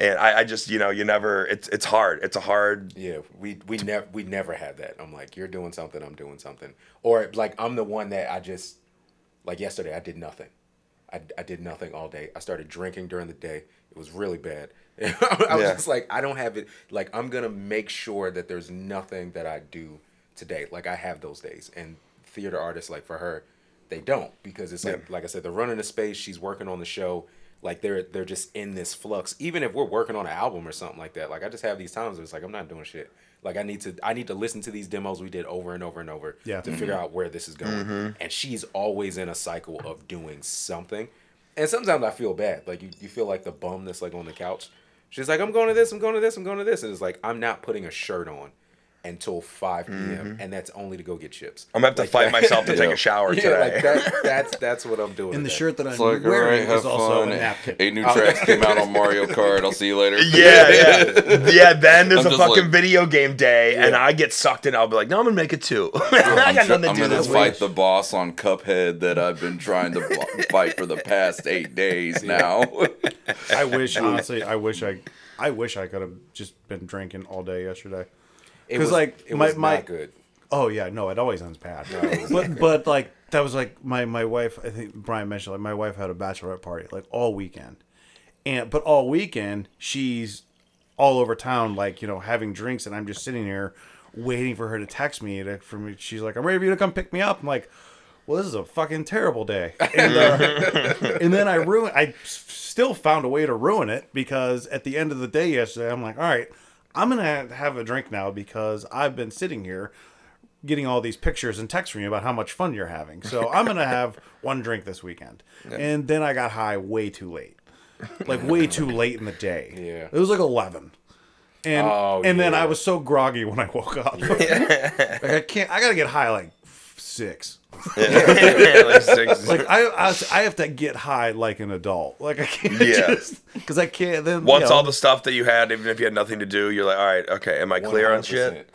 And I, I just you know you never it's it's hard it's a hard Yeah, we we never we never had that. I'm like, you're doing something, I'm doing something, or like I'm the one that I just like yesterday I did nothing. I, I did nothing all day. I started drinking during the day. It was really bad. I was Yeah. just like, I don't have it. Like I'm gonna make sure that there's nothing that I do today. Like I have those days, and theater artists like for her, they don't because it's like like I said, they're running a space. She's working on the show. Like they're they're just in this flux. Even if we're working on an album or something like that, like I just have these times where it's like I'm not doing shit. Like I need to I need to listen to these demos we did over and over and over Yeah. to figure mm-hmm. out where this is going. Mm-hmm. And she's always in a cycle of doing something. And sometimes I feel bad. Like you, you feel like the bum that's like on the couch. She's like, I'm going to this, I'm going to this, I'm going to this. And it's like, I'm not putting a shirt on until 5 p.m. Mm-hmm. And that's only to go get chips. i'm gonna have to Like fight that- myself to take a shower Yeah, today like that, that's that's what I'm doing. And the shirt that I'm like, wearing right, have is also fun. a napkin. Eight new oh. tracks came out on Mario Kart. I'll see you later. yeah yeah yeah then there's I'm a fucking like- video game day and i get sucked in i'll be like no i'm gonna make it two i I'm, got nothing to I'm do gonna fight week the boss on Cuphead that I've been trying to fight for the past eight days now. I wish honestly, I wish I, I wish I could have just been drinking all day yesterday. Was like, it my- was my- not good. Oh yeah, no, it always ends bad. was but but like that was like my my wife. I think Brian mentioned like my wife had a bachelorette party like all weekend, and but all weekend she's all over town like you know having drinks, and I'm just sitting here waiting for her to text me. To, for me, she's like, "I'm ready for you to come pick me up." I'm like. Well, this is a fucking terrible day, and, uh, and then I ruin. I still found a way to ruin it because at the end of the day yesterday, I'm like, all right, I'm gonna have a drink now because I've been sitting here getting all these pictures and texts from you about how much fun you're having. So I'm gonna have one drink this weekend, and then I got high way too late, like way too late in the day. Yeah. it was like eleven, And Oh, and then. I was so groggy when I woke up. like I can't. I gotta get high like six. Like six- Like I, I, I have to get high like an adult. Like I can't Yeah. just because I can't. Then Once you know, all the stuff that you had, even if you had nothing to do, you're like, all right, okay, am I clear on 100%. shit?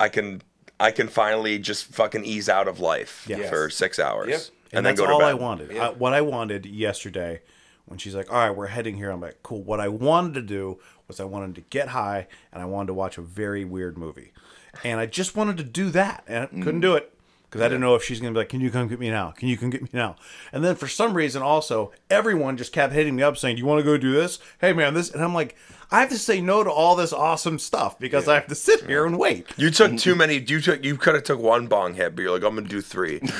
I can, I can finally just fucking ease out of life Yes. for six hours, Yep. and, and, then that's go to all bed. I wanted. I, what I wanted yesterday, when she's like, "All right, we're heading here," I'm like, "Cool." What I wanted to do was I wanted to get high and I wanted to watch a very weird movie, and I just wanted to do that, and I couldn't do it because I didn't know if she's gonna be like, "Can you come get me now? Can you come get me now?" And then for some reason, also everyone just kept hitting me up saying, "Do you want to go do this? Hey man, this," and I'm like. I have to say no to all this awesome stuff because I have to sit here and wait. You took too many. You took. You could have took one bong hit, but you're like, I'm gonna do three.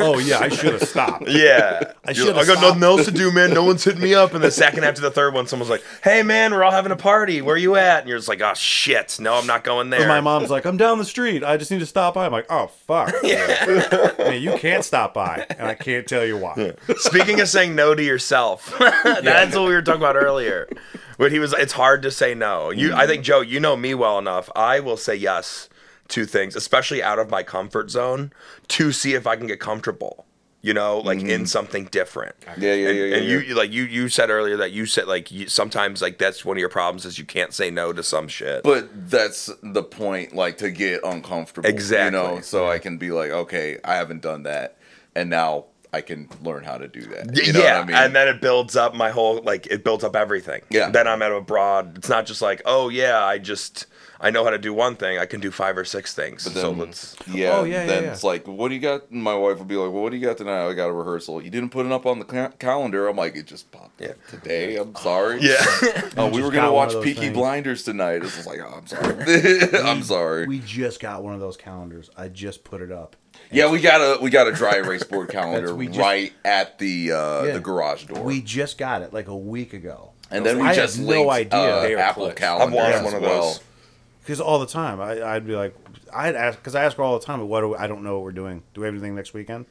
Oh yeah, I should have stopped. Yeah, I should've I got nothing else to do, man. No one's hitting me up. And the second after the third one, someone's like, Hey, man, we're all having a party. Where you at? And you're just like, Oh shit, no, I'm not going there. And my mom's like, I'm down the street. I just need to stop by. I'm like, oh fuck. Yeah. Man, you can't stop by, and I can't tell you why. Speaking of saying no to yourself, that's what we were talking about earlier. But he was, it's hard to say no. You, I think mm. Joe, you know me well enough. I will say yes to things, especially out of my comfort zone, to see if I can get comfortable. You know, like in mm-hmm. something different. Yeah, yeah, and, yeah, yeah. and you yeah. like you you said earlier that you said like you, sometimes like that's one of your problems is you can't say no to some shit. But that's the point, like to get uncomfortable. Exactly. You know, so I mm-hmm. can be like, okay, I haven't done that, and now I can learn how to do that. You know yeah, what I mean? and then it builds up my whole like it builds up everything. Yeah. Then I'm at abroad. It's not just like, oh yeah, I just I know how to do one thing. I can do five or six things. so then- let's. yeah, Oh, yeah, yeah, then yeah. it's like, what do you got? My wife would be like, well, what do you got tonight? I got a rehearsal. You didn't put it up on the ca- calendar. I'm like, it just popped Yeah. up today. I'm sorry. Yeah. Oh, we just were gonna watch of Peaky things. Blinders tonight. It's just like, oh, I'm sorry. I'm sorry. We just got one of those calendars. I just put it up. Yeah, we got a we got a dry erase board calendar we just- right at the uh, Yeah. the garage door. We just got it like a week ago. and then we I just had no idea. uh, Apple clutch. calendar. I've watched as one of those. Because all the time, I, I'd be like, I'd ask because I ask her all the time, "What do we, I don't know what we're doing? Do we have anything next weekend?"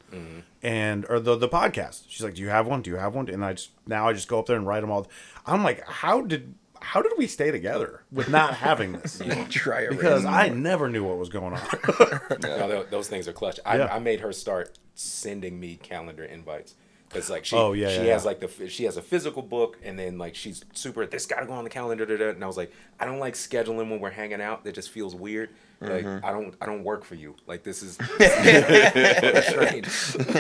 And or the the podcast. She's like, "Do you have one? Do you have one?" And I just now I just go up there and write them all. I'm like, how did how did we stay together with not having this? Try because I never knew what was going on. No, those things are clutch. I, Yeah. I made her start sending me calendar invites because like she Oh, yeah, she yeah, has yeah. like the she has a physical book and then like she's super this got to go on the calendar da, da, da. and I was like I don't like scheduling when we're hanging out that just feels weird like Mm-hmm. I don't I don't work for you like this is strange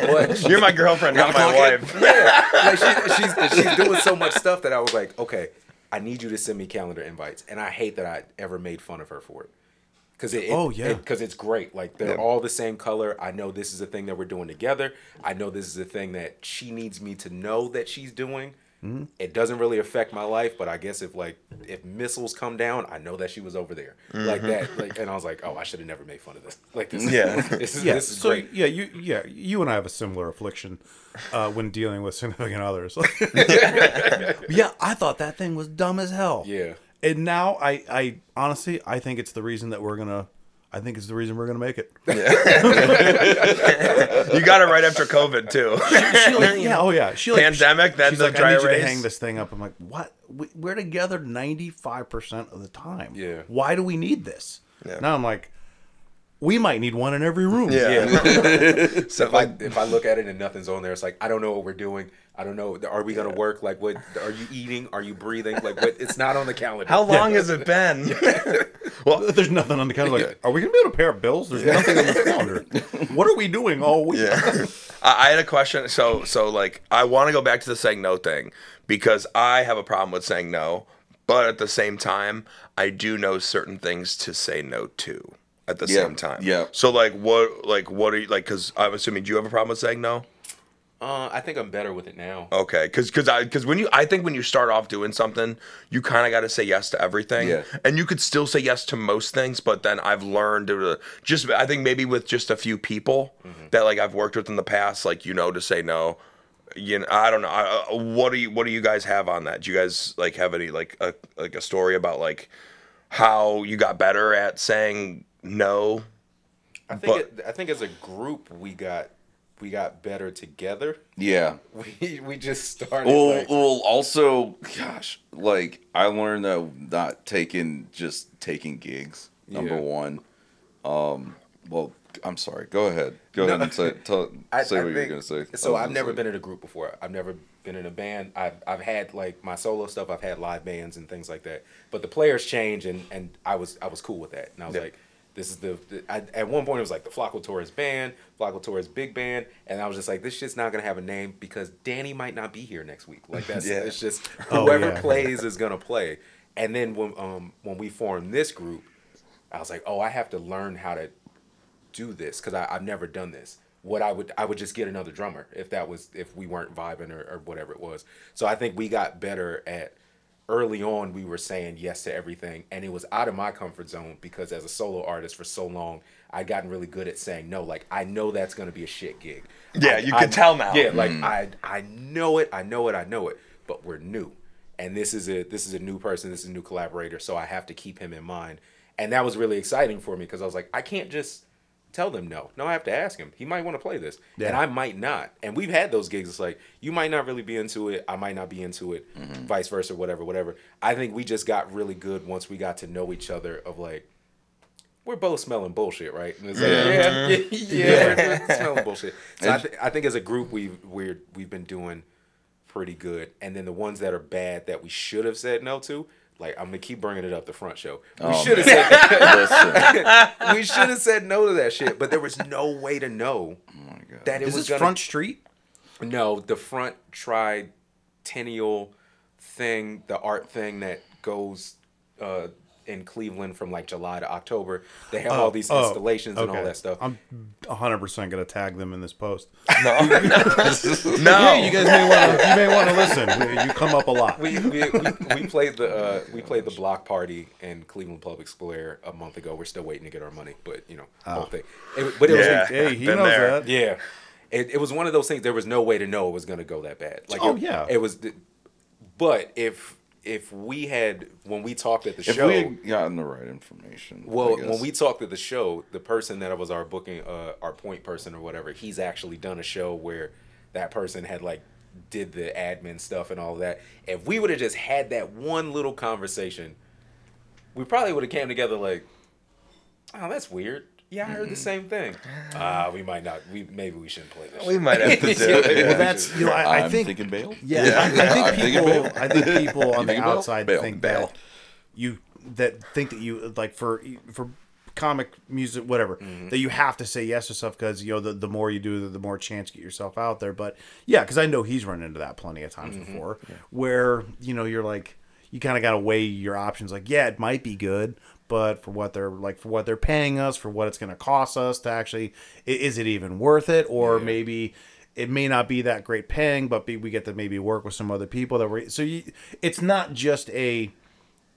but You're my girlfriend, not my wife. yeah, like she, she's she's doing so much stuff that I was like, okay, I need you to send me calendar invites, and I hate that I ever made fun of her for it. Cause it, Oh, yeah. because it's great. Like they're all the same color. I know this is a thing that we're doing together. I know this is a thing that she needs me to know that she's doing. Mm-hmm. It doesn't really affect my life, but I guess if like if missiles come down, I know that she was over there like Mm-hmm. that. Like, and I was like, oh, I should have never made fun of this. Like this, Yeah. this is yeah, this is so great. yeah, you yeah you and I have a similar affliction uh, when dealing with significant others. yeah, I thought that thing was dumb as hell. Yeah. and now I I honestly I think it's the reason that we're gonna. I think it's the reason we're gonna make it. You got it right after COVID too. She like, yeah, oh yeah. She like Pandemic, then she's the like, dry I need you to hang this thing up. I'm like, what? We, we're together 95 percent of the time. Yeah. Why do we need this? Yeah. Now I'm like, we might need one in every room. Yeah. so if I if I look at it and nothing's on there, it's like I don't know what we're doing. I don't know. Are we gonna work? Like, what? Are you eating? Are you breathing? Like, what? It's not on the calendar. how long has it been? well, There's nothing on the calendar. Like, are we gonna be able to pay our bills? There's nothing on the calendar. What are we doing all week? Yeah. I I had a question. So, so like, I want to go back to the saying no thing because I have a problem with saying no, but at the same time, I do know certain things to say no to at the Yeah, same time. yeah. So, like, what, like, what are you like? Because I'm assuming, do you have a problem with saying no? Uh, I think I'm better with it now. Okay, because because I because when you I think when you start off doing something, you kind of got to say yes to everything, Yeah. and you could still say yes to most things. But then I've learned to just I think maybe with just a few people that like I've worked with in the past, like you know to say no. You know, I don't know. I, uh, what do you what do you guys have on that? Do you guys like have any like a like a story about like how you got better at saying no? I think But- it, I think as a group we got we got better together. Yeah. We we just started. Well, like, well, also, gosh, like I learned that not taking just taking gigs. Number Yeah. one. Um. Well, I'm sorry. Go ahead. Go ahead and say tell, I- say I what you're gonna say. So I've never been in a group before. I've never been in a band. I've I've had like my solo stuff. I've had live bands and things like that. But the players change, and and I was I was cool with that. And I was Yeah. like, this is the. the- I, at one point it was like the Flaco Torres band, Flaco Torres big band, and I was just like, this shit's not gonna have a name because Danny might not be here next week. Like that's Yeah. it's just Oh, whoever yeah. plays is gonna play. And then when um when we formed this group, I was like, oh, I have to learn how to do this because I've never done this. What I would I would just get another drummer if that was if we weren't vibing or, or whatever it was. So I think we got better at early on. We were saying yes to everything, and it was out of my comfort zone because as a solo artist for so long, I'd gotten really good at saying no. Like I know that's gonna be a shit gig. Yeah, I- you I- tell now. Yeah, like mm. I I know it, I know it, I know it, but we're new. And this is a this is a new person, this is a new collaborator, so I have to keep him in mind. And that was really exciting for me because I was like, I can't just tell them no. No, I have to ask him. He might want to play this. And I might not. And we've had those gigs. It's like, you might not really be into it. I might not be into it. Mm-hmm. Vice versa, whatever, whatever. I think we just got really good once we got to know each other of like, we're both smelling bullshit, right? And it's like, yeah, yeah, mm-hmm. yeah, we're smelling bullshit. So I, th- I think as a group, we've we're we've been doing pretty good. And then the ones that are bad that we should have said no to, like I'm gonna keep bringing it up the front show. We Oh, should have said we should have said no to that shit, but there was no way to know Oh my god. that it Is was gonna. Front Street? No, the front triennial thing, the art thing that goes uh, in Cleveland from like July to October. They have all these oh, installations and all that stuff. I'm 100% going to tag them in this post. No. no. Yeah, you guys may want to. You may want to listen. You come up a lot. we, we, we, we played the uh, we played the block party in Cleveland Public Square a month ago. We're still waiting to get our money, but you know, whole thing. It, but it Yeah. was Hey, he knows there. that. Yeah, it, it was one of those things. There was no way to know it was going to go that bad. Like, Oh, it, yeah. it was. But if if we had when we talked at the if show, we had gotten the right information. Well, when we talked at the show, the person that was our booking, uh, our point person or whatever, he's actually done a show where that person had like did the admin stuff and all of that. If we would have just had that one little conversation, we probably would have came together like, oh, that's weird. Yeah, I heard the same thing. Ah, we might not. We maybe we shouldn't play this. We might have to do it. Well, that's you know. I, I I'm think thinking bail. Yeah, Yeah. I, I think people. bail. I think people on the outside Bail. think Bail. that you that think that you like for for comic music whatever Mm-hmm. that you have to say yes to stuff because you know the, the more you do the, the more chance you get yourself out there but yeah because i know he's run into that plenty of times Mm-hmm. before where you know you're like you kind of got to weigh your options like yeah it might be good but for what they're like for what they're paying us for what it's going to cost us to actually is it even worth it? Or Yeah. maybe it may not be that great paying but be, we get to maybe work with some other people that we so you, it's not just a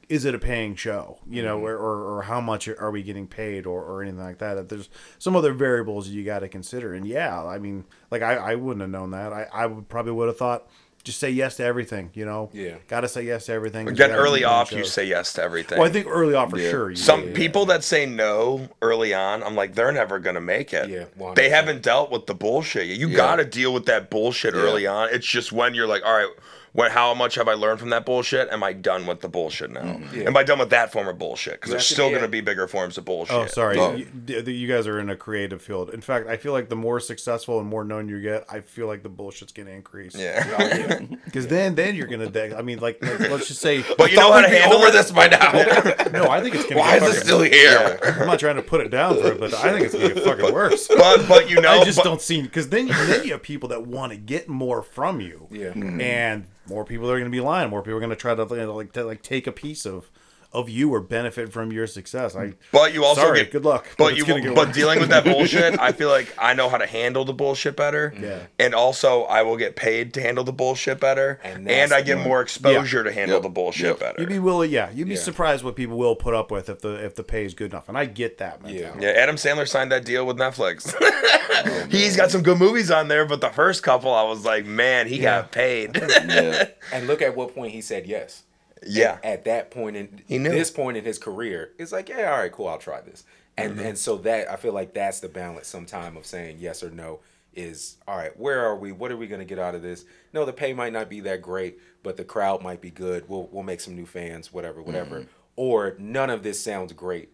is it a paying show you know mm-hmm. or, or, or how much are we getting paid or, or anything like that That there's some other variables you got to consider. And yeah i mean like i, I wouldn't have known that. I, I would probably would have thought just say yes to everything you know Yeah. gotta say yes to everything. we Get early keep doing off, you say yes to everything. well i think early off for Yeah. sure you- Some yeah, people that say no early on, I'm like, they're never gonna make it. Yeah, 100%. they haven't dealt with the bullshit. yet. You Yeah. gotta deal with that bullshit Yeah. early on. It's just when you're like, all right, what? How much have I learned from that bullshit? Am I done with the bullshit now? Yeah. Am I done with that form of bullshit? Because there's still be gonna be bigger forms of bullshit. Oh, sorry. Oh. You, you guys are in a creative field. In fact, I feel like the more successful and more known you get, I feel like the bullshit's gonna increase. Yeah. Because then, then you're gonna. de- I mean, like, like, let's just say. But you know how to handle over this by now. no, I think it's gonna. Why get is it still here? I'm not trying to put it down for it, but I think it's gonna get fucking worse. But but you know, I just but- don't see because then then you have people that want to get more from you. Yeah. Mm-hmm. and more people are going to be lying. More people are going to try to like to like take a piece of of you or benefit from your success. I But you also Sorry, get good luck, But but you it's but worse. dealing with that bullshit, I feel like I know how to handle the bullshit better. Yeah. And also I will get paid to handle the bullshit better. And And, I get the- more exposure to handle Yep. the bullshit Yep. better. you'd be willing, yeah, you'd be Yeah. surprised what people will put up with if the if the pay is good enough, and I get that. Man. Yeah. yeah, Adam Sandler signed that deal with Netflix. Oh, He's got some good movies on there, but the first couple I was like, man, he got paid. yeah. And look at what point he said yes. Yeah. At that point in this point in his career, it's like, yeah, all right, cool, I'll try this. And Mm-hmm. and so that I feel like that's the balance sometime of saying yes or no. is all right. Where are we? What are we gonna get out of this? No, the pay might not be that great, but the crowd might be good. We'll we'll make some new fans, whatever, whatever. Or none of this sounds great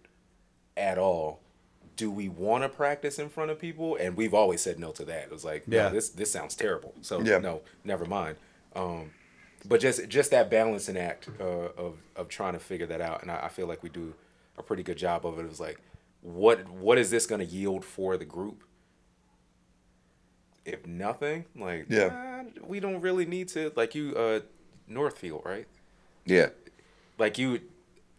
at all. Do we want to practice in front of people? And we've always said no to that. It was like, yeah, Yeah. this this sounds terrible. So Yeah. no, never mind. Um, but just just that balancing act uh, of of trying to figure that out, and I, I feel like we do a pretty good job of it. It was like, what what is this going to yield for the group? If nothing, like Yeah. "Ah, we don't really need to like you uh Northfield, right? Yeah. Like you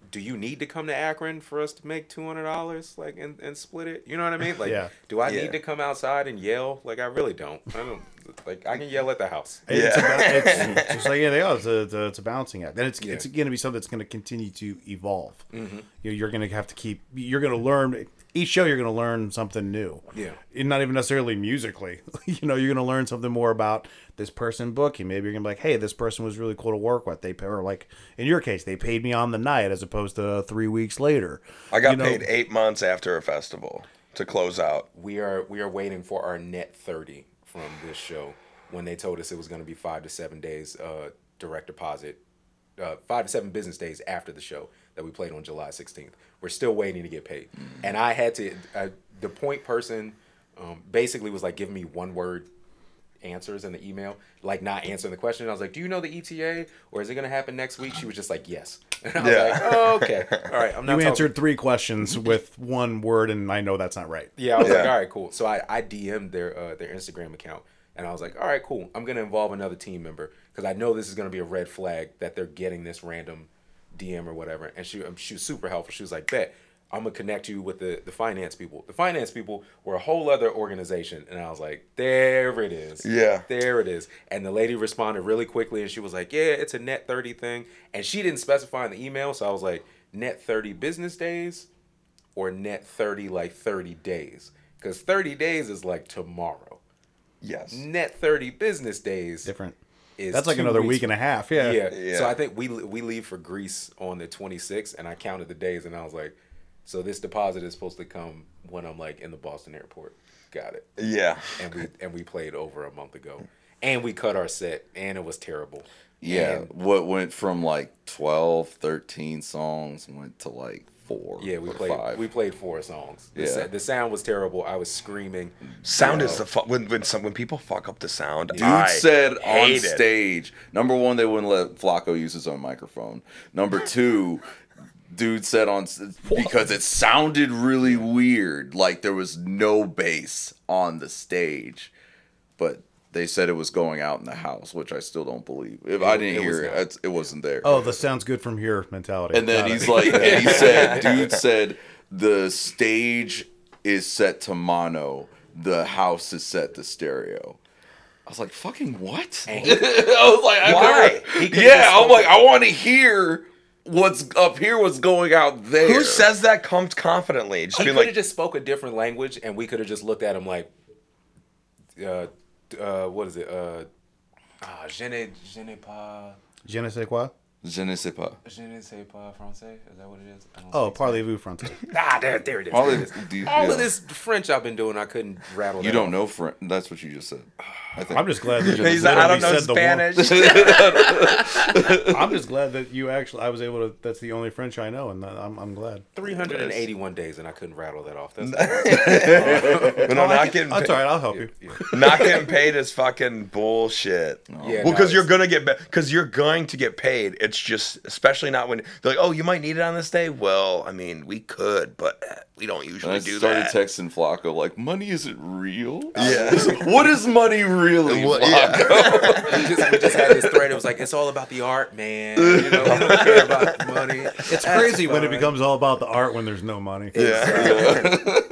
do you need to come to Akron for us to make two hundred dollars like and, and split it? You know what I mean? Like Yeah. do I Yeah. need to come outside and yell? Like I really don't. I don't like I can yell at the house. It's, Yeah. a, ba- it's just like anything else. It's a, it's a balancing act, and it's Yeah. it's going to be something that's going to continue to evolve. Mm-hmm. You know, you're going to have to keep. You're going to learn each show. You're going to learn something new. Yeah. and not even necessarily musically. you know, you're going to learn something more about this person booking. Maybe you're going to be like, hey, this person was really cool to work with. They pay, or like in your case, they paid me on the night as opposed to three weeks later. I got You know, paid eight months after a festival to close out. we are we are waiting for our net 30 from this show when they told us it was going to be five to seven days uh, direct deposit uh, five to seven business days after the show that we played on july 16th we're still waiting to get paid. And i had to uh, the point person um, basically was like giving me one word answers in the email, like not answering the question. I was like, "Do you know the ETA, or is it gonna happen next week?" She was just like, "Yes." And I was Yeah. like, "Oh, okay, all right." I'm not You talking- answered three questions with one word, and I know that's not right. yeah, I was like, all right, cool. So I, I DM'd their uh, their Instagram account, and I was like, all right, cool. I'm gonna involve another team member because I know this is gonna be a red flag that they're getting this random DM or whatever. And she um, she was super helpful. She was like, bet I'm gonna connect you with the the finance people. The finance people were a whole other organization, and I was like, there it is. Yeah. there it is. And the lady responded really quickly, and she was like, yeah, it's a net thirty thing, and she didn't specify in the email, so I was like, net thirty business days or net 30 like 30 days because 30 days is like tomorrow Yes. net 30 business days Different. is That's like another weeks week and a half. Yeah. yeah. Yeah. so i think we we leave for greece on the 26th and i counted the days and i was like so this deposit is supposed to come when i'm like in the boston airport got it Yeah. and we and we played over a month ago and we cut our set and it was terrible Yeah. And- What went from like 12, 13 songs went to like four. yeah we or played five. we played four songs the, Yeah. sa- the sound was terrible i was screaming Sound Uh, is the fu- when when some when people fuck up the sound. Dude I said on hate it. stage, number one, they wouldn't let Flaco use his own microphone. Number two, dude said on s- because it sounded really weird, like there was no bass on the stage, but they said it was going out in the house, which I still don't believe. If I didn't it hear it, it's, it wasn't there. Oh, the sounds good from here mentality. And then Got it. he's like, and he said, dude said, the stage is set to mono, the house is set to stereo. I was like, fucking what? I was like, I've Why? never- yeah, I'm like, I want to hear what's up here, what's going out there. Who says that comes confidently? Just He being could have like, just spoke a different language, and we could have just looked at him like, uh, uh, what is it? Uh, ah, je ne, je ne pas, Je ne sais quoi? Je ne sais pas. je ne sais pas français. Is that what it is? Oh, parlez-vous français. Ah, there, there it is. All, There it this, is. All yeah. of this French I've been doing, I couldn't rattle. You don't off. know French. That's what you just said. I think. I'm just glad that you he's like, I don't know said Spanish. I'm just glad that you actually. I was able to. That's the only French I know, and I'm I'm glad. 381 days, and I couldn't rattle that off. That's But no, not getting That's paid, all right. I'll help you. not getting paid is fucking bullshit. Yeah, well, no, because you're gonna get because you're going to get paid. It's just especially not when they're like, oh, you might need it on this day. Well, I mean, we could, but uh, we don't And usually I do started that. Started texting Flaco like, "Money isn't real. Yeah. what is money really, Well, Flaco?" we, just, we just had this thread. It was like it's all about the art, man. You know, we don't care about money. It's crazy when it becomes all about the art when there's no money. yeah.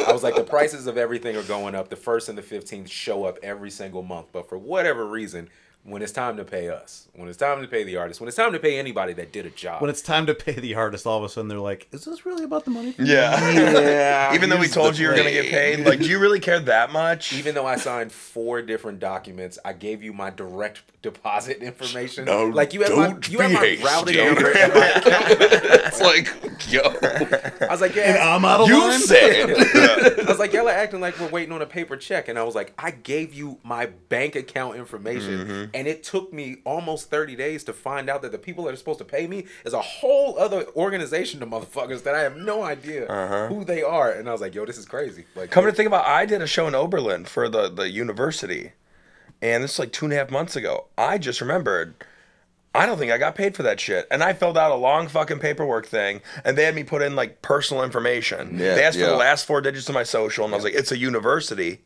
I was like, the prices of everything are going up. The first and the fifteenth show up every single month, but for whatever reason, when it's time to pay us, when it's time to pay the artist, when it's time to pay anybody that did a job. When it's time to pay the artist, all of a sudden they're like, "Is this really about the money?" Yeah. Yeah. Even though we told the you you were gonna get paid, like, do you really care that much? even though I signed four different documents, I gave you my direct deposit information. No, like you have my you had my routing number. and my account. it's like, yo, I was like, yeah. and I'm out of you line. said. I was like, y'all are acting like we're waiting on a paper check. And I was like, I gave you my bank account information. Mm-hmm. And it took me almost 30 days to find out that the people that are supposed to pay me is a whole other organization of motherfuckers that I have no idea uh-huh. who they are. And I was like, yo, this is crazy. Like, Come to think about, I did a show in Oberlin for the the university, and this is like two and a half months ago. I just remembered. I don't think I got paid for that shit. And I filled out a long fucking paperwork thing, and they had me put in like personal information. Yeah, they asked for the last four digits of my social, and I was like, "It's a university.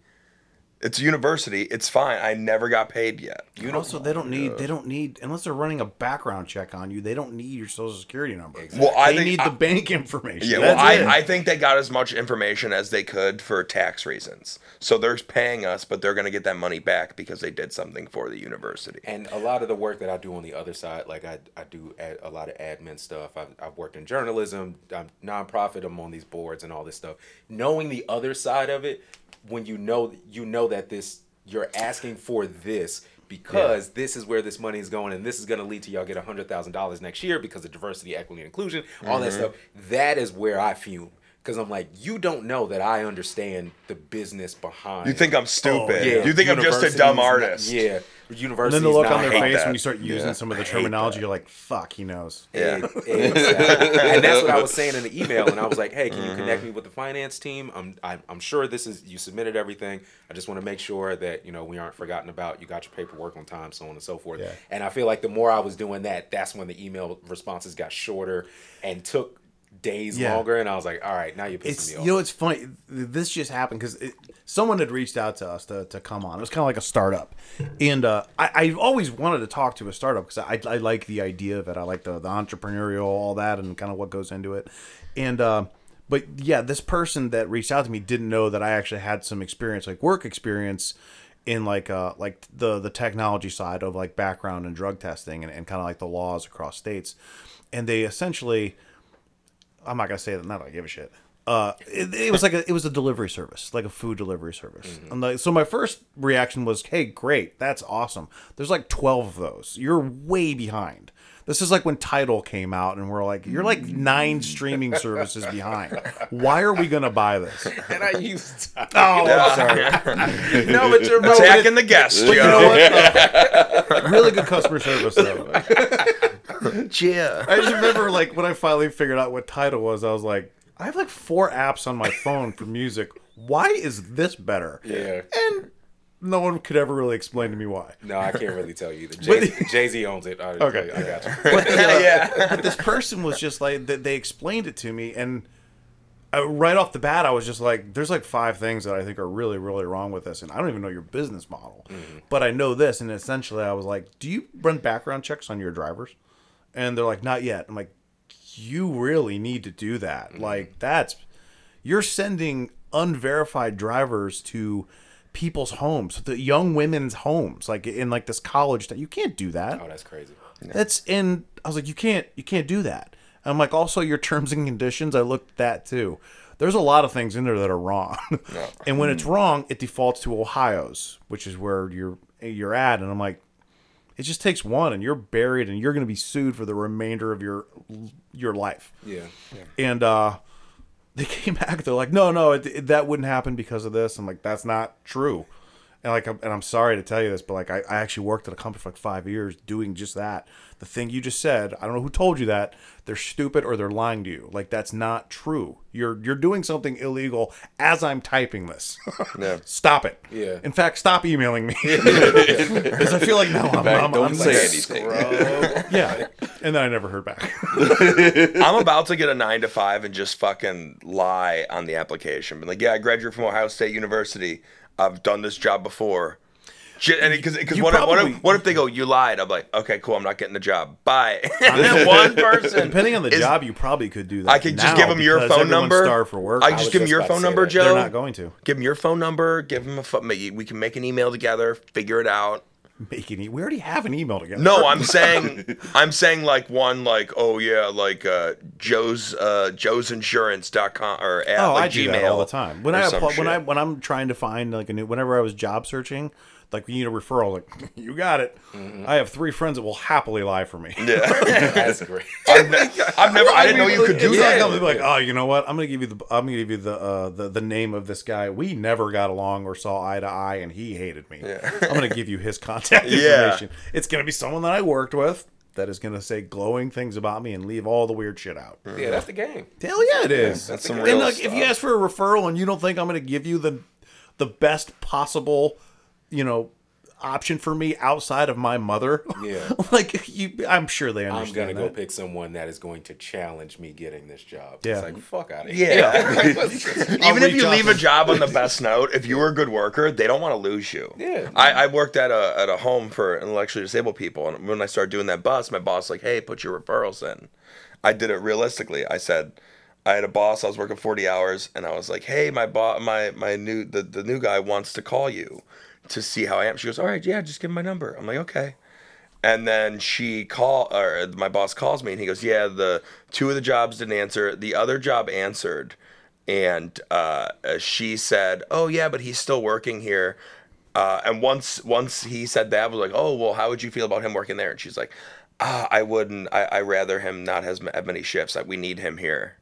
It's university. It's fine. I never got paid yet." You know, also they don't need they don't need unless they're running a background check on you. They don't need your social security number. Well, I they think need I- the bank information. Yeah, well, That's it. I, I think they got as much information as they could for tax reasons. So they're paying us, but they're going to get that money back because they did something for the university. And a lot of the work that I do on the other side, like I, I do ad, a lot of admin stuff. I've, I've worked in journalism, I'm nonprofit. I'm on these boards and all this stuff. Knowing the other side of it, when you know you know that this you're asking for this because this is where this money is going and this is going to lead to y'all get a hundred thousand dollars next year because of diversity, equity, and inclusion, all that mm-hmm. stuff. That is where I fume. Because I'm like, you don't know that I understand the business behind. You think I'm stupid? yeah. You think I'm just a dumb artist? not- yeah, and then the look on their face that. when you start using Yeah. some of the terminology, that. you're like, "Fuck, he knows." Yeah. Exactly. and that's what I was saying in the email. And I was like, hey, can Mm-hmm. you connect me with the finance team? I'm, I'm, I'm sure this is, you submitted everything. I just want to make sure that, you know, we aren't forgotten about. You got your paperwork on time, so on and so forth. Yeah. And I feel like the more I was doing that, that's when the email responses got shorter and took days Yeah. longer. And I was like, all right, now you're pissing It's me you know it's funny. This just happened because someone had reached out to us to, to come on. It was kind of like a startup, and uh, I I've always wanted to talk to a startup because I, I like the idea of it. I like the, the entrepreneurial all that and kind of what goes into it, and uh, but yeah, this person that reached out to me didn't know that I actually had some experience, like work experience. In like uh like the the technology side of like background and drug testing and, and kind of like the laws across states, and they essentially I'm not gonna say that. Not that I give a shit. Uh, it, it was like a it was a delivery service, like a food delivery service. And like, so my first reaction was, "Hey, great, that's awesome." There's like twelve of those. You're way behind. This is like when Tidal came out, and we're like, "You're like nine streaming services behind. Why are we gonna buy this?" and I used Oh, I'm sorry. no, but you're Attacking the guest, But you know what? Uh, really good customer service though. Yeah. I just remember like when I finally figured out what Tidal was, I was like, I have like four apps on my phone for music. Why is this better? Yeah. And no one could ever really explain to me why. No, I can't really tell you. But- Jay Z owns it. I, Okay. I got you. But, uh, Yeah. but this person was just like they, they explained it to me and right off the bat I was just like there's like five things that I think are really really wrong with this and I don't even know your business model. But I know this and essentially I was like, "Do you run background checks on your drivers?" And they're like, "Not yet." I'm like, "You really need to do that." Like that's you're sending unverified drivers to people's homes, the young women's homes, like in like this college that you can't do that. Oh, that's crazy. That's and I was like, you can't, you can't do that. And I'm like, also your terms and conditions. I looked at that too. There's a lot of things in there that are wrong, yeah. and when it's wrong, it defaults to Ohio's, which is where you're you're at. And I'm like, it just takes one, and you're buried, and you're going to be sued for the remainder of your your life. Yeah. And uh, they came back. They're like, no, no, it, it- that wouldn't happen because of this. I'm like, that's not true. And like, I'm, and I'm sorry to tell you this, but like, I, I actually worked at a company for like five years doing just that. The thing you just said, I don't know who told you that. They're stupid or they're lying to you. Like, that's not true. You're you're doing something illegal as I'm typing this. Yeah. stop it. Yeah. In fact, stop emailing me because I feel like now I'm, I'm, don't I'm say like, anything. Yeah. And then I never heard back. I'm about to get a nine to five and just fucking lie on the application. But like, yeah, I graduated from Ohio State University. I've done this job before. And because because You what, if- what, probably- if, what if they go, you lied? I'm like, okay, cool, I'm not getting the job. Bye. and then one person, Depending on the is- job, you probably could do that. I could just give them your phone number. starved for work. I I just was give them your phone number, that. Joe. They're not going to. Give them your phone number. Give them a phone. We can make an email together. Figure it out. Making. E- we already have an email together. No, I'm saying I'm saying like one like oh yeah like uh, Joe's uh, Joe's Joe'sinsurance.com or at Oh, like I do Gmail that all the time. When I apply, when I when I'm trying to find like a new whenever I was job searching, like you need a referral, like you got it. I have three friends that will happily lie for me. yeah. That's great. I've, ne- I've never I didn't know you could do that. Like, like, oh, you know what? I'm gonna give you the I'm gonna give you the uh, the the name of this guy. We never got along or saw eye to eye, and he hated me. Yeah. I'm gonna give you his contact information. Yeah. It's gonna be someone that I worked with that is gonna say glowing things about me and leave all the weird shit out. Yeah, that's the game. Hell yeah, it is. That's some and real like, if you ask for a referral and you don't think I'm going to give you the the best possible, you know, option for me outside of my mother, Yeah. like you, I'm sure they understand. I'm gonna go pick someone that is going to challenge me getting this job. Yeah. It's like fuck out of here. Yeah. I'll Even if you leave to- a job on the best note, if you were a good worker, they don't want to lose you. Yeah. I, I worked at a at a home for intellectually disabled people, and when I started doing that bus, my boss was like, "Hey, put your referrals in." I did it realistically. I said, I had a boss. I was working forty hours, and I was like, "Hey, my boss, my my new the, the new guy wants to call you to see how I am." She goes, "All right, yeah, just give him my number." I'm like, "Okay." And then she call or my boss calls me and he goes, "Yeah, the two of the jobs didn't answer. The other job answered." And uh, she said, "Oh yeah, but he's still working here." Uh, and once once he said that, I was like, "Oh well, how would you feel about him working there?" And she's like, ah, "I wouldn't. I I rather him not has have many shifts. Like we need him here."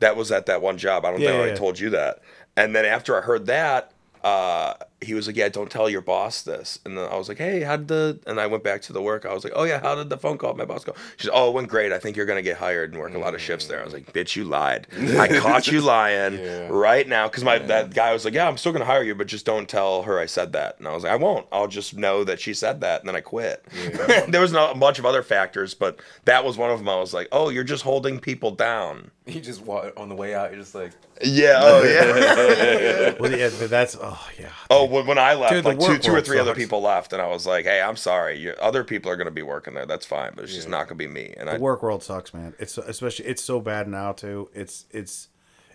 That was at that one job. I don't Yeah, think I yeah, already yeah. told you that. And then after I heard that, uh, he was like, "Yeah, don't tell your boss this." And then I was like, "Hey, how did the?" And I went back to the work. I was like, "Oh yeah, how did the phone call my boss go?" She's, "Oh, it went great. I think you're gonna get hired and work a lot of shifts there." I was like, "Bitch, you lied. I caught you lying Yeah. right now." Because my that guy was like, "Yeah, I'm still gonna hire you, but just don't tell her I said that." And I was like, "I won't. I'll just know that she said that." And then I quit. there was not a bunch of other factors, but that was one of them. I was like, "Oh, you're just holding people down." You just walk on the way out. You're just like, Yeah. Oh yeah. Well, yeah, but that's oh yeah. Oh, when, when I left, Dude, like two, two or three other people left, and I was like, "Hey, I'm sorry. Other people are going to be working there. That's fine, but it's just not going to be me." And I, The work world sucks, man. It's especially it's so bad now too. It's it's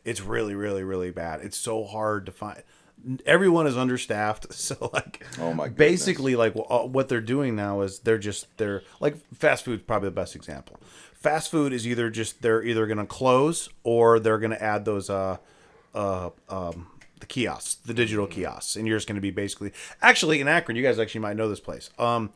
it's really really really bad. It's so hard to find. Everyone is understaffed, so like Oh my goodness. basically like uh, what they're doing now is they're just they're like fast food's probably the best example. Fast food is either just they're either going to close or they're going to add those uh uh um the kiosks, the digital kiosks, and you're just going to be basically actually in Akron. You guys actually might know this place. Um,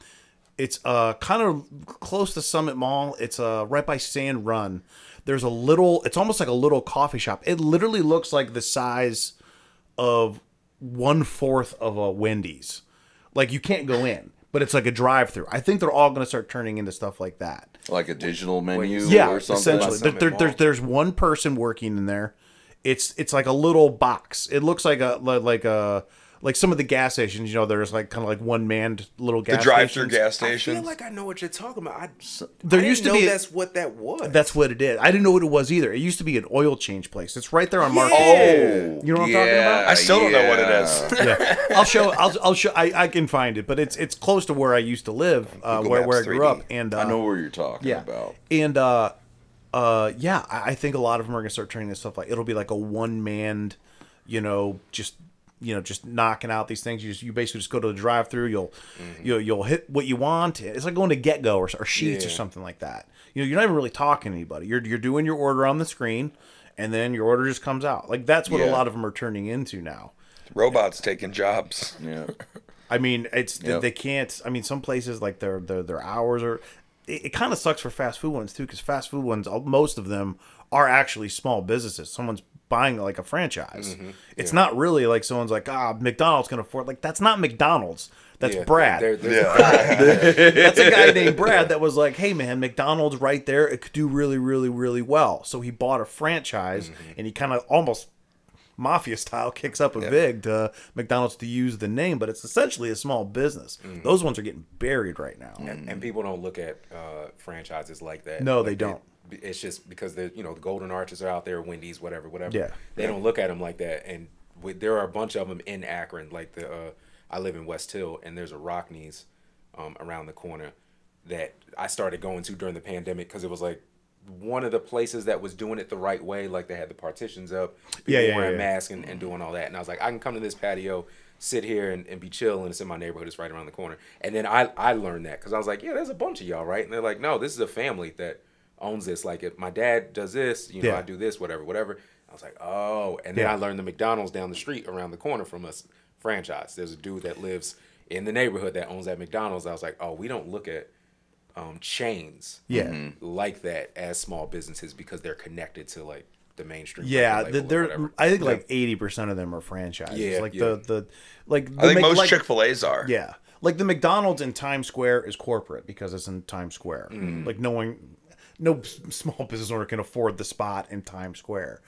it's uh kind of close to Summit Mall. It's uh right by Sand Run. There's a little. It's almost like a little coffee shop. It literally looks like the size of one fourth of a Wendy's. Like you can't go in, but it's like a drive through. I think they're all going to start turning into stuff like that. like a digital menu Yeah, or something. essentially. There, Summit there, there's there's one person working in there. It's it's like a little box. It looks like a like a like some of the gas stations. You know, there's like kind of like one manned little gas. the drive-through stations. gas I station. feel like I know what you're talking about. I, There I didn't used to know be a- that's what that was. That's what it is. I didn't know what it was either. It used to be an oil change place. It's right there on Market. Oh, You know what I'm talking about? I still don't know what it is. yeah, I'll show. I'll, I'll show. I, I can find it, but it's it's close to where I used to live, uh, where, where I grew 3D. up, and uh, I know where you're talking yeah, about. and uh, uh, yeah, I, I think a lot of them are gonna start turning this stuff like it'll be like a one manned, you know, just you know, just knocking out these things. You just you basically just go to the drive through. You'll you'll you'll hit what you want. It's like going to GetGo or, or Sheetz or something like that. You know, you're not even really talking to anybody. You're you're doing your order on the screen, and then your order just comes out. Like that's what a lot of them are turning into now. Robots taking jobs. Yeah. I mean, it's Yep. they can't. I mean, some places like their their their hours are. It, it kind of sucks for fast food ones too, because fast food ones, uh, most of them are actually small businesses. Someone's buying like a franchise. Mm-hmm. It's not really like someone's like, ah, McDonald's can afford. Like that's not McDonald's. That's Yeah, Brad. there- there's a Yeah. That's a guy named Brad that was like, hey man, McDonald's right there. It could do really, really, really well. So he bought a franchise Mm-hmm. and he kind of almost mafia style kicks up a vig to McDonald's to use the name, but it's essentially a small business. Mm-hmm. Those ones are getting buried right now. and, and people don't look at uh, franchises like that. No, Like, they don't. It, it's just because the you know the Golden Arches are out there, Wendy's, whatever, whatever. Yeah. they don't look at them like that. And with, there are a bunch of them in Akron. Like the uh, I live in West Hill, and there's a Rockne's um, around the corner that I started going to during the pandemic because it was like one of the places that was doing it the right way. Like they had the partitions up, people Yeah, yeah, wearing yeah. masks and, and doing all that. And I was like, I can come to this patio, sit here and, and be chill and it's in my neighborhood. It's right around the corner. And then I I learned that because I was like, yeah, there's a bunch of y'all, right? And they're like, no, this is a family that owns this. Like if my dad does this, you know, Yeah. I do this, whatever, whatever. I was like, oh. And then. I learned the McDonald's down the street around the corner from us franchise. There's a dude that lives in the neighborhood that owns that McDonald's. I was like, oh, we don't look at um, chains Yeah. like that as small businesses because they're connected to like the mainstream. Yeah, the, they're. I think like eighty percent of them are franchises. Yeah, like yeah. the the like. The I think Mc- most like- Chick Fil A's are. Yeah, like the McDonald's in Times Square is corporate because it's in Times Square. Mm. Like no one, no small business owner can afford the spot in Times Square.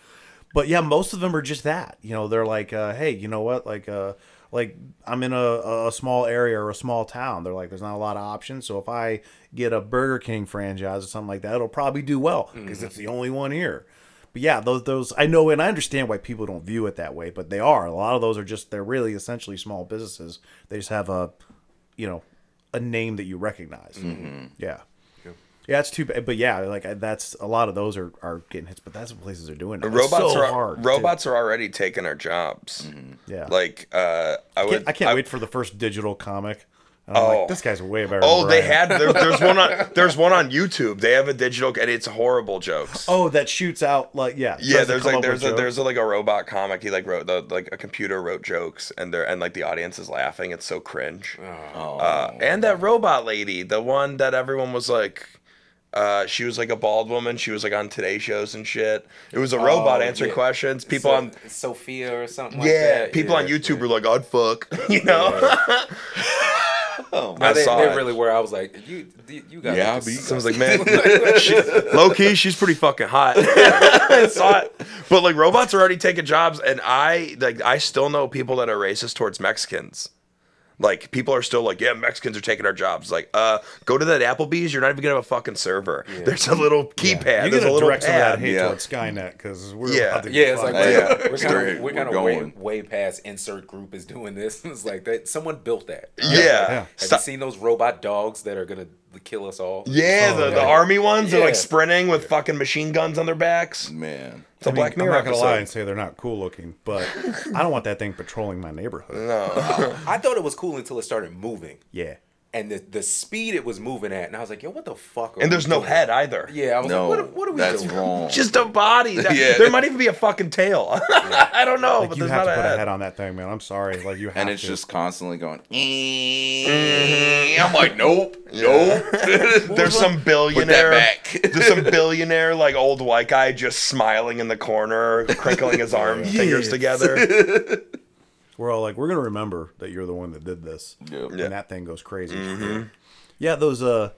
But yeah, most of them are just that. You know, they're like, uh, hey, you know what? Like, uh, like I'm in a, a small area or a small town. They're like, there's not a lot of options. So if I get a Burger King franchise or something like that, it'll probably do well because it's the only one here. But yeah, those those I know and I understand why people don't view it that way, but they are. A lot of those are just they're really essentially small businesses. They just have a, you know, a name that you recognize. Mm-hmm. Yeah. Yeah, it's too bad, but yeah, like that's a lot of those are, are getting hits, but that's what places are doing. Now. Robots so are hard. too. robots are already taking our jobs. Yeah, Like uh, I I would. can't, I can't wait for the first digital comic. And I'm Oh. like, this guy's way better. Oh, than they had there, there's one on there's one on YouTube. They have a digital and it's horrible jokes. Oh, that shoots out like yeah. yeah, there's like there's with a, there's a, like a robot comic. He like wrote the like a computer wrote jokes and they're and like the audience is laughing. It's so cringe. Oh. Uh, and that robot lady, the one that everyone was like, uh, she was like a bald woman. She was like on Today shows and shit. It was a robot Oh, answering yeah. questions. People So- on Sophia or something like yeah, that. people on YouTube yeah. were like, "I'd fuck," you know. Oh, No, they, saw they it. really were. I was like, you, you got Yeah, like I Someone's like, man, she, low key, she's pretty fucking hot. I saw it. But like, robots are already taking jobs, and I like, I still know people that are racist towards Mexicans. Like, people are still like, yeah, Mexicans are taking our jobs. Like, uh, go to that Applebee's. You're not even gonna have a fucking server. There's a little keypad. You're There's a gonna little direct some of that pad. hate Yeah. towards Skynet because we're Yeah. about to Yeah, it's like fucked. We're, yeah. we're kind Straight, of we're we're kind of way, going. way past insert group is doing this. It's like that someone built that. Yeah. Yeah. Have Stop- you seen those robot dogs that are gonna kill us all? Yeah, Oh, the, the yeah. army ones are like Yeah. sprinting with fucking machine guns on their backs. man. It's a I mean, Black Mirror I'm not gonna lie and say they're not cool looking, but I don't want that thing patrolling my neighborhood. No. I thought it was cool until it started moving. Yeah. And the, the speed it was moving at, and I was like, "Yo, what the fuck?" Are and there's no doing? head either. Yeah, I was No, like, "What? What are we that's doing?" wrong. Just a body. That- Yeah. There might even be a fucking tail. I don't know, Like but you there's have not to a put head. a head on that thing, man. I'm sorry. Like you have and it's to. just constantly going. I'm like, nope, nope. There's some billionaire. back. There's some billionaire like old white guy just smiling in the corner, crinkling his arm fingers together. We're all like, we're gonna remember that you're the one that did this. Yep. And that thing goes crazy. Yeah, those uh,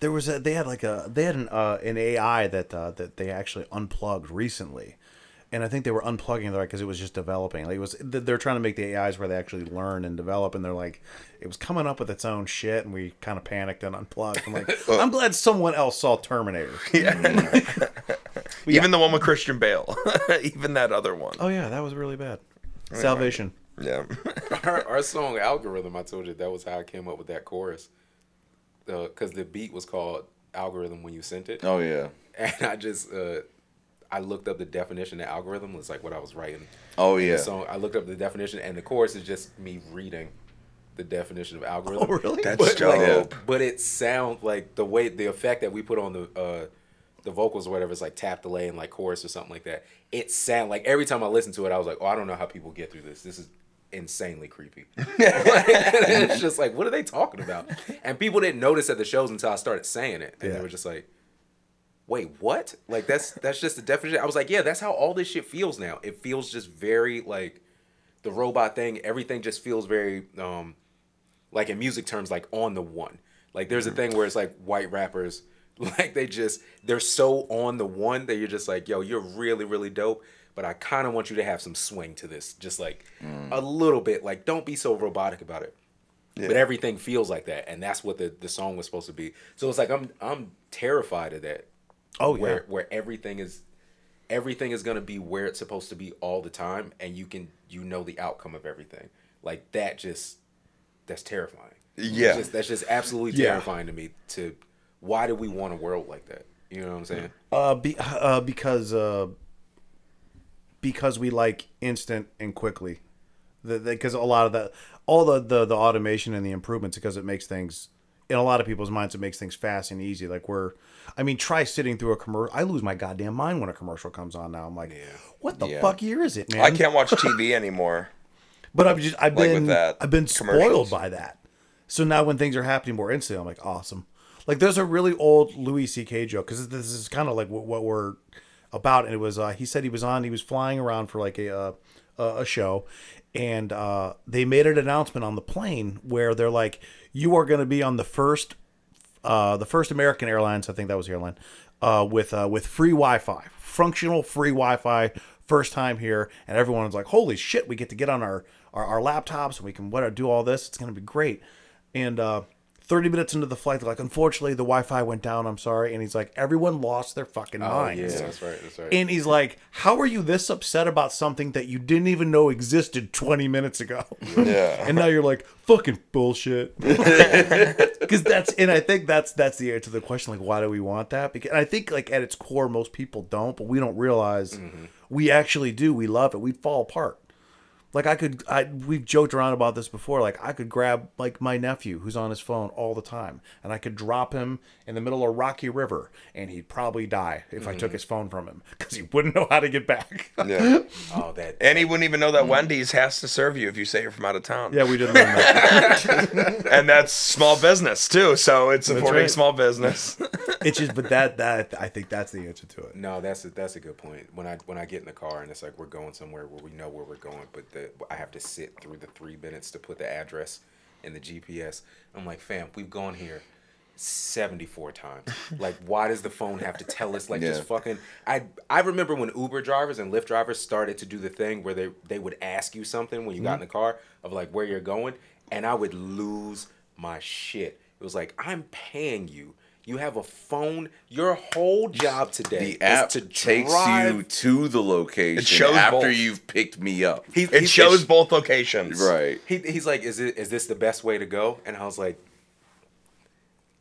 there was a they had like a they had an uh, an AI that uh, that they actually unplugged recently, and I think they were unplugging it because it was just developing. Like it was they're trying to make the AIs where they actually learn and develop, and they're like it was coming up with its own shit, and we kind of panicked and unplugged. I'm like, I'm glad someone else saw Terminator. Yeah. Even the one with Christian Bale. Even that other one. Oh yeah, that was really bad. Salvation. Yeah. our, our song algorithm i told you that was how i came up with that chorus because the beat was called algorithm when you sent it oh yeah. and i just uh i looked up the definition of algorithm was like what i was writing Oh yeah. So i looked up the definition and the chorus is just me reading the definition of algorithm Oh really? That's but, like, dope. but it sounds like the way the effect that we put on the uh the vocals or whatever is like tap delay and like chorus or something like that it sound like every time i listened to it i was like oh i don't know how people get through this this is insanely creepy. It's just like what are they talking about? And people didn't notice at the shows until i started saying it. And Yeah. they were just like wait what? Like that's that's just the definition. I was like yeah that's how all this shit feels now. It feels just very like the robot thing everything just feels very um like in music terms like on the one. Like there's a thing where it's like white rappers like they just they're so on the one that you're just like yo you're really really dope but i kind of want you to have some swing to this just like a little bit like don't be so robotic about it. But everything feels like that and that's what the, the song was supposed to be. So it's like i'm i'm terrified of that. Oh yeah. where where everything is everything is going to be where it's supposed to be all the time and you can you know the outcome of everything. Like that just that's terrifying. Yeah. It's just, that's just absolutely Yeah. terrifying to me to why do we want a world like that? You know what i'm saying? Uh, be, uh, because uh, because we like instant and quickly. because a lot of the all the, the the automation and the improvements because it makes things in a lot of people's minds it makes things fast and easy. Like we're, I mean, try sitting through a commercial. I lose my goddamn mind when a commercial comes on. Now I'm like, what the Yeah. fuck year is it, man? I can't watch TV anymore. But I've just I've Like been with that, I've been spoiled by that. So now when things are happening more instantly, I'm like awesome. Like there's a really old Louis C.K. joke because this is kind of like what, what we're about, and it was uh, he said he was on he was flying around for like a uh, a a show, and uh, they made an announcement on the plane where they're like, you are going to be on the first uh, the first American Airlines, I think that was airline, uh, with uh, with free Wi-Fi, functional free Wi-Fi, first time here, and everyone's like, "Holy shit, we get to get on our our, our laptops and we can what do all this. It's gonna be great." And uh, 30 minutes into the flight, they're like, "Unfortunately, the Wi-Fi went down. I'm sorry." And he's like, "Everyone lost their fucking Oh minds." yeah, that's right. That's right. And he's like, "How are you this upset about something that you didn't even know existed 20 minutes ago?" Yeah. and now you're like, "Fucking bullshit." Because that's, and I think that's that's the answer to the question. Like, why do we want that? Because and I think like at its core, most people don't, but we don't realize mm-hmm. we actually do. We love it. We fall apart. Like I could, I we've joked around about this before. Like I could grab like my nephew who's on his phone all the time, and I could drop him in the middle of Rocky River, and he'd probably die if I took mm-hmm. his phone from him because he wouldn't know how to get back. Yeah. oh, that. And he wouldn't even know that mm. Wendy's has to serve you if you say you're from out of town. yeah, we did learn that. And that's small business too. So it's supporting right. small business. It's just, but that that I think that's the answer to it. No, that's a, that's a good point. When I when I get in the car and it's like we're going somewhere where we know where we're going, but the, I have to sit through the three minutes to put the address in the GPS. I'm like, fam, we've gone here 74 times. like, why does the phone have to tell us? Like, Yeah. just fucking. I I remember when Uber drivers and Lyft drivers started to do the thing where they they would ask you something when you got mm-hmm. in the car of like where you're going, and I would lose my shit. It was like I'm paying you. You have a phone. Your whole job today The app is to takes drive. you to the location It shows after both. you've picked me up. He, It he- shows both locations. right. He, he's like, is it is this the best way to go? And I was like,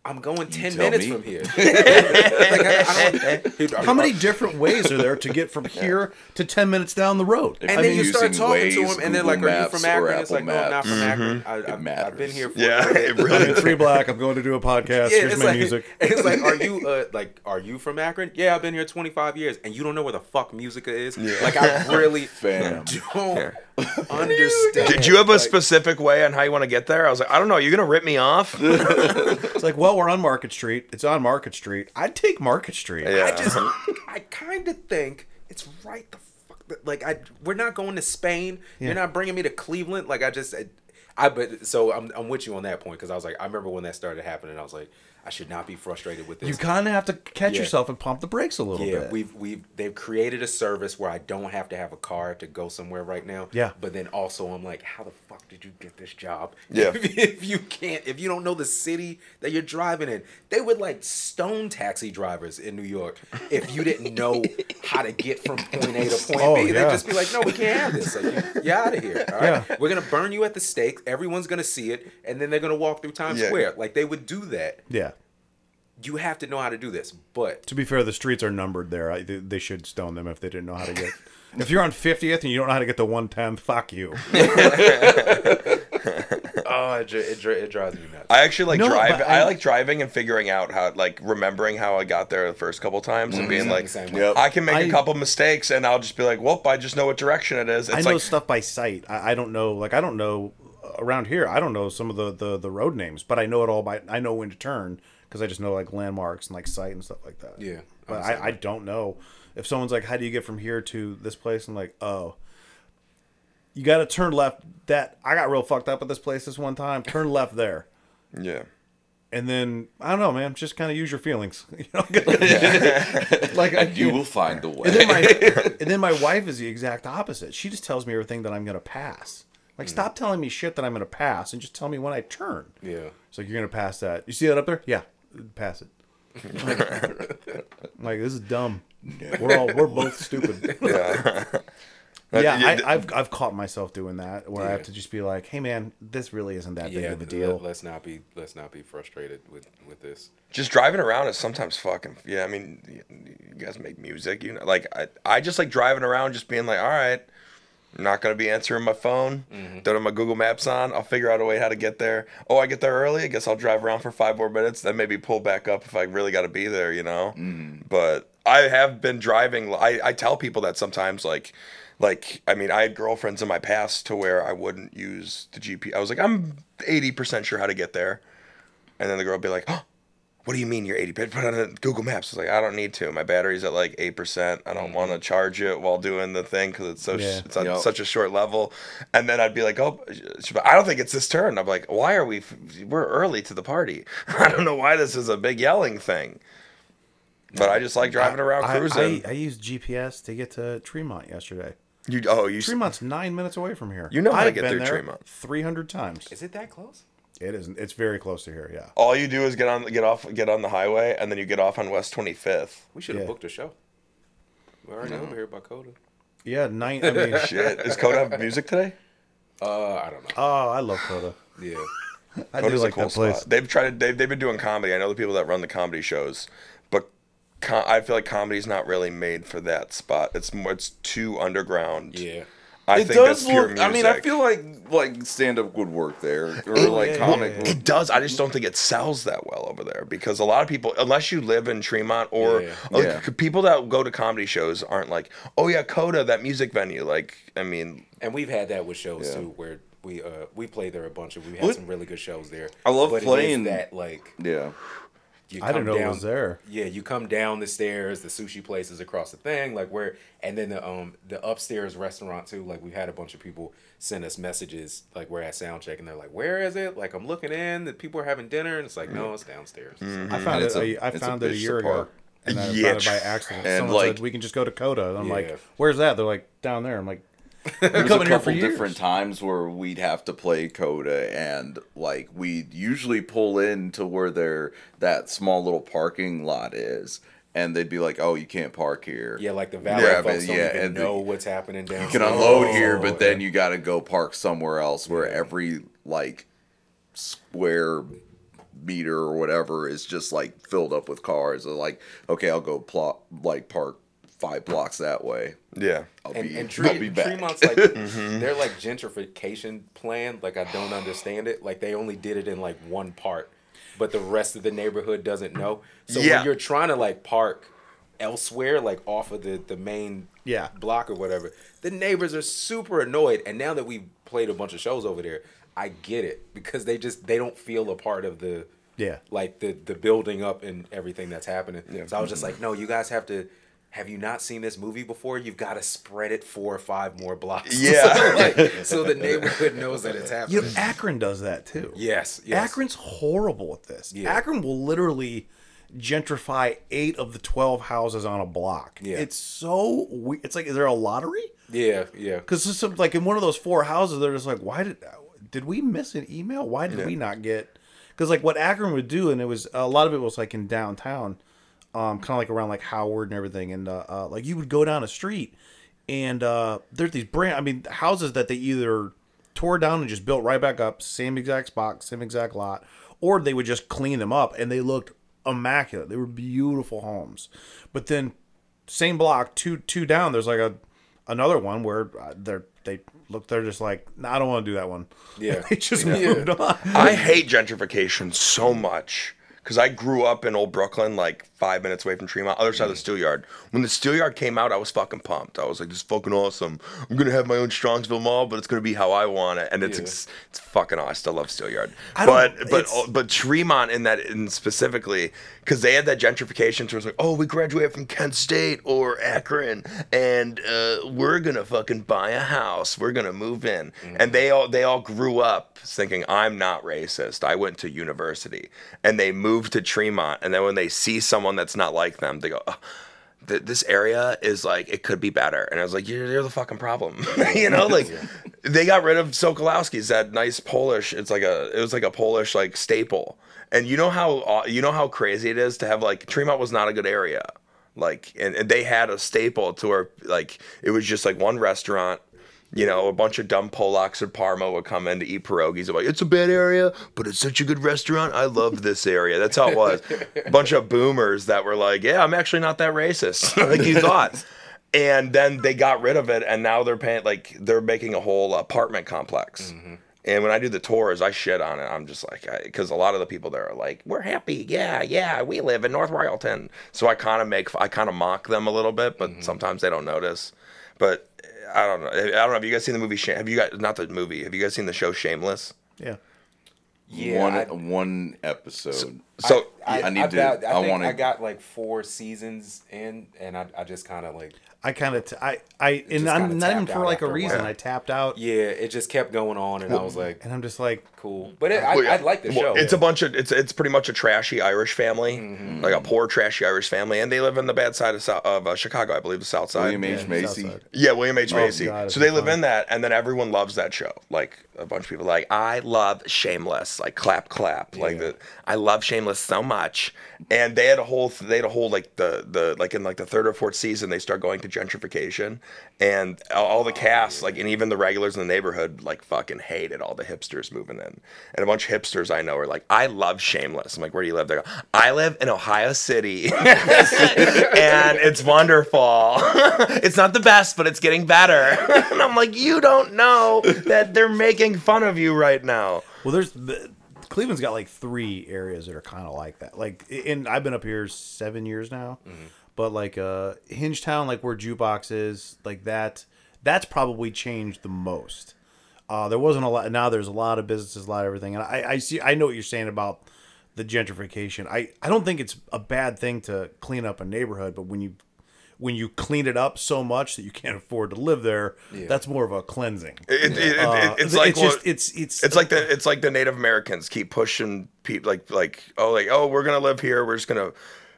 I'm going ten minutes me. from here. Like, I- I don't- How many different ways are there to get from here to 10 minutes down the road? And I then mean, you start using talking to Waze, him, and they're Google like, "Are you Maps, from Akron?" It's like, Apple "No, I'm not from Maps. Akron. I, I've, I've been here for Yeah, it I'm in Three Black. I'm going to do a podcast. Yeah, Here's it's my like, music. it's like, are you uh, like, are you from Akron? Yeah, I've been here 25 years, and you don't know where the fuck Musica is. Yeah. Like, I really Fam. don't understand. Did you have a Like, specific way on how you want to get there? I was like, I don't know. You're gonna rip me off? It's like, well, we're on Market Street. It's on Market Street. I'd take Market Street. Yeah. I just, I kind of think it's right the fuck. Like, I, we're not going to Spain. Yeah. You're not bringing me to Cleveland. Like, I just, I, I but so I'm, I'm with you on that point because I was like, I remember when that started happening. I was like, I should not be frustrated with this. You kind of have to catch Yeah. yourself and pump the brakes a little Yeah, bit. we've we've they've created a service where I don't have to have a car to go somewhere right now. Yeah. But then also I'm like, how the fuck did you get this job? Yeah. If, if you can't, if you don't know the city that you're driving in, they would like stone taxi drivers in New York if you didn't know how to get from point A to point Oh, B. yeah. They'd just be like, no, we can't have this. Like, you- you're out of here. All right. Yeah. We're gonna burn you at the stake. Everyone's gonna see it, and then they're gonna walk through Times Yeah. Square. Like they would do that. yeah. You have to know how to do this, but To be fair, the streets are numbered there. I, they, they should stone them if they didn't know how to get. if you're on 50th and you don't know how to get to 110th, fuck you. oh, it, it, it drives me nuts. I actually like No, drive. I, I- like driving and figuring out how, like, remembering how I got there the first couple times and mm-hmm. being like. Yep. I can make I- a couple mistakes and I'll just be like, well, I just know what direction it is. It's I know like, stuff by sight. I, I don't know, like, I don't know uh, around here. I don't know some of the, the, the road names, but I know it all by, I know when to turn because I just know, like, landmarks and, like, sight and stuff like that. Yeah, But I'm the same I, I don't know. If someone's like, how do you get from here to this place? I'm like, oh. You got to turn left. That I got real fucked up at this place this one time. Turn left there. yeah. and then I don't know, man. Just kind of use your feelings. You know, like I, You will find the way. And then my and then my wife is the exact opposite. She just tells me everything that I'm gonna pass. Like, stop mm. telling me shit that I'm gonna pass, and just tell me when I turn. yeah. It's like you're gonna pass that. You see that up there? Yeah, pass it. like this is dumb. We're all we're both stupid. Yeah. yeah, you- I, I've I've caught myself doing that where I have to just be like, hey man, this really isn't that big Yeah, of a let- deal. Let's not be let's not be frustrated with with this. just driving around is sometimes fucking yeah i mean you you guys make music you know like i, I just like driving around just being like all right I'm not gonna be answering my phone. Mm-hmm. Don't have my Google Maps on. I'll figure out a way how to get there. Oh, I get there early. I guess I'll drive around for five more minutes. Then maybe pull back up if I really got to be there. You know. But I have been driving. I I tell people that sometimes like. Like I mean, I had girlfriends in my past to where I wouldn't use the GPS. I was like, I'm 80% sure how to get there, and then the girl would be like, "Oh, what do you mean you're 80 put it on google maps i was like i don't need to my battery's at like 8% i don't want to mm-hmm. charge it while doing the thing because it's so sh- Yeah. it's on Yep. such a short level and then i'd be like oh she'd be like, i don't think it's this turn i'm like why are we f- we're early to the party i don't know why this is a big yelling thing but i just like driving around I, cruising I, I used GPS to get to Tremont yesterday. you oh you s- Tremont's nine minutes away from here. You know how to I've get been through there Tremont. Three hundred times. Is it that close? It isn't. It's very close to here. Yeah. all you do is get on get off get on the highway and then you get off on west 25th We should have Yeah. booked a show. We're already over here by Coda. Yeah. Nine. I mean, shit is coda have music today Uh, I don't know. oh, I love Coda. Yeah. I do like a cool that place. spot. They've tried. They've, they've been doing comedy. I know the people that run the comedy shows, but com- I feel like comedy's not really made for that spot. It's more. It's too underground. Yeah. I it think does that's pure look. music. I mean, I feel like like stand up would work there, or like yeah, comic. yeah, it does. I just don't think it sells that well over there because a lot of people, unless you live in Tremont or Yeah. like, Yeah. people that go to comedy shows aren't like, oh yeah, Coda, that music venue. Like, I mean, And we've had that with shows Yeah. too, where we uh we played there a bunch of. We had What- some really good shows there. I love but it is playing- that like Yeah, you I didn't know down, it was there. Yeah, you come down the stairs, the sushi place is across the thing, like where, and then the um the upstairs restaurant too. Like we've had a bunch of people send us messages, like we're at sound check, and they're like, "Where is it?" Like I'm looking in, that people are having dinner, and it's like, no, it's downstairs. I found It's it. a- I it's a found it a year to ago. And I Yeah, found it by accident. and, Someone like- said we can just go to Coda. And I'm Yeah. like, "Where's that?" They're like, "Down there." I'm like, "We've There's coming a here for couple years." different times where we'd have to play Coda, and like we'd usually pull in to where there that small little parking lot is, and they'd be like, "Oh, you can't park here." Yeah, like the valet Yeah, folks don't yeah, even and the- know what's happening downstairs. you can unload Oh, here, but then yeah. you got to go park somewhere else where every like square meter or whatever is just like filled up with cars. Like, okay, I'll go plot like park five blocks that way. yeah. I'll and, be and I'll be back. Tremont's like mm-hmm. they're like gentrification plan. Like I don't understand it. Like they only did it in like one part, but the rest of the neighborhood doesn't know. So Yeah. when you're trying to like park elsewhere, like off of the the main Yeah. block or whatever, the neighbors are super annoyed. And now that we've played a bunch of shows over there, I get it because they just they don't feel a part of the Yeah. like the the building up and everything that's happening. So I was just like, no, you guys have to. Have you not seen this movie before? You've got to spread it four or five more blocks. Yeah. so, like, so the neighborhood knows that it's happening. You know, Akron does that too. yes, yes. Akron's horrible at this. Yeah. Akron will literally gentrify eight of the twelve houses on a block. Yeah. It's so we- it's like is there a lottery? Yeah, yeah. Because some- like in one of those four houses, they're just like, why did did we miss an email? Why did we not get? Because like what Akron would do, and it was a lot of it was like in downtown, um, kind of like around like Howard and everything, and uh, uh, like you would go down a street, and uh, there's these brand, I mean, houses that they either tore down and just built right back up, same exact spot, same exact lot, or they would just clean them up, and they looked immaculate. They were beautiful homes, but then same block, two two down. There's like a another one where uh, they're they look. They're just like, nah, I don't want to do that one. Yeah. they just Yeah. moved on. I hate gentrification so much because I grew up in Old Brooklyn, like five minutes away from Tremont, other side of the Steelyard. When the Steelyard came out, I was fucking pumped. I was like, "This is fucking awesome! I'm gonna have my own Strongsville Mall, but it's gonna be how I want it." And it's Yeah. it's, it's fucking awesome. I still love Steelyard, I but don't- but it's- but Tremont in that in specifically because they had that gentrification. So it was like, "Oh, we graduated from Kent State or Akron, and uh, we're gonna fucking buy a house. We're gonna move in." And they all they all grew up thinking, "I'm not racist. I went to university," and they moved to Tremont. And then when they see someone that's not like them, they go. "Oh, th- this area is like it could be better and i was like you're, you're the fucking problem you know like they got rid of sokolowski's that nice polish it's like a it was like a polish like staple and you know how you know how crazy it is to have like tremont was not a good area like and, and they had a staple to where like it was just like one restaurant you know, a bunch of dumb Polacks or Parma would come in to eat pierogies. They're like, it's a bad area, but it's such a good restaurant. I love this area. That's how it was. a bunch of boomers that were like, yeah, I'm actually not that racist, like you thought. and then they got rid of it, and now they're paying like they're making a whole apartment complex. Mm-hmm. And when I do the tours, I shit on it. I'm just like, because a lot of the people there are like, "We're happy, yeah, yeah, we live in North Royalton." So I kind of make, I kind of mock them a little bit, but mm-hmm. sometimes they don't notice. But I don't know. I don't know. Have you guys seen the movie? Shame? Have you guys not the movie? Have you guys seen the show Shameless? Yeah. Yeah, one I- one episode. So I, I need I to- got- I, I think wanna- I got like four seasons in, and I, I just kind of like, I kind of, t- I, I, and I'm not even for like a reason. while. I tapped out, yeah, it just kept going on, and I was like, and I'm just like, cool. But it, I, Well, yeah. I like the Well, show. It's a bunch of it's it's pretty much a trashy Irish family, like a poor trashy Irish family, and they live in the bad side of, Sou- of uh, Chicago, I believe, the South Side. William H Yeah, Macy. Southside. Yeah, William H Macy. God, so it's they live fun. in that, and then everyone loves that show. Like a bunch of people, like I love Shameless, like clap clap, like the I love Shameless so much. And they had a whole they had a whole like the the like in like the third or fourth season they start going to gentrification, and all, the cast like and even the regulars in the neighborhood like fucking hated all the hipsters moving in, and a bunch of hipsters I know are like I love Shameless. I'm like, where do you live? They go, I live in Ohio City, and it's wonderful. it's not the best, but it's getting better. and I'm like, you don't know that they're making fun of you right now. well, there's the, Cleveland's got like three areas that are kind of like that. Like, and I've been up here seven years now, mm-hmm. But like uh, Hingetown, like where Jukebox is, like that, that's probably changed the most. Uh, there wasn't a lot. Now there's a lot of businesses, a lot of everything, and I, I see. I know what you're saying about the gentrification. I, I don't think it's a bad thing to clean up a neighborhood, but when you when you clean it up so much that you can't afford to live there, that's more of a cleansing. It, it, it- Uh, it's like just what- it's it's it's like the it's like the Native Americans keep pushing people like like oh like oh we're gonna live here we're just gonna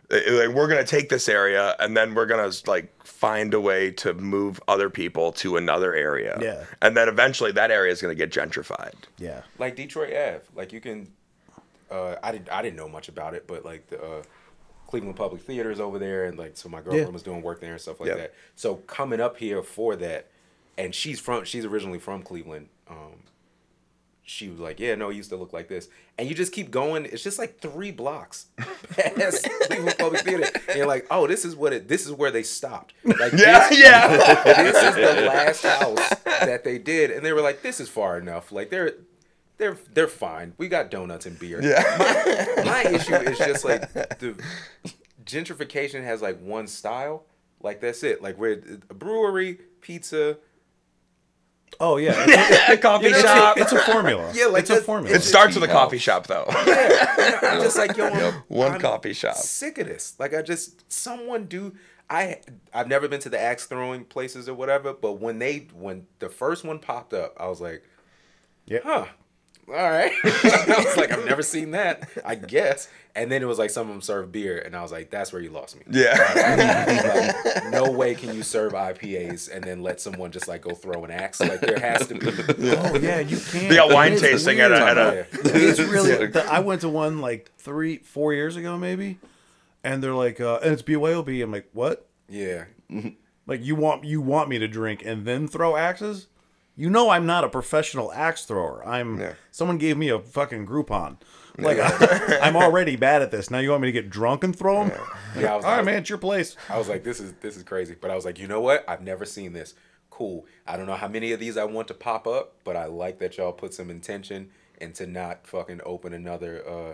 like we're gonna take this area and then we're gonna like find a way to move other people to another area Yeah. and then eventually that area is gonna get gentrified yeah. like Detroit Ave. Like you can, uh, I didn't I didn't know much about it, but like the uh, Cleveland Public Theater is over there, and like so my girlfriend Yeah. was doing work there and stuff like Yeah. that. So coming up here for that, and she's from she's originally from Cleveland. Um, she was like, "Yeah, no, it used to look like this," and you just keep going. It's just like three blocks past Cleveland Public Theater, and you're like, "Oh, this is what it. This is where they stopped." Like, yeah this, yeah this is the last house that they did, and they were like, "This is far enough. Like they're they're they're fine. We got donuts and beer." yeah My, my issue is just like the gentrification has like one style. Like that's it. Like we're a uh, brewery, pizza. Oh yeah. It's, coffee it's shop a, it's a formula. Yeah, like it's a that- formula. it starts with a coffee shop though Yeah, and I'm just like yo, I'm, One I'm coffee shop. Sick of this. Like I just someone do. I I've never been to the axe throwing places or whatever, but when they when the first one popped up, I was like, Yeah. huh. All right. I was like, I've never seen that. I guess. And then it was like some of them serve beer, and I was like, that's where you lost me. yeah Like, no way can you serve IPAs and then let someone just like go throw an axe. Like there has to be. Oh yeah, you can. they got wine It's tasting at a, at a It's really. The, I went to one like three, four years ago, maybe, and they're like, uh, and it's BYOB. I'm like, what? Yeah. Like you want you want me to drink and then throw axes? You know I'm not a professional axe thrower. I'm. Yeah. Someone gave me a fucking Groupon. Like I'm already bad at this. Now you want me to get drunk and throw them? Yeah, I was All right, like- man, it's your place. I was like, this is this is crazy. But I was like, you know what? I've never seen this. Cool. I don't know how many of these I want to pop up, but I like that y'all put some intention into not fucking open another uh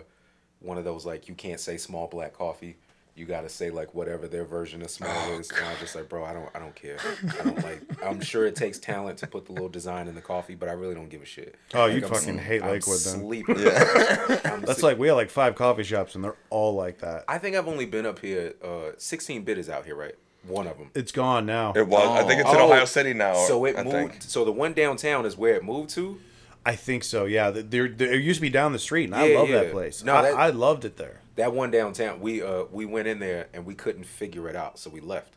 one of those like you can't say small black coffee. You gotta say like whatever their version of small Oh, is. And I was just like, bro, I don't I don't care. I don't like I'm sure it takes talent to put the little design in the coffee, but I really don't give a shit. Oh, Like, you'd I'm fucking s- hate I'm Lakewood then. sleeping. I'm That's sleep- like we have like five coffee shops and they're all like that. I think I've only been up here. Uh, 16 bit is out here, right? One of them. It's gone now. it was I think it's in Oh. Ohio City now So it I moved. think. So the one downtown is where it moved to. I think so. Yeah, there, there it used to be down the street, and I love yeah. that place. No, I, that- I loved it there. That one downtown, we uh we went in there and we couldn't figure it out, so we left.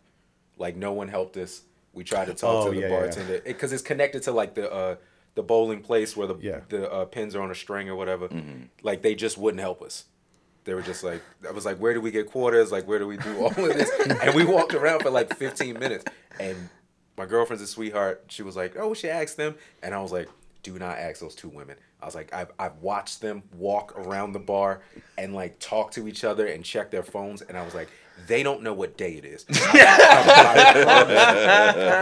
Like no one helped us. We tried to talk Oh, to the yeah, yeah, yeah. bartender because it's connected to like the uh the bowling place where the Yeah. the uh, pins are on a string or whatever. Like they just wouldn't help us. They were just like, I was like, where do we get quarters? Like, where do we do all of this? and we walked around for like 15 minutes. And my girlfriend's a sweetheart. She was like, oh, we should ask them. And I was like, do not ask those two women. I was like, I've, I've watched them walk around the bar and like talk to each other and check their phones. And I was like, They don't know what day it is. I,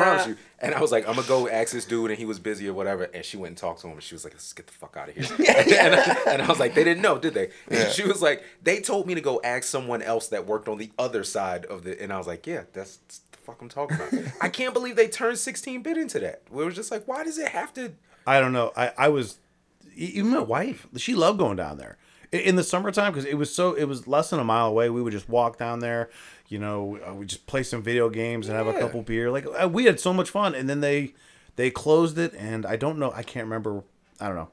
promise, you. And I was like, I'm gonna go ask this dude, and he was busy or whatever. And she went and talked to him, and she was like, Let's get the fuck out of here. and, I, and I was like, They didn't know, did they? And she was like, They told me to go ask someone else that worked on the other side of the. And I was like, Yeah, that's the fuck I'm talking about. I can't believe they turned 16 bit into that. It was just like, why does it have to? I don't know. I, I was even my wife. She loved going down there in the summertime because it was so. It was less than a mile away. We would just walk down there. You know, uh, we just play some video games and have a couple beer. Like uh, we had so much fun, and then they they closed it, and I don't know. I can't remember. I don't know.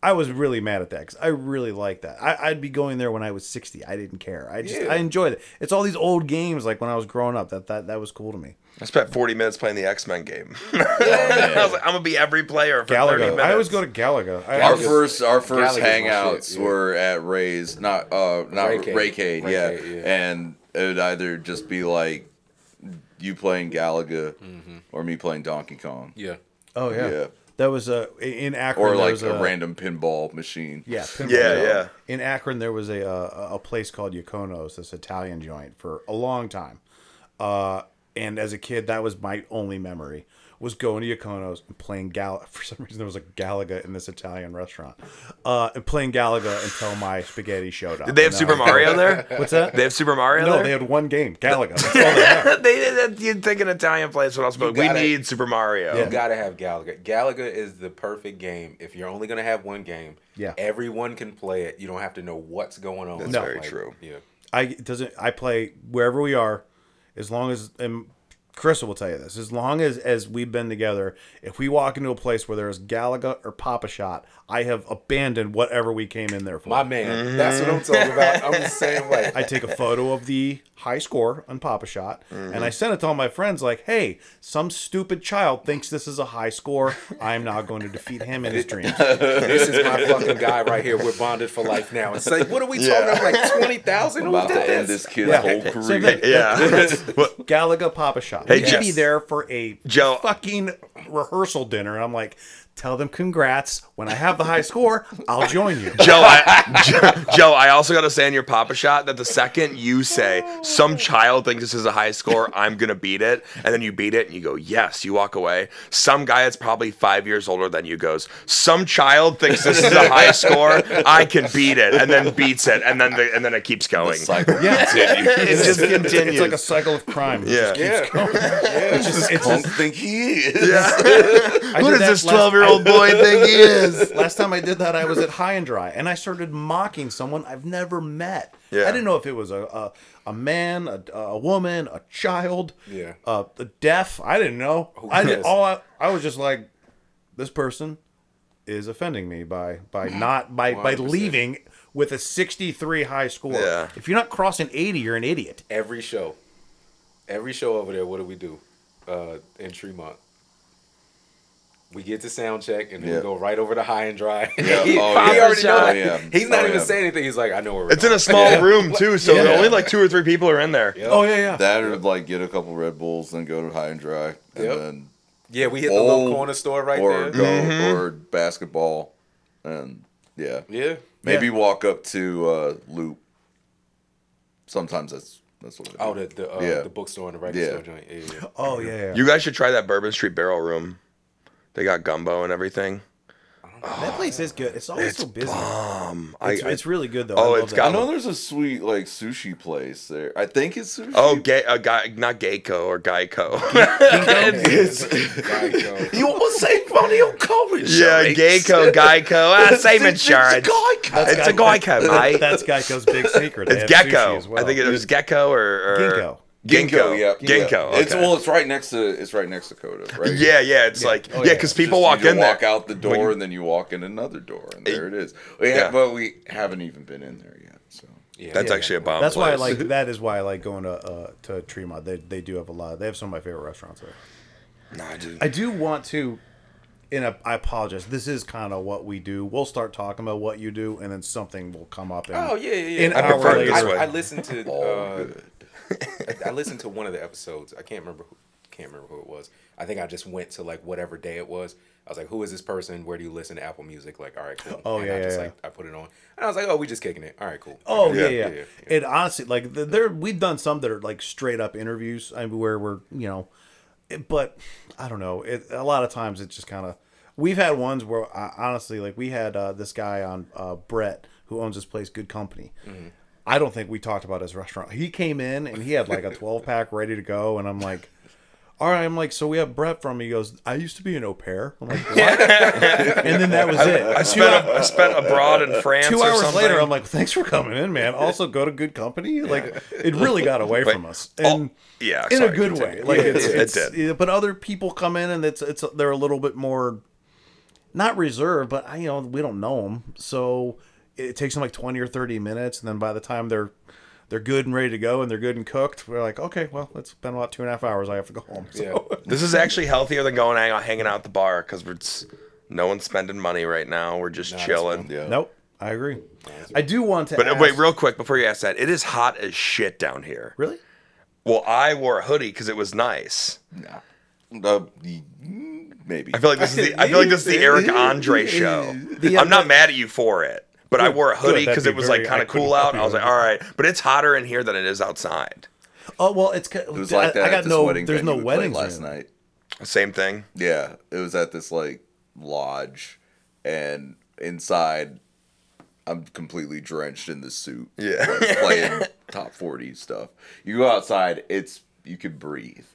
I was really mad at that because I really liked that. I, I'd be going there when I was sixty. I didn't care. I just Yeah. I enjoyed it. It's all these old games like when I was growing up. That that that was cool to me. I spent 40 minutes playing the X Men game. I was like, I'm gonna be every player for 30 Galaga. minutes. I always go to Galaga. I, Our Galaga- first our first Galaga's hangouts shit, yeah. were at Ray's, not uh not Raycade. Raycade, yeah. Yeah. And it would either just be like you playing Galaga Mm-hmm. or me playing Donkey Kong. Yeah. Oh yeah. Yeah. That was a in Akron. Or like was a, random pinball machine. Yeah, pinball. Yeah, yeah. In Akron, there was a uh, a place called Yakonos, this Italian joint, for a long time. Uh, and as a kid, that was my only memory was going to Yakonos and playing Gal. For some reason, there was a Galaga in this Italian restaurant, uh, and playing Galaga until my spaghetti showed up. Did they have Super I- Mario there? What's that? They have Super Mario no, there? they had one game, Galaga. That's all they had. they, they, you'd think an Italian place would also be like, we gotta- need Super Mario. You gotta have Galaga. Galaga is the perfect game. If you're only gonna have one game, Yeah. everyone can play it. You don't have to know what's going on. That's No. very true. Yeah. I doesn't. I play wherever we are, as long as and Chris will tell you this. As long as as we've been together, if we walk into a place where there's Galaga or Pop-A-Shot, I have abandoned whatever we came in there for. My man, that's what I'm talking about. I'm the same way. I take a photo of the high score on Pop-A-Shot, and Mm-hmm. I send it to all my friends. Like, hey, some stupid child thinks this is a high score. I'm now going to defeat him in his dreams. this is my fucking guy right here. We're bonded for life now. It's like, what are we talking about? Like twenty thousand? I'm about to end this kid's Yeah. whole Same career. thing. Yeah. What- Galaga Papa Shop. Hey, we should be there for a Joe- fucking rehearsal dinner. And I'm like, tell them congrats. When I have the high score, I'll join you. Joe, I, Joe, Joe, I also got to say in your Pop-A-Shot that the second you say some child thinks this is a high score, I'm gonna beat it, and then you beat it and you go yes, you walk away. Some guy that's probably five years older than you goes, some child thinks this is a high score, I can beat it, and then beats it, and then the, and then it keeps going. Cycle Yeah. continues. It just continues. It's like a cycle of crime. It yeah. just keeps going. It's just it's punk just- think he is. I Who does this 12 year old boy think he is? Last time I did that, I was at Hi and Dry, and I started mocking someone I've never met. Yeah. I didn't know if it was a a, a man, a, a woman, a child, Yeah. uh, a deaf. I didn't know. I did cares? all. I, I was just like, this person is offending me by by not by by 100%. leaving with a 63 high score. Yeah. If you're not crossing 80, you're an idiot. Every show, every show over there. What do we do? Uh, in Tremont. We get to sound check and then Yeah. we go right over to Hi and Dry. Yeah. he, Oh, he already know Oh, that. yeah. He's not Oh, even yeah. saying anything. He's like, I know where we're It's in a small room too, so Yeah. only like two or three people are in there. Yep. Oh yeah, yeah. That or like get a couple Red Bulls, then go to Hi and Dry, and Yep. then Yeah, we hit the bowl, little corner store right or there. go Mm-hmm. or basketball, and yeah, Yeah. maybe Yeah. walk up to uh, Loop. Sometimes that's that's what. I do. Oh, the the, uh, Yeah. the bookstore and the record Yeah. store joint. Yeah, yeah. Oh yeah, yeah. You guys should try that Bourbon Street Barrel Room. They got gumbo and everything. that place is good. It's always so busy. Um, I, It's, I- it's really good though. Oh, I love it's that. got- I know there's a sweet like sushi place there. I think it's sushi. oh, gay, uh, guy, not Geico or Geico. Geico. you almost say money on college. yeah, Geico, Geico. Ah, same insurance. It's a Geico, mate. That's Geico's big secret. It's have Gecko. well. I think it was Gecko or, or Ginkgo. Ginkgo, yeah, Ginkgo. Yeah. It's well, it's right next to it's right next to Coda, right? yeah, yeah. It's like Oh, yeah, yeah. because It's people just walk you just in there. walk out the door, When you- and then you walk in another door, and there it is. Yeah, Yeah. but we haven't even been in there yet. So Yeah, That's yeah, actually a yeah. bomb. That's why I like. That is why I like going to uh, to Tremont. They they do have a lot. They have some of my favorite restaurants there. Nah, dude. I do want to. And I- I apologize. This is kind of what we do. We'll start talking about what you do, and then something will come up. In, Oh yeah, yeah, yeah. In I prefer it our this way. I, I listened to uh, good. I, I listened to one of the episodes. I can't remember who, can't remember who it was. I think I just went to like whatever day it was. I was like, "Who is this person? Where do you listen to Apple Music?" Like, all right, cool. Oh, and yeah, I just yeah, like I put it on, and I was like, "Oh, we just kicking it. All right, cool." Oh yeah, Yeah. yeah. Yeah. It honestly, like th- there, we've done some that are like straight up interviews. I mean, where we're you know, it, but I don't know. It a lot of times it's just kind of. We've had ones where uh, honestly, like we had uh, this guy on uh, Brett who owns this place, Good Company. Mm-hmm. I don't think we talked about his restaurant. He came in and he had like a twelve pack ready to go, and I'm like. All right, I'm like, so we have Brett from. He goes, I used to be an au pair. I'm like, what? and then that was it. I spent a, I spent abroad in France. Two hours later, I'm like, thanks for coming in, man. Also, go to good company. Like, it really got away from us, oh, and yeah, in sorry, a good continue. way. Like, it's, It it's did. yeah, but other people come in and it's it's they're a little bit more not reserved, but I you know we don't know them, so it takes them like twenty or thirty minutes, and then by the time they're they're good and ready to go and they're good and cooked, we're like, okay, well, it's been about two and a half hours. I have to go home. So. Yeah. This is actually healthier than going hang, hanging out at the bar because we're just, no one's spending money right now. We're just that's chilling. Yeah. Nope, I agree. I do want to. But uh, ask, wait, real quick before you ask that, it is hot as shit down here. really? Well, I wore a hoodie because it was nice. Nah. Uh, maybe. I feel like this is the I feel like this is the Eric Andre show. The- I'm not mad at you for it, but I wore a hoodie because that'd it be was like kind of cool out. you I was like, all right, but it's hotter in here than it is outside. Oh well, it's it it was like that I, at got this no. wedding There's no we played last in. night. Same thing. Yeah, it was at this like lodge, and inside, I'm completely drenched in the suit. Yeah. playing top forty stuff. You go outside, it's you can breathe,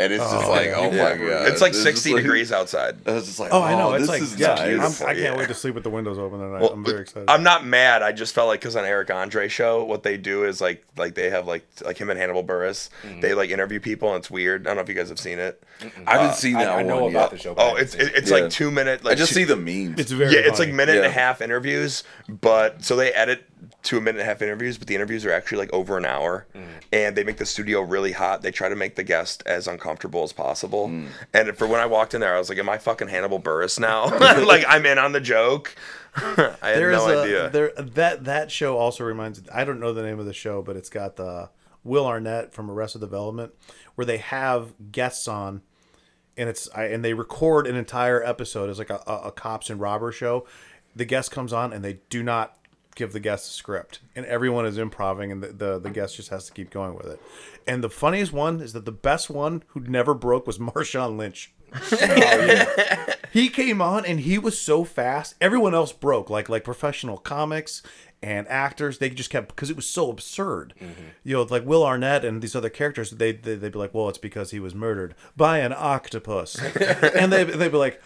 and it's just like, yeah. oh Yeah. my god, It's like This 60 like- degrees outside. I was just like, Oh, I know. It's like is yeah. nice. I'm, I can't yeah. wait to sleep with the windows open tonight. Well, I'm very excited. I'm not mad. I just felt like because on Eric Andre show, what they do is like like they have like like him and Hannibal Buress. Mm-hmm. They like interview people and it's weird. I don't know if you guys have seen it. I haven't seen I, that I know one about the show. Oh, it's it. it, it's Yeah. like two minute. Like I just two- see the memes. it's very. yeah, it's like funny. minute and a half interviews, but so they edit to a minute and a half interviews, but the interviews are actually like over an hour, Mm. and they make the studio really hot. They try to make the guest as uncomfortable as possible. Mm. And for when I walked in there, I was like, "Am I fucking Hannibal Buress now? like I'm in on the joke." I had There's no a, idea. There that that show also reminds. me. I don't know the name of the show, but it's got the Will Arnett from Arrested Development, where they have guests on, and it's I, and they record an entire episode as like a, a, a cops and robber show. The guest comes on and they do not give the guest a script, and everyone is improving, and the, the the guest just has to keep going with it. And the funniest one is that the best one who never broke was Marshawn Lynch. Oh, he came on and he was so fast. Everyone else broke, like like professional comics and actors. They just kept because it was so absurd. Mm-hmm. You know, like Will Arnett and these other characters. They, they they'd be like, well, it's because he was murdered by an octopus, and they they'd be like.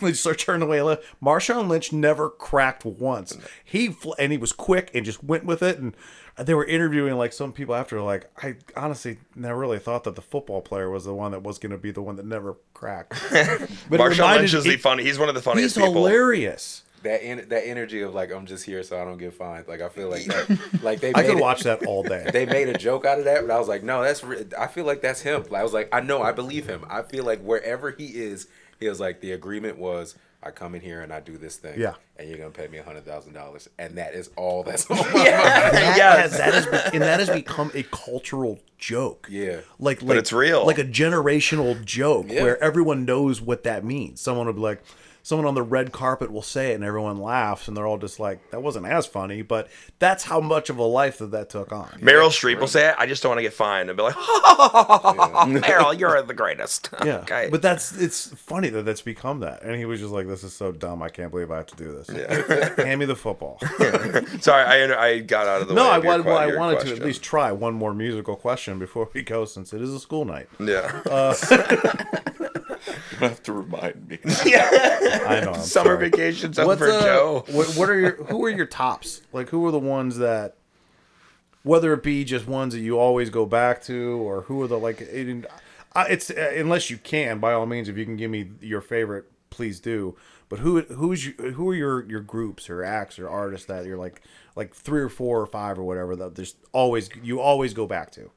They just start turning away. Marshawn Lynch never cracked once. He fl- and he was quick and just went with it. And they were interviewing like some people after, like I honestly never really thought that the football player was the one that was going to be the one that never cracked. But it Marshawn reminded- Lynch is the it- funny. He's one of the funniest He's people. hilarious. that en- that energy of like I'm just here so I don't get fined. Like I feel like that, like they I made could it- watch that all day. they made a joke out of that, but I was like, no, that's. Re- I feel like that's him. Like, I was like, I know, I believe him. I feel like wherever he is, he was like, the agreement was, I come in here and I do this thing. Yeah. And you're gonna pay me a hundred thousand dollars, and that is all that's on my mind. That Yes. has, that has and that has become a cultural joke. Yeah. like like it's real. like a generational joke Yeah. where everyone knows what that means. Someone would be like, someone on the red carpet will say it, and everyone laughs, and they're all just like, "That wasn't as funny," but that's how much of a life that that took on. Meryl Streep will say it. I just don't want to get fined and be like, Meryl, you're the greatest. Yeah, okay. but that's it's funny that that's become that, and he was just like, "This is so dumb. I can't believe I have to do this." yeah. Hand me the football. Sorry, I I got out of the no, way. I, of your wanted, well, que- I your wanted to at least try one more musical question before we go, since it is a school night. Yeah. Uh, You have to remind me. yeah, I know. I'm Summer sorry. vacations over What's for uh, Joe. What, what are your who are your tops? Like who are the ones that whether it be just ones that you always go back to or who are the like it, it's uh, unless you can by all means if you can give me your favorite please do. But who who's your, who are your your groups or acts or artists that you're like like three or four or five or whatever that there's always you always go back to.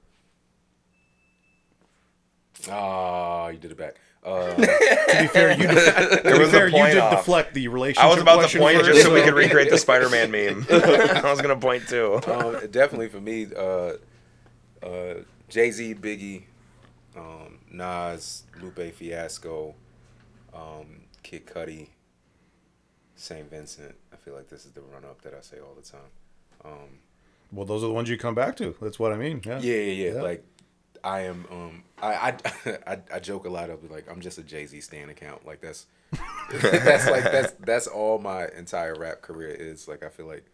Ah, you did it back. Uh, To be fair, you def- to be was a fair, you did off. deflect the relationship. I was about to question point first, just so we could recreate the Spider-Man meme. I was gonna point too. um, definitely for me, uh, uh, Jay Z, Biggie, um, Nas, Lupe Fiasco, um, Kid Cudi, St. Vincent. I feel like this is the run up that I say all the time. Um, Well, those are the ones you come back to. That's what I mean. Yeah. yeah, yeah, yeah. Yeah. Like I am. Um, I, I, I, joke a lot of like I'm just a Jay Z stan account. Like that's that's like that's that's all my entire rap career is. Like I feel like,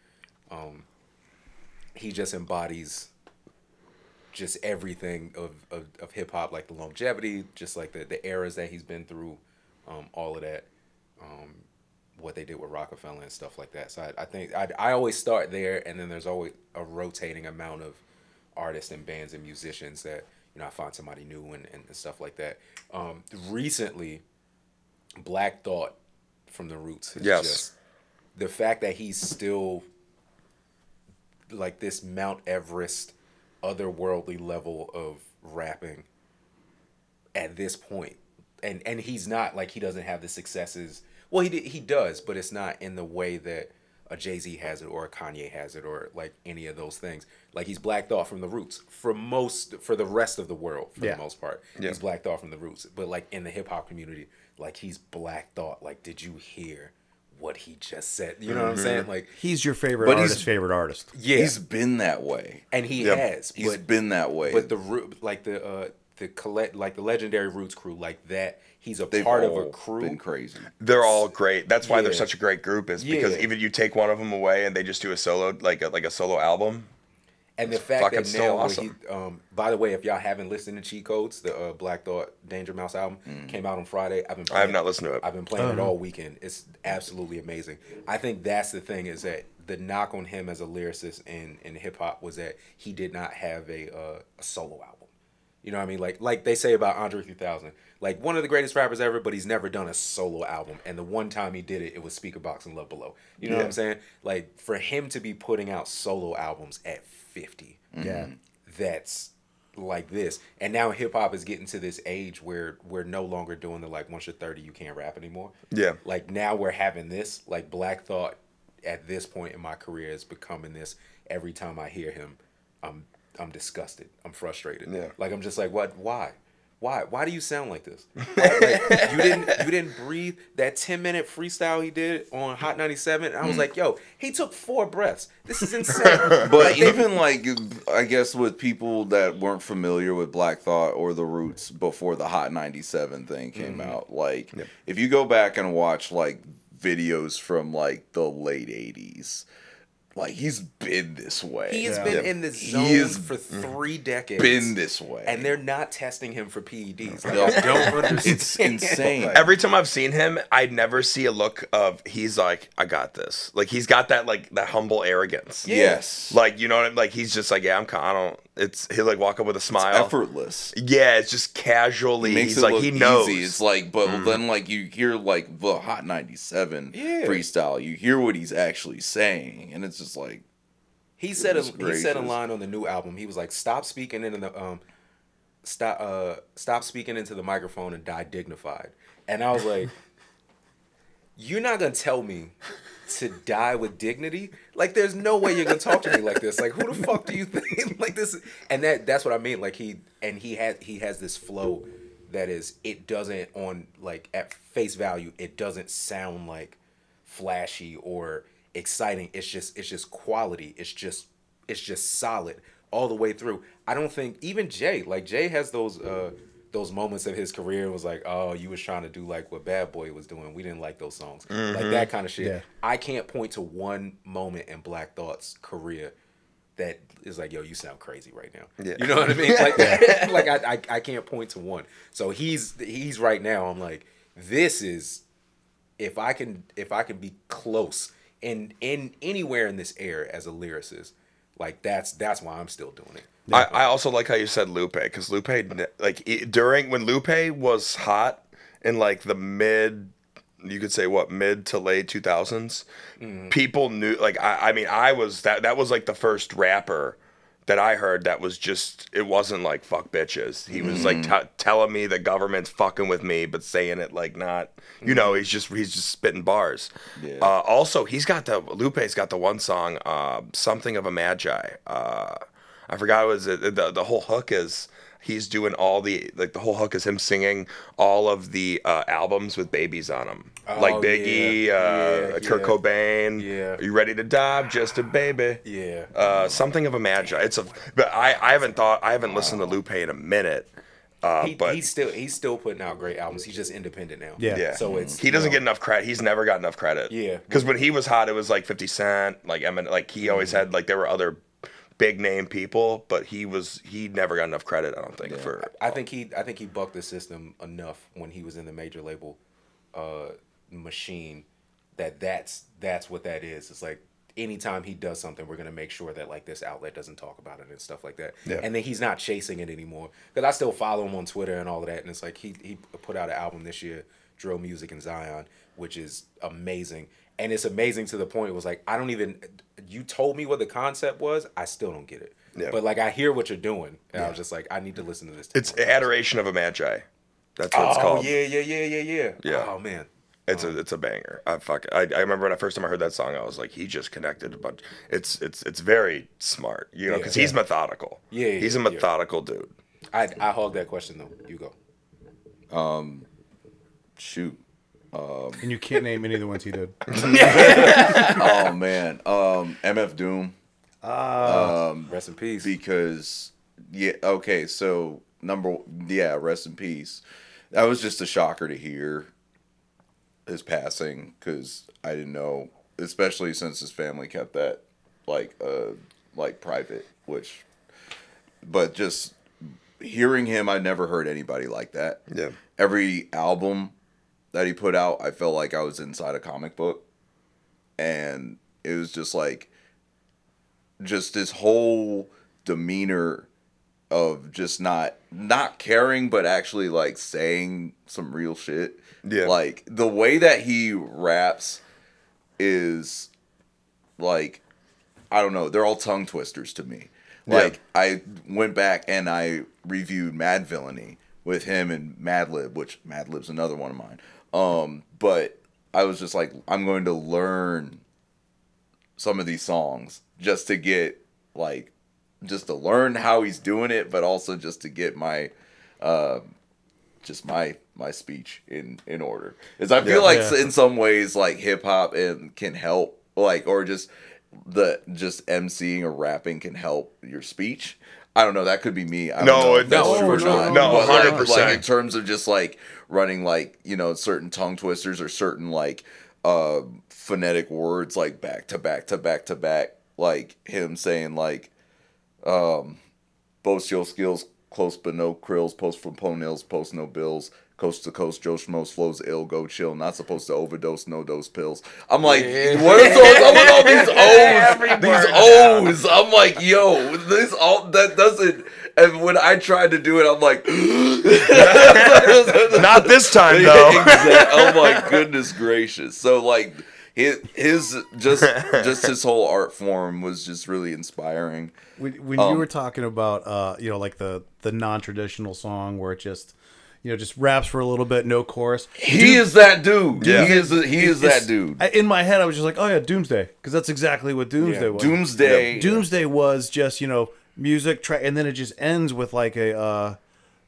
um, he just embodies just everything of, of, of hip hop, like the longevity, just like the, the eras that he's been through, um, all of that, um, what they did with Roc-A-Fella and stuff like that. So I, I think I, I always start there, and then there's always a rotating amount of artists and bands and musicians that you know I find somebody new and, and stuff like that. Um, recently, Black Thought from the Roots is Yes. just the fact that he's still like this Mount Everest otherworldly level of rapping at this point. And and he's not like he doesn't have the successes. Well, he he does, but it's not in the way that a Jay-Z has it or a Kanye has it or like any of those things. Like he's Black Thought from the roots for most for the rest of the world for Yeah. the most part. Yeah. He's Black Thought from the roots. But like in the hip hop community, like he's Black Thought. Like did you hear what he just said? You know what I'm saying? Like He's your favorite But he's- artist's favorite artist. yeah. He's been that way. and he Yep. has. He's but been that way. but the root, like the uh, the collect, like the legendary Roots crew, like that. He's a They've part of a crew. Been crazy. They're all great. That's why they're such a great group. Is because Yeah. even you take one of them away and they just do a solo, like a, like a solo album. And the fact that now, awesome. he, um, by the way, if y'all haven't listened to Cheat Codes, the uh, Black Thought Danger Mouse album came out on Friday. I've been I have playing- not listened to it. I've been playing it all weekend. It's absolutely amazing. I think that's the thing is that the knock on him as a lyricist in, in hip hop was that he did not have a uh, a solo album. You know what I mean? Like like they say about Andre 3000, like one of the greatest rappers ever, but he's never done a solo album. And the one time he did it, it was Speakerboxxx and Love Below. You know what I'm saying? Like for him to be putting out solo albums at 50, mm-hmm. Yeah. that's like this. And now hip hop is getting to this age where we're no longer doing the like once you're 30 you can't rap anymore. Yeah. Like now we're having this like Black Thought at this point in my career is becoming this every time I hear him I'm I'm disgusted. I'm frustrated. Yeah. Like I'm just like what why? Why? Why do you sound like this? Why- like, you didn't you didn't breathe that 10 minute freestyle he did on Hot 97. I was Mm. like, yo, he took four breaths. This is insane. But even like I guess with people that weren't familiar with Black Thought or the Roots before the Hot 97 thing came out, like if you go back and watch like videos from like the late 80s, like he's been this way. He has Yeah. been Yeah. in the He zone has for three decades. been this way. and they're not testing him for PEDs. Like, No. I don't understand. it's insane. Every time I've seen him, I never see a look of he's like, I got this. Like he's got that like that humble arrogance. yes. Like you know what I mean? Like he's just like, yeah, I'm. con- I don't. It's he'll like walk up with a smile. effortless. Yeah, it's just casually. makes he's it like look he knows. easy. It's like, but then like you hear like the Hot 97 Yeah. freestyle, you hear what he's actually saying, and it's just like, he said a, he said a line on the new album. He was like, "Stop speaking into the um, stop uh, stop speaking into the microphone and die dignified." And I was like, "You're not gonna tell me to die with dignity? Like, there's no way you're gonna talk to me like this. Like, who the fuck do you think like this?" And that that's what I mean. Like he and he has he has this flow that is it doesn't on like at face value it doesn't sound like flashy or exciting it's just it's just quality it's just it's just solid all the way through i don't think even jay like jay has those uh those moments of his career and was like oh you was trying to do like what bad boy was doing we didn't like those songs like that mm-hmm. kind of shit Yeah. i can't point to one moment in black thought's career that is like, yo, you sound crazy right now. Yeah. You know what I mean? Like, like I, I, I can't point to one. So he's he's right now. I'm like, this is if I can if I can be close and in anywhere in this era as a lyricist, like that's that's why I'm still doing it. I, I also like how you said Lupe because Lupe like during when Lupe was hot in like the mid you could say what mid to late 2000s people knew like I, I mean I was that that was like the first rapper that I heard that was just it wasn't like fuck bitches. He was like t- telling me the government's fucking with me but saying it like not you know he's just he's just spitting bars. Yeah. uh, also he's got the Lupe's got the one song uh, something of a magi uh, I forgot what it was the the whole hook is he's doing all the like the whole hook is him singing all of the uh, albums with babies on them, like Oh, Biggie, yeah, uh, yeah, Kurt yeah. Cobain. Yeah. Are you ready to die? Just a baby. Yeah. Uh, something of a magi. It's a, but I, I haven't thought I haven't listened to Lupe in a minute. Uh, he, but he's still he's still putting out great albums. He's just independent now. Yeah. yeah, So it's he doesn't you get enough credit. He's never got enough credit. Yeah. because when he was hot, it was like Fifty Cent, like Eminem, like he always Mm-hmm. had like there were other big name people, but he was he never got enough credit. I don't think for. I think he I think he bucked the system enough when he was in the major label uh machine that that's that's what that is. It's like anytime he does something, we're gonna make sure that like this outlet doesn't talk about it and stuff like that. Yeah. And then he's not chasing it anymore. Because I still follow him on Twitter and all of that. And it's like he he put out an album this year, Drill Music in Zion, which is amazing. And it's amazing to the point it was like I don't even you told me what the concept was, I still don't get it. Yeah. But like I hear what you're doing. And I was just like, I need to listen to this. It's adoration of a magi. That's what it's oh called. yeah, yeah, yeah, yeah, yeah. Yeah. Oh man. It's a it's a banger. I fuck. I, I remember when I first time I heard that song, I was like, he just connected a bunch. It's it's it's very smart, you know, Yeah. because he's methodical. Yeah, yeah, he's a yeah. methodical dude. I I hog that question though. You go. Um, Shoot. And you can't name any of the ones he did. Oh man. Um, MF Doom. um Rest in peace. because yeah okay so number yeah rest in peace that was just a shocker to hear his passing because i didn't know especially since his family kept that like uh like private which but just hearing him i never heard anybody like that Yeah. every album that he put out i felt like i was inside a comic book and it was just like just this whole demeanor of just not not caring but actually like saying some real shit Yeah. like the way that he raps is like i don't know they're all tongue twisters to me Yeah. like i went back and i reviewed Madvillainy with him and madlib which madlib's another one of mine um but i was just like i'm going to learn some of these songs just to get like just to learn how he's doing it but also just to get my uh just my my speech in in order is i feel Yeah. like Yeah. in some ways like hip-hop and can help like or just the just emceeing or rapping can help your speech i don't know that could be me I don't No, know if it- that's no, true or no, not no, 100%. like in terms of just like running like you know certain tongue twisters or certain like uh phonetic words like back to back to back to back like him saying like um boast your skills close but no krills post from ponytails post no bills coast to coast joe schmoes flows ill go chill not supposed to overdose no dose pills i'm like Yeah. what is all, with all these o's these word o's i'm like yo this all that doesn't and when i tried to do it i'm like Not this time though. exact- oh my goodness gracious. So like his, his just just his whole art form was just really inspiring. When, when Um, you were talking about, uh, you know, like the the non traditional song where it just, you know, just raps for a little bit, no chorus. He is that dude. Yeah. He is he is It's- that dude. I, in my head, I was just like, oh yeah, Doomsday, because that's exactly what Doomsday Yeah. was. Doomsday. Doomsday was just you know music track, and then it just ends with like a, uh,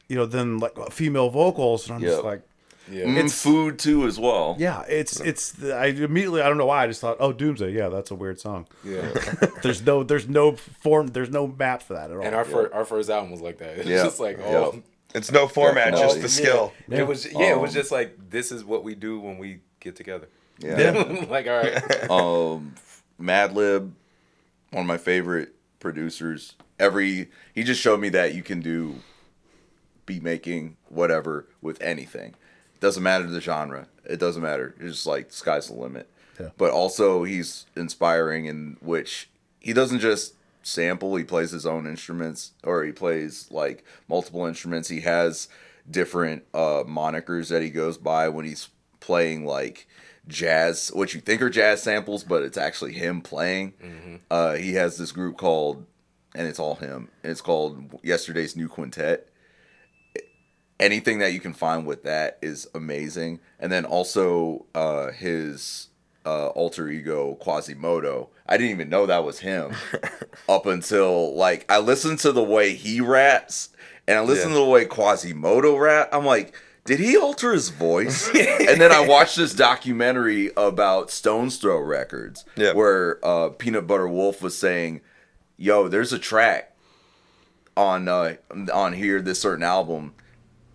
you know, then like female vocals, and I'm just like, Yeah. Mm, it's- food too as well. yeah, it's it's. The, I immediately, I don't know why, I just thought, oh, Doomsday, yeah, that's a weird song. Yeah. There's no, there's no form, there's no map for that at all. and our first our first album was like that. It's Yeah. just like oh Yep. It's no format, just Definitely. the skill. It was yeah, it was Um, just like this is what we do when we get together. Yeah. like all right. um Madlib, one of my favorite producers. Every he just showed me that you can do beat making, whatever, with anything. It Doesn't matter the genre. It doesn't matter. It's just like sky's the limit. Yeah. But also he's inspiring in which he doesn't just sample, he plays his own instruments or he plays like multiple instruments. He has different uh monikers that he goes by when he's playing like jazz what you think are jazz samples but it's actually him playing. Uh he has this group called and it's all him. And it's called yesterday's new quintet. Anything that you can find with that is amazing. And then also uh his uh alter ego Quasimoto i didn't even know that was him up until like i listened to the way he raps and I listened Yeah. to the way Quasimoto rap. I'm like, did he alter his voice? and then I watched this documentary about Stones Throw Records, Yeah. where uh, Peanut Butter Wolf was saying, "Yo, there's a track on uh, on here, this certain album."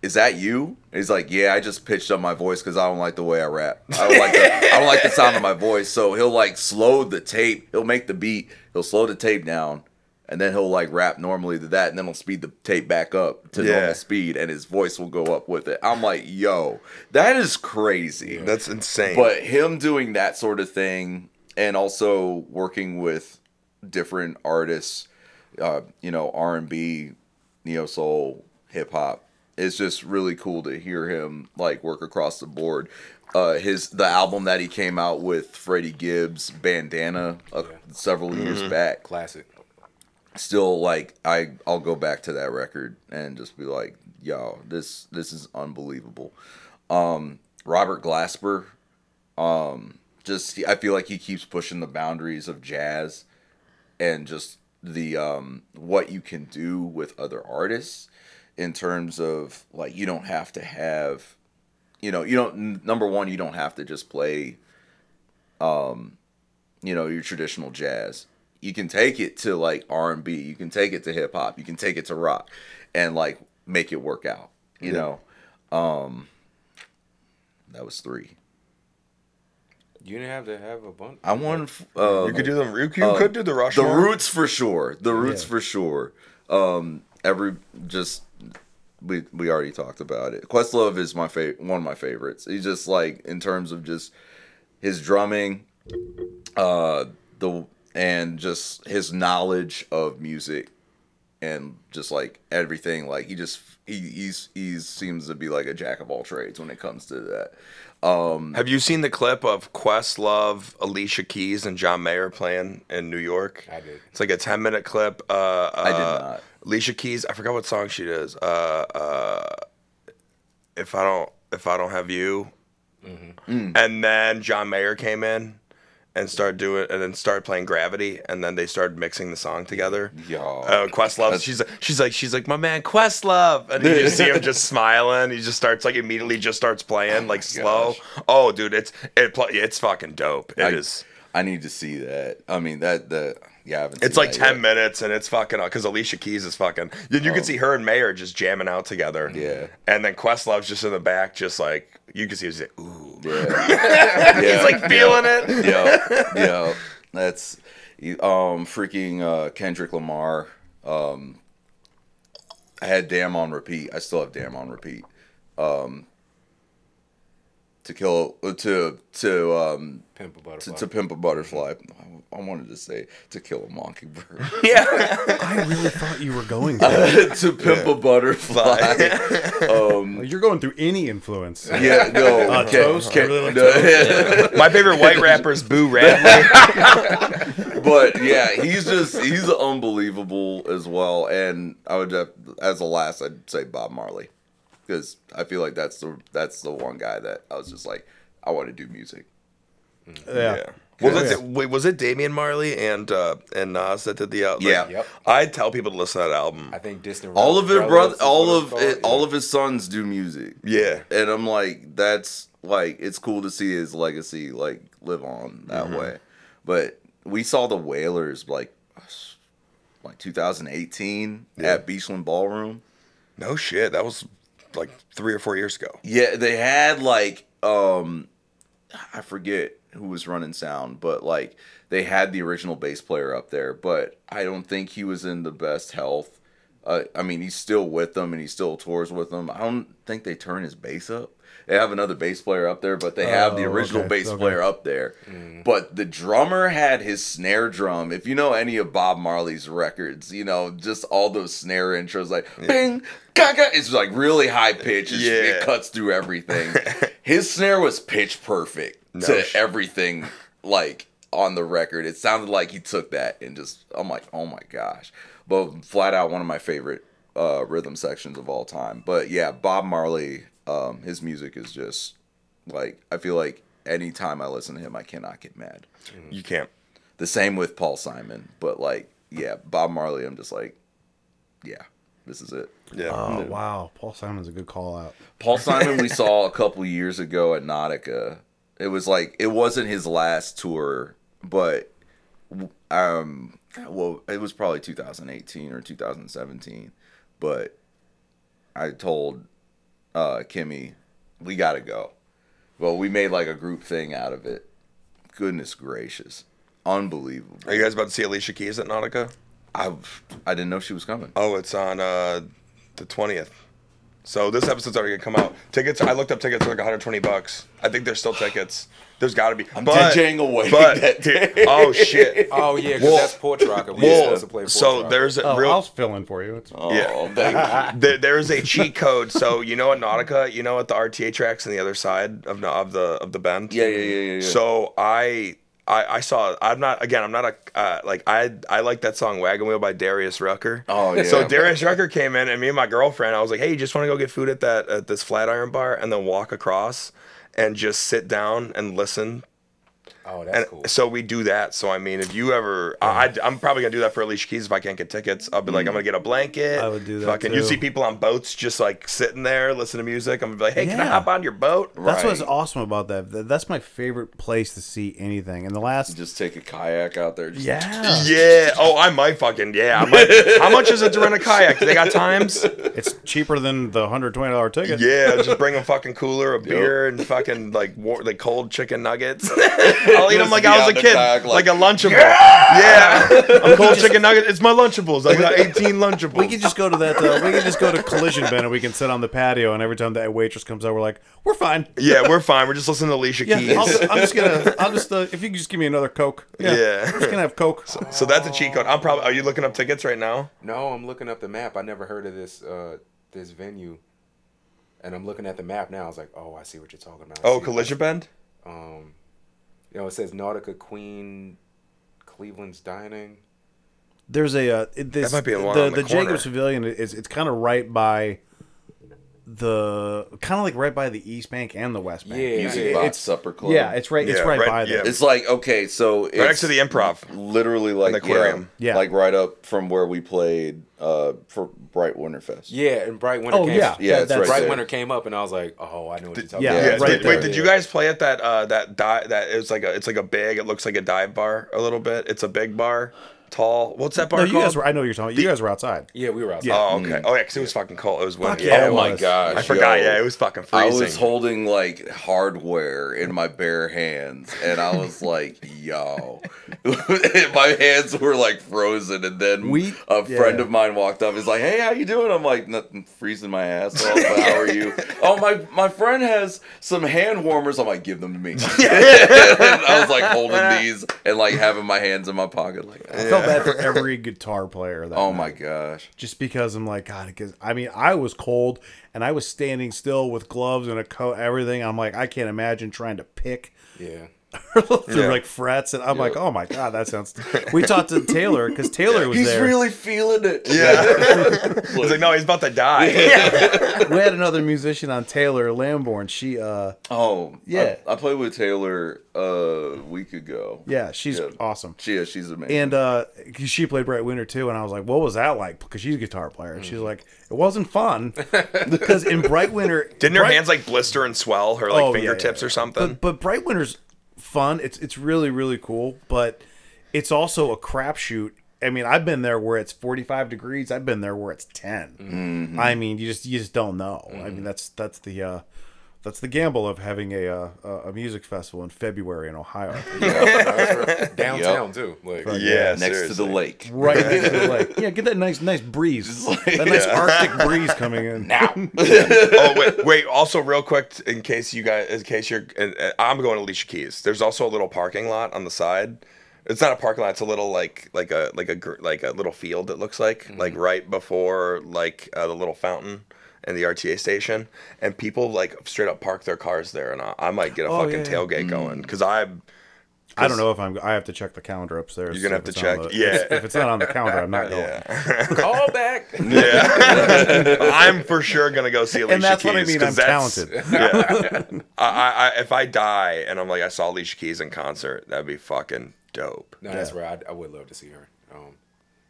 Is that you? And he's like, yeah, I just pitched up my voice because I don't like the way I rap. I don't like the I don't like the sound of my voice. So he'll like slow the tape. He'll make the beat. He'll slow the tape down, and then he'll like rap normally to that, and then he'll speed the tape back up to Yeah. normal speed, and his voice will go up with it. I'm like, yo, that is crazy. That's insane. But him doing that sort of thing and also working with different artists, uh, you know, R and B, neo soul, hip hop, it's just really cool to hear him like work across the board. Uh, his the album that he came out with Freddie Gibbs, Bandana, uh, Yeah. several years back. Classic. Still, like I, I'll go back to that record and just be like, yo, this this is unbelievable. Um, Robert Glasper, um, just I feel like he keeps pushing the boundaries of jazz and just the um what you can do with other artists in terms of like you don't have to have you know you don't n- number one you don't have to just play um you know your traditional jazz you can take it to like r&b you can take it to hip-hop you can take it to rock and like make it work out you know um that was three You didn't have to have a bunch. i want uh, you could do them. You, you uh, could do the the roots for sure the roots Yeah. for sure um every just we we already talked about it questlove is my favorite one of my favorites he's just like in terms of just his drumming uh the and just his knowledge of music and just like everything like he just he he's he seems to be like a jack of all trades when it comes to that um Have you seen the clip of Questlove, Alicia Keys, and John Mayer playing in New York? I did. It's like a ten minute clip. Uh, I did uh, not. Alicia Keys. I forgot what song she does. Uh, uh, if I don't, if I don't have you. Mm-hmm. And then John Mayer came in and started doing, and then started playing Gravity, and then they started mixing the song together. Yo. Uh, Questlove. She's she's like she's like my man Questlove, and you just see him just smiling. He just starts like immediately just starts playing like slow. gosh. Oh, dude, it's it it's fucking dope. It is. I, I need to see that i mean that the yeah I haven't It's seen like ten yet. minutes, and it's fucking up. because Alicia Keys is fucking. You, you can see her and Mayer just jamming out together. Oh. Yeah. and then Questlove's just in the back, just like you can see. He's like, ooh, Yeah. he's like feeling it. yeah, yeah. That's um freaking uh, Kendrick Lamar. Um, I had Damn on repeat. I still have Damn on repeat. Um, to kill uh, to to um Pimp a to, butterfly. to pimp a butterfly. I wanted to say to kill a mockingbird. Yeah, I really thought you were going to. to pimp a butterfly. um, You're going through any influence. yeah, no. Uh, Ken- Toast, I Ken- really like no, my favorite white rapper is Boo Radley. but yeah, he's just he's unbelievable as well. And I would have, as a last, I'd say Bob Marley because I feel like that's the that's the one guy that I was just like I want to do music. Yeah. Was Oh, it yeah. wait, was it Damian Marley and uh, and Nas that did the uh, like, Yeah. Yep. I'd tell people to listen to that album. I think distant. All of it, Relatives brother. All of it's called, it, all of his sons do music, Yeah, and I'm like, that's like it's cool to see his legacy like live on that Mm-hmm. way. But we saw the Wailers like like 2018 Yeah. at Beachland Ballroom. no shit. That was like three or four years ago. Yeah, they had like um I forget who was running sound, but like they had the original bass player up there, but I don't think he was in the best health. Uh, I mean, he's still with them and he still tours with them. I don't think they turn his bass up. They have another bass player up there, but they have the Oh, original okay, bass okay. player up there. But the drummer had his snare drum. If you know any of Bob Marley's records, you know, just all those snare intros like bing, gaga, it's like really high pitch. It's- Yeah. It cuts through everything. his snare was pitch perfect No to sh- everything like on the record. It sounded like he took that and just I'm like, oh my gosh. But flat out one of my favorite uh, rhythm sections of all time. But yeah, Bob Marley, um, his music is just like I feel like anytime I listen to him I cannot get mad. You can't. The same with Paul Simon. But like, yeah, Bob Marley, I'm just like, yeah. This is it. Yeah. Oh wow, Paul Simon's a good call out. Paul Simon we saw a couple years ago at Nautica. It was like it wasn't his last tour, but um well it was probably 2018 or 2017. But I told uh Kimmy we got to go. Well, we made like a group thing out of it. Goodness gracious. Unbelievable. Are you guys about to see Alicia Keys at Nautica? I I didn't know she was coming. Oh, it's on uh, the twentieth. So this episode's already gonna come out. Tickets. I looked up tickets for like 120 bucks. I think there's still tickets. There's got to be. I'm but, DJing away But that day. oh shit. Oh yeah, because Well, that's Porch Rocker. We were Well, supposed to play Porch so Rocker. there's a Oh, real I'll fill in for you. It's, Oh, Yeah. thank there, there's a cheat code. So you know at Nautica, you know at the RTA tracks on the other side of of the of the bend. Yeah, yeah, yeah, yeah, yeah. So I. I, I saw. I'm not again. I'm not a uh, like. I I like that song "Wagon Wheel" by Darius Rucker. Oh, yeah. So Darius Rucker came in, and me and my girlfriend. I was like, "Hey, you just want to go get food at that at this Flatiron bar, and then walk across, and just sit down and listen oh, that's and cool. so we do that. So I mean, if you ever, I, I, am probably gonna do that for Alicia Keys if I can't get tickets. I'll be like, mm. I'm gonna get a blanket. I would do that, Fucking, you see people on boats just like sitting there listening to music. I'm gonna be like, hey, can I hop on your boat? That's what's awesome about that. That's my favorite place to see anything. And the last, Just take a kayak out there. Just, yeah, Yeah. Oh, I might fucking yeah. I might, how much is it to rent a kayak? They got times. it's cheaper than the hundred twenty dollar ticket. Yeah, just bring a fucking cooler, a beer, and fucking like war, like cold chicken nuggets. I'll eat them like be I was a kid, kayak like, like, a lunchable. Yeah, a cold chicken nugget. It's my lunchables. I got 18 lunchables. We can just go to that. Uh, we can just go to Collision Bend and we can sit on the patio. And every time that waitress comes out, we're like, "We're fine." Yeah, we're fine. We're just listening to Alicia Yeah, Keys. I'll, I'm just gonna. I'll just. Uh, if you could just give me another Coke. Yeah, Yeah. I'm just gonna have Coke. So that's a cheat code. I'm probably. Are you looking up tickets right now? No, I'm looking up the map. I never heard of this uh this venue, and I'm looking at the map now. I was like, oh, I see what you're talking about. I Oh, see- Collision Bend. Um, you know, it says Nautica Queen, Cleveland's Dining. There's a. Uh, this, That might be the one the, on the the Jacob corner. Pavilion is. It's kind of right by. The kind of like right by the East Bank and the West Bank. Yeah, Music. Box It's Supper Club. yeah, it's right. It's Yeah, right, right- by there. It's like okay, so it's Right next to the Improv. literally like the aquarium. Yeah, Yeah. like right up from where we played uh for Brite Winterfest. Yeah, and Brite Winter. Oh came, yeah, Yeah, it's that's right Brite there. Winter came up, and I was like, oh, I know what you're talking yeah, about. Yeah. right did, there. wait, did you guys play at that? Uh, that di- that is like a. It's like a big. It looks like a dive bar a little bit. It's a big bar, tall. What's that bar No, you called? guys were. I know what you're talking. about. You guys were outside. Yeah, we were outside. Yeah. oh mm. okay. Oh yeah, because it was fucking cold. It was windy. yeah, Yeah, it oh my was. gosh! I forgot. yo. Yeah, it was fucking freezing. I freezing. was holding like hardware in my bare hands, and I was like, "Yo!" my hands were like frozen, and then We- a friend yeah. of mine walked up. He's like, "Hey, how you doing?" I'm like, "Nothing, freezing my ass off. But how are you?" oh my, my friend has some hand warmers. I'm like, "Give them to me." and I was like holding these and like having my hands in my pocket, like, I felt bad for every guitar player. That "Oh night. my gosh!" just because I'm like God. Because I mean, I was cold and I was standing still with gloves and a coat, everything. I'm like, I can't imagine trying to pick Yeah. through Yeah. like frets, and I'm like, oh my God, that sounds. We talked to Taylor because Taylor was He's there. really feeling it. Yeah. He's like, no, he's about to die. we had another musician on Taylor Lamborn. She, uh, Oh Yeah. I, I played with Taylor uh, a week ago. yeah, she's Yeah. awesome. She, is. she's amazing. And uh, 'cause she played Brite Winter too, and I was like, "What was that like?" Because she's a guitar player, and she's like, "It wasn't fun." Because in Brite Winter, Didn't her hands like blister and swell? Her like Oh, yeah, fingertips yeah, or something? But, but Brite Winter's fun. It's it's really really cool, but it's also a crapshoot. I mean, I've been there where it's 45 degrees. I've been there where it's 10. Mm-hmm. I mean, you just you just don't know. I mean, that's that's the uh, that's the gamble of having a uh, a a music festival in February in Ohio, Downtown too. Like yeah, next to the lake. right next to the lake. Yeah, get that nice nice breeze, that nice Arctic breeze coming in. Now. oh wait, wait. Also, real quick, in case you guys, in case you're, and, and I'm going to Alicia Keys. There's also a little parking lot on the side. It's not a parking lot. It's a little like like a like a like a little field. It looks like Mm-hmm. like right before like uh, the little fountain and the RTA station. And people like straight up park their cars there, and I, I might get a Oh, fucking yeah, yeah. tailgate going because I. I don't know if I'm. I have to check the calendar upstairs. You're gonna have to check, the- yeah. If it's not on the calendar, I'm not going. Yeah, call back. yeah. I'm for sure gonna go see Alicia And that's Keys. what I mean. I'm 'cause that's- talented. Yeah. I, I, I, if I die and I'm like, I saw Alicia Keys in concert, that'd be fucking dope. No, that's right. I, I would love to see her. Um,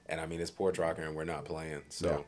and I mean, it's Porch Rocker, and we're not playing, so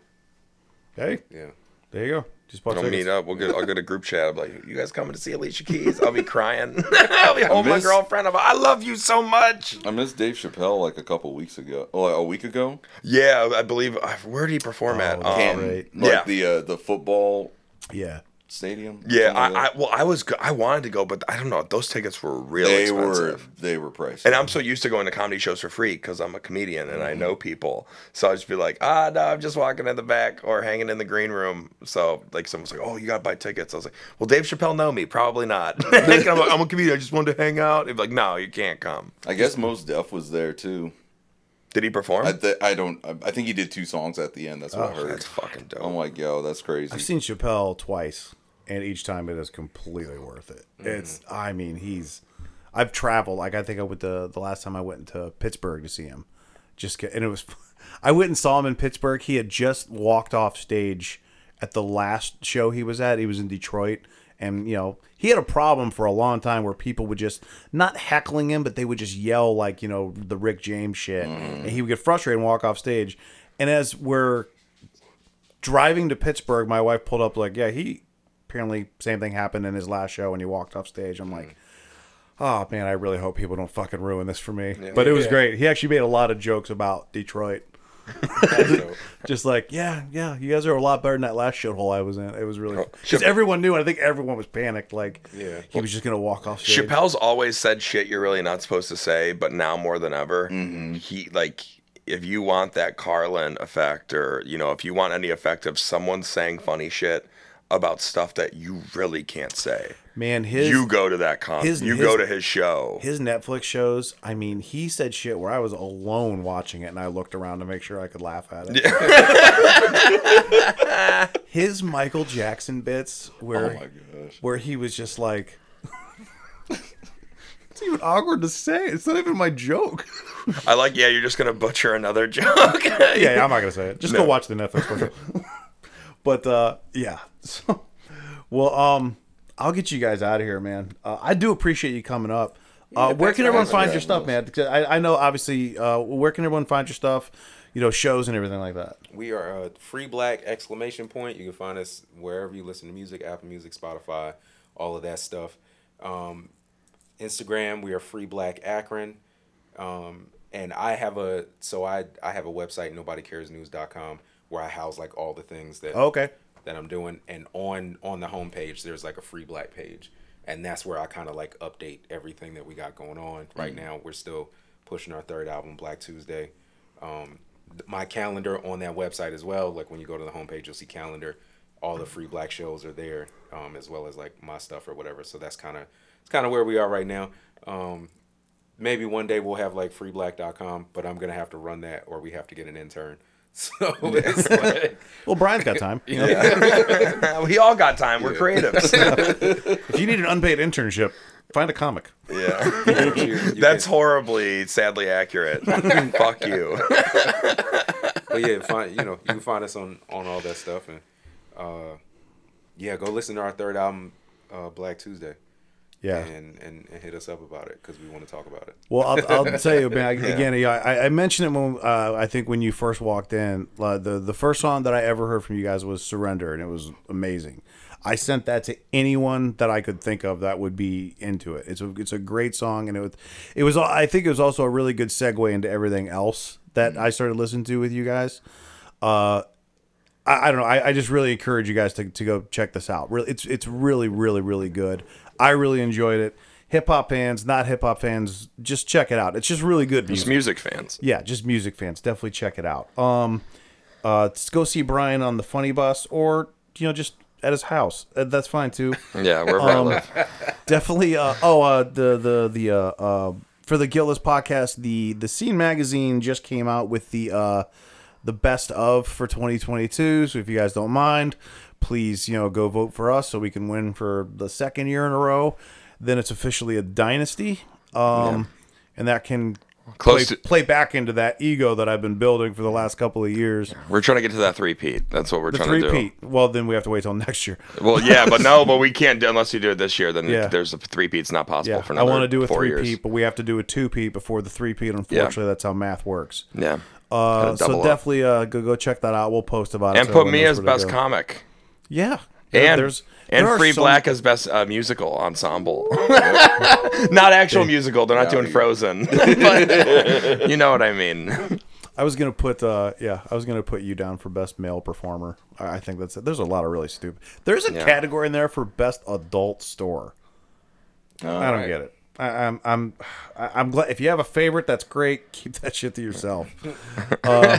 Hey, Yeah. There you go. Just bought I'll tickets. meet up. We'll get. I'll get a group chat. I'm like, you guys coming to see Alicia Keys? I'll be crying. I'll be holding my girlfriend. I'm like, I love you so much. I missed Dave Chappelle like a couple weeks ago. Oh, like a week ago. Yeah, I believe. uh, Where did he perform at? that's Um, Canton. Right. Like Yeah. the uh, the football Yeah. Stadium. Yeah, something like I, I well, I was I wanted to go, but I don't know. Those tickets were really they were expensive. they were pricey. And I'm so used to going to comedy shows for free because I'm a comedian and I Mm-hmm. know people. So I just be like, ah, no, I'm just walking in the back or hanging in the green room. So like someone's like, oh, you gotta buy tickets. I was like, well, Dave Chappelle know me, probably not. Like, I'm, like, I'm a comedian. I just wanted to hang out. They'd be like, no, you can't come. I guess Mos Def was there too. Did he perform? I th- I don't. I, I think he did two songs at the end. That's what I heard. That's fucking dope. I'm like, yo, that's crazy. I've seen Chappelle twice, and each time it is completely worth it. Mm-hmm. It's, I mean, he's. I've traveled. Like I think I went the the last time I went to Pittsburgh to see him, just and it was. I went and saw him in Pittsburgh. He had just walked off stage at the last show he was at. He was in Detroit, and you know he had a problem for a long time where people would just not heckling him, but they would just yell like you know the Rick James shit, mm. and he would get frustrated and walk off stage. And as we're driving to Pittsburgh, my wife pulled up like, yeah, he apparently same thing happened in his last show when he walked off stage. I'm like, oh man, I really hope people don't fucking ruin this for me. But it was Yeah. great. He actually made a lot of jokes about Detroit. Just like, yeah, yeah, you guys are a lot better than that last shithole I was in. It was really because Chap- everyone knew. and I think everyone was panicked. Like, Yeah. he was just gonna walk off stage. Chappelle's always said shit you're really not supposed to say, but now more than ever, Mm-hmm. he like if you want that Carlin effect, or you know, if you want any effect of someone saying funny shit about stuff that you really can't say, Man, his you go to that con. his- you his- go to his show. his Netflix shows. I mean, he said shit where I was alone watching it, and I looked around to make sure I could laugh at it. his Michael Jackson bits where oh my gosh. where he was just like it's even awkward to say it's not even my joke I like. Yeah, you're just gonna butcher another joke. yeah, yeah i'm not gonna say it just go watch the netflix but uh yeah. So well um i'll get you guys out of here man. Uh, i do appreciate you coming up. Uh, where can everyone find your stuff man? Because I, I know obviously uh, where can everyone find your stuff you know shows and everything like that? We are uh, free black exclamation point. You can find us wherever you listen to music, Apple Music, Spotify, all of that stuff. Um, Instagram, we are free black Akron. Um, and I have a so I I have a website nobodycaresnews.com where I house like all the things that okay. that I'm doing. And on on the homepage there's like a free black page. And that's where I kind of like update everything that we got going on. Right now we're still pushing our third album Black Tuesday. Um th- my calendar on that website as well like when you go to the homepage you'll see calendar. All the free black shows are there um as well as like my stuff or whatever. So that's kind of it's kind of where we are right now. Um maybe one day we'll have like freeblack.com but I'm going to have to run that or we have to get an intern so it's like well brian's got time you know? we all got time. We're creatives. if you need an unpaid internship find a comic yeah, you- you that's can- horribly, sadly accurate. Fuck you. but yeah, find you know you can find us on on all that stuff and uh, yeah, go listen to our third album, uh, Black Tuesday, yeah and, and and hit us up about it because we want to talk about it. Well, I'll, I'll tell you, man. Again, yeah, I, I mentioned it when uh, I think when you first walked in. Uh, the the first song that I ever heard from you guys was "Surrender," and it was amazing. I sent that to anyone that I could think of that would be into it. It's a it's a great song, and it was it was. I think it was also a really good segue into everything else that I started listening to with you guys. Uh, I, I don't know. I, I just really encourage you guys to, to go check this out. Really, it's it's really really really good. I really enjoyed it. Hip hop fans, not hip hop fans, just check it out. It's just really good Just music. music fans. Yeah, just music fans, definitely check it out. Um, uh, just go see Brian on the Funny Bus, or you know, just at his house. Uh, That's fine too. Yeah, I live. definitely. Uh, oh, uh, the the the uh, uh, for the Guiltless podcast, the the Scene magazine just came out with the uh, the best of for 2022. So if you guys don't mind, please you know go vote for us so we can win for the second year in a row. Then it's officially a dynasty, um, and that can. Play, Close to- play back into that ego that I've been building for the last couple of years. We're trying to get to that three peat. That's what we're The trying three to do. Well, then we have to wait till next year. Well, yeah, but no, but we can't unless you do it this year. Then Yeah. there's a three peat's not possible Yeah, for I want to do a four three years. peat, but we have to do a two peat before the three peat. Unfortunately, that's how math works. Yeah, Uh, so definitely uh, go go check that out. We'll post about it. and so put me as best comic. Yeah, And there's and there Free Black as best uh, musical ensemble. not actual musical. They're not No, doing Frozen, but you know what I mean. I was gonna put uh yeah I was gonna put you down for best male performer. I, think that's it. There's a lot of really stupid. There's a Yeah. category in there for best adult store. I don't Alright. get it. I, I'm I'm I- I'm glad if you have a favorite, that's great. Keep that shit to yourself. Uh,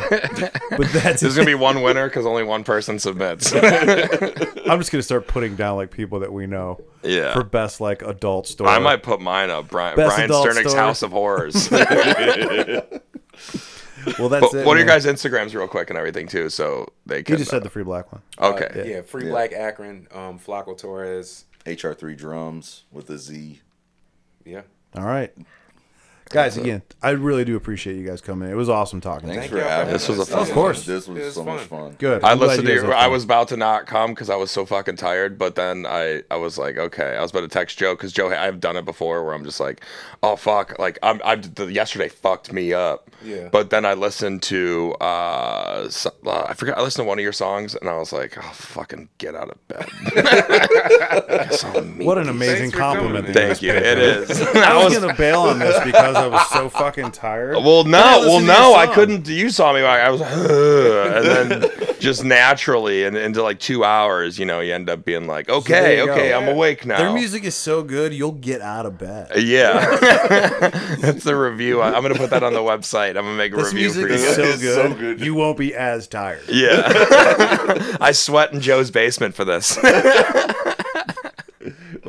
but that's There's gonna be one winner because only one person submits. I'm just gonna start putting down like people that we know. Yeah. For best like adult store. I might put mine up. Brian, Best Brian adult Sternick's story. House of Horrors. Well, that's But it. what are your guys' Instagrams real quick and everything too, so they can. You can. just said the free black one. okay. Yeah, Free Yeah. Black Akron, um, Flaco Torres. HR3 drums with a Z. Yeah. All right. Guys, again, I really do appreciate you guys coming. It was awesome talking. Thanks Thank for you for having having us. us. This was a fun Of course. This was, was so much fun. fun. Good. I I'm glad listened to guys you. I was about to not come because I was so fucking tired. But then I, I was like, okay. I was about to text Joe because Joe, I've done it before where I'm just like, oh fuck, like I'm, I'm the, yesterday fucked me up. Yeah. But then I listened to, uh, so- uh, I forgot. I listened to one of your songs and I was like, oh fucking get out of bed. Guess I'll meet What an amazing Thanks coming, compliment. Thank you. just It paid. I I was, was. gonna bail on this because I was so fucking tired. Well, no, well, listened to your no, I couldn't. You saw me. I was, and then just naturally, and into like two hours, you know, you end up being like, there okay, go. okay, I'm awake now. Their music is so good, you'll get out of bed. Uh, yeah, that's the review. I, am gonna put that on the website. I'm gonna make a This review music for you. is so It's so good, good. you won't be as tired. yeah, I sweat in Joe's basement for this.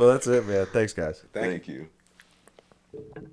Well, that's it, man. Thanks, guys. Thank you. Thank you.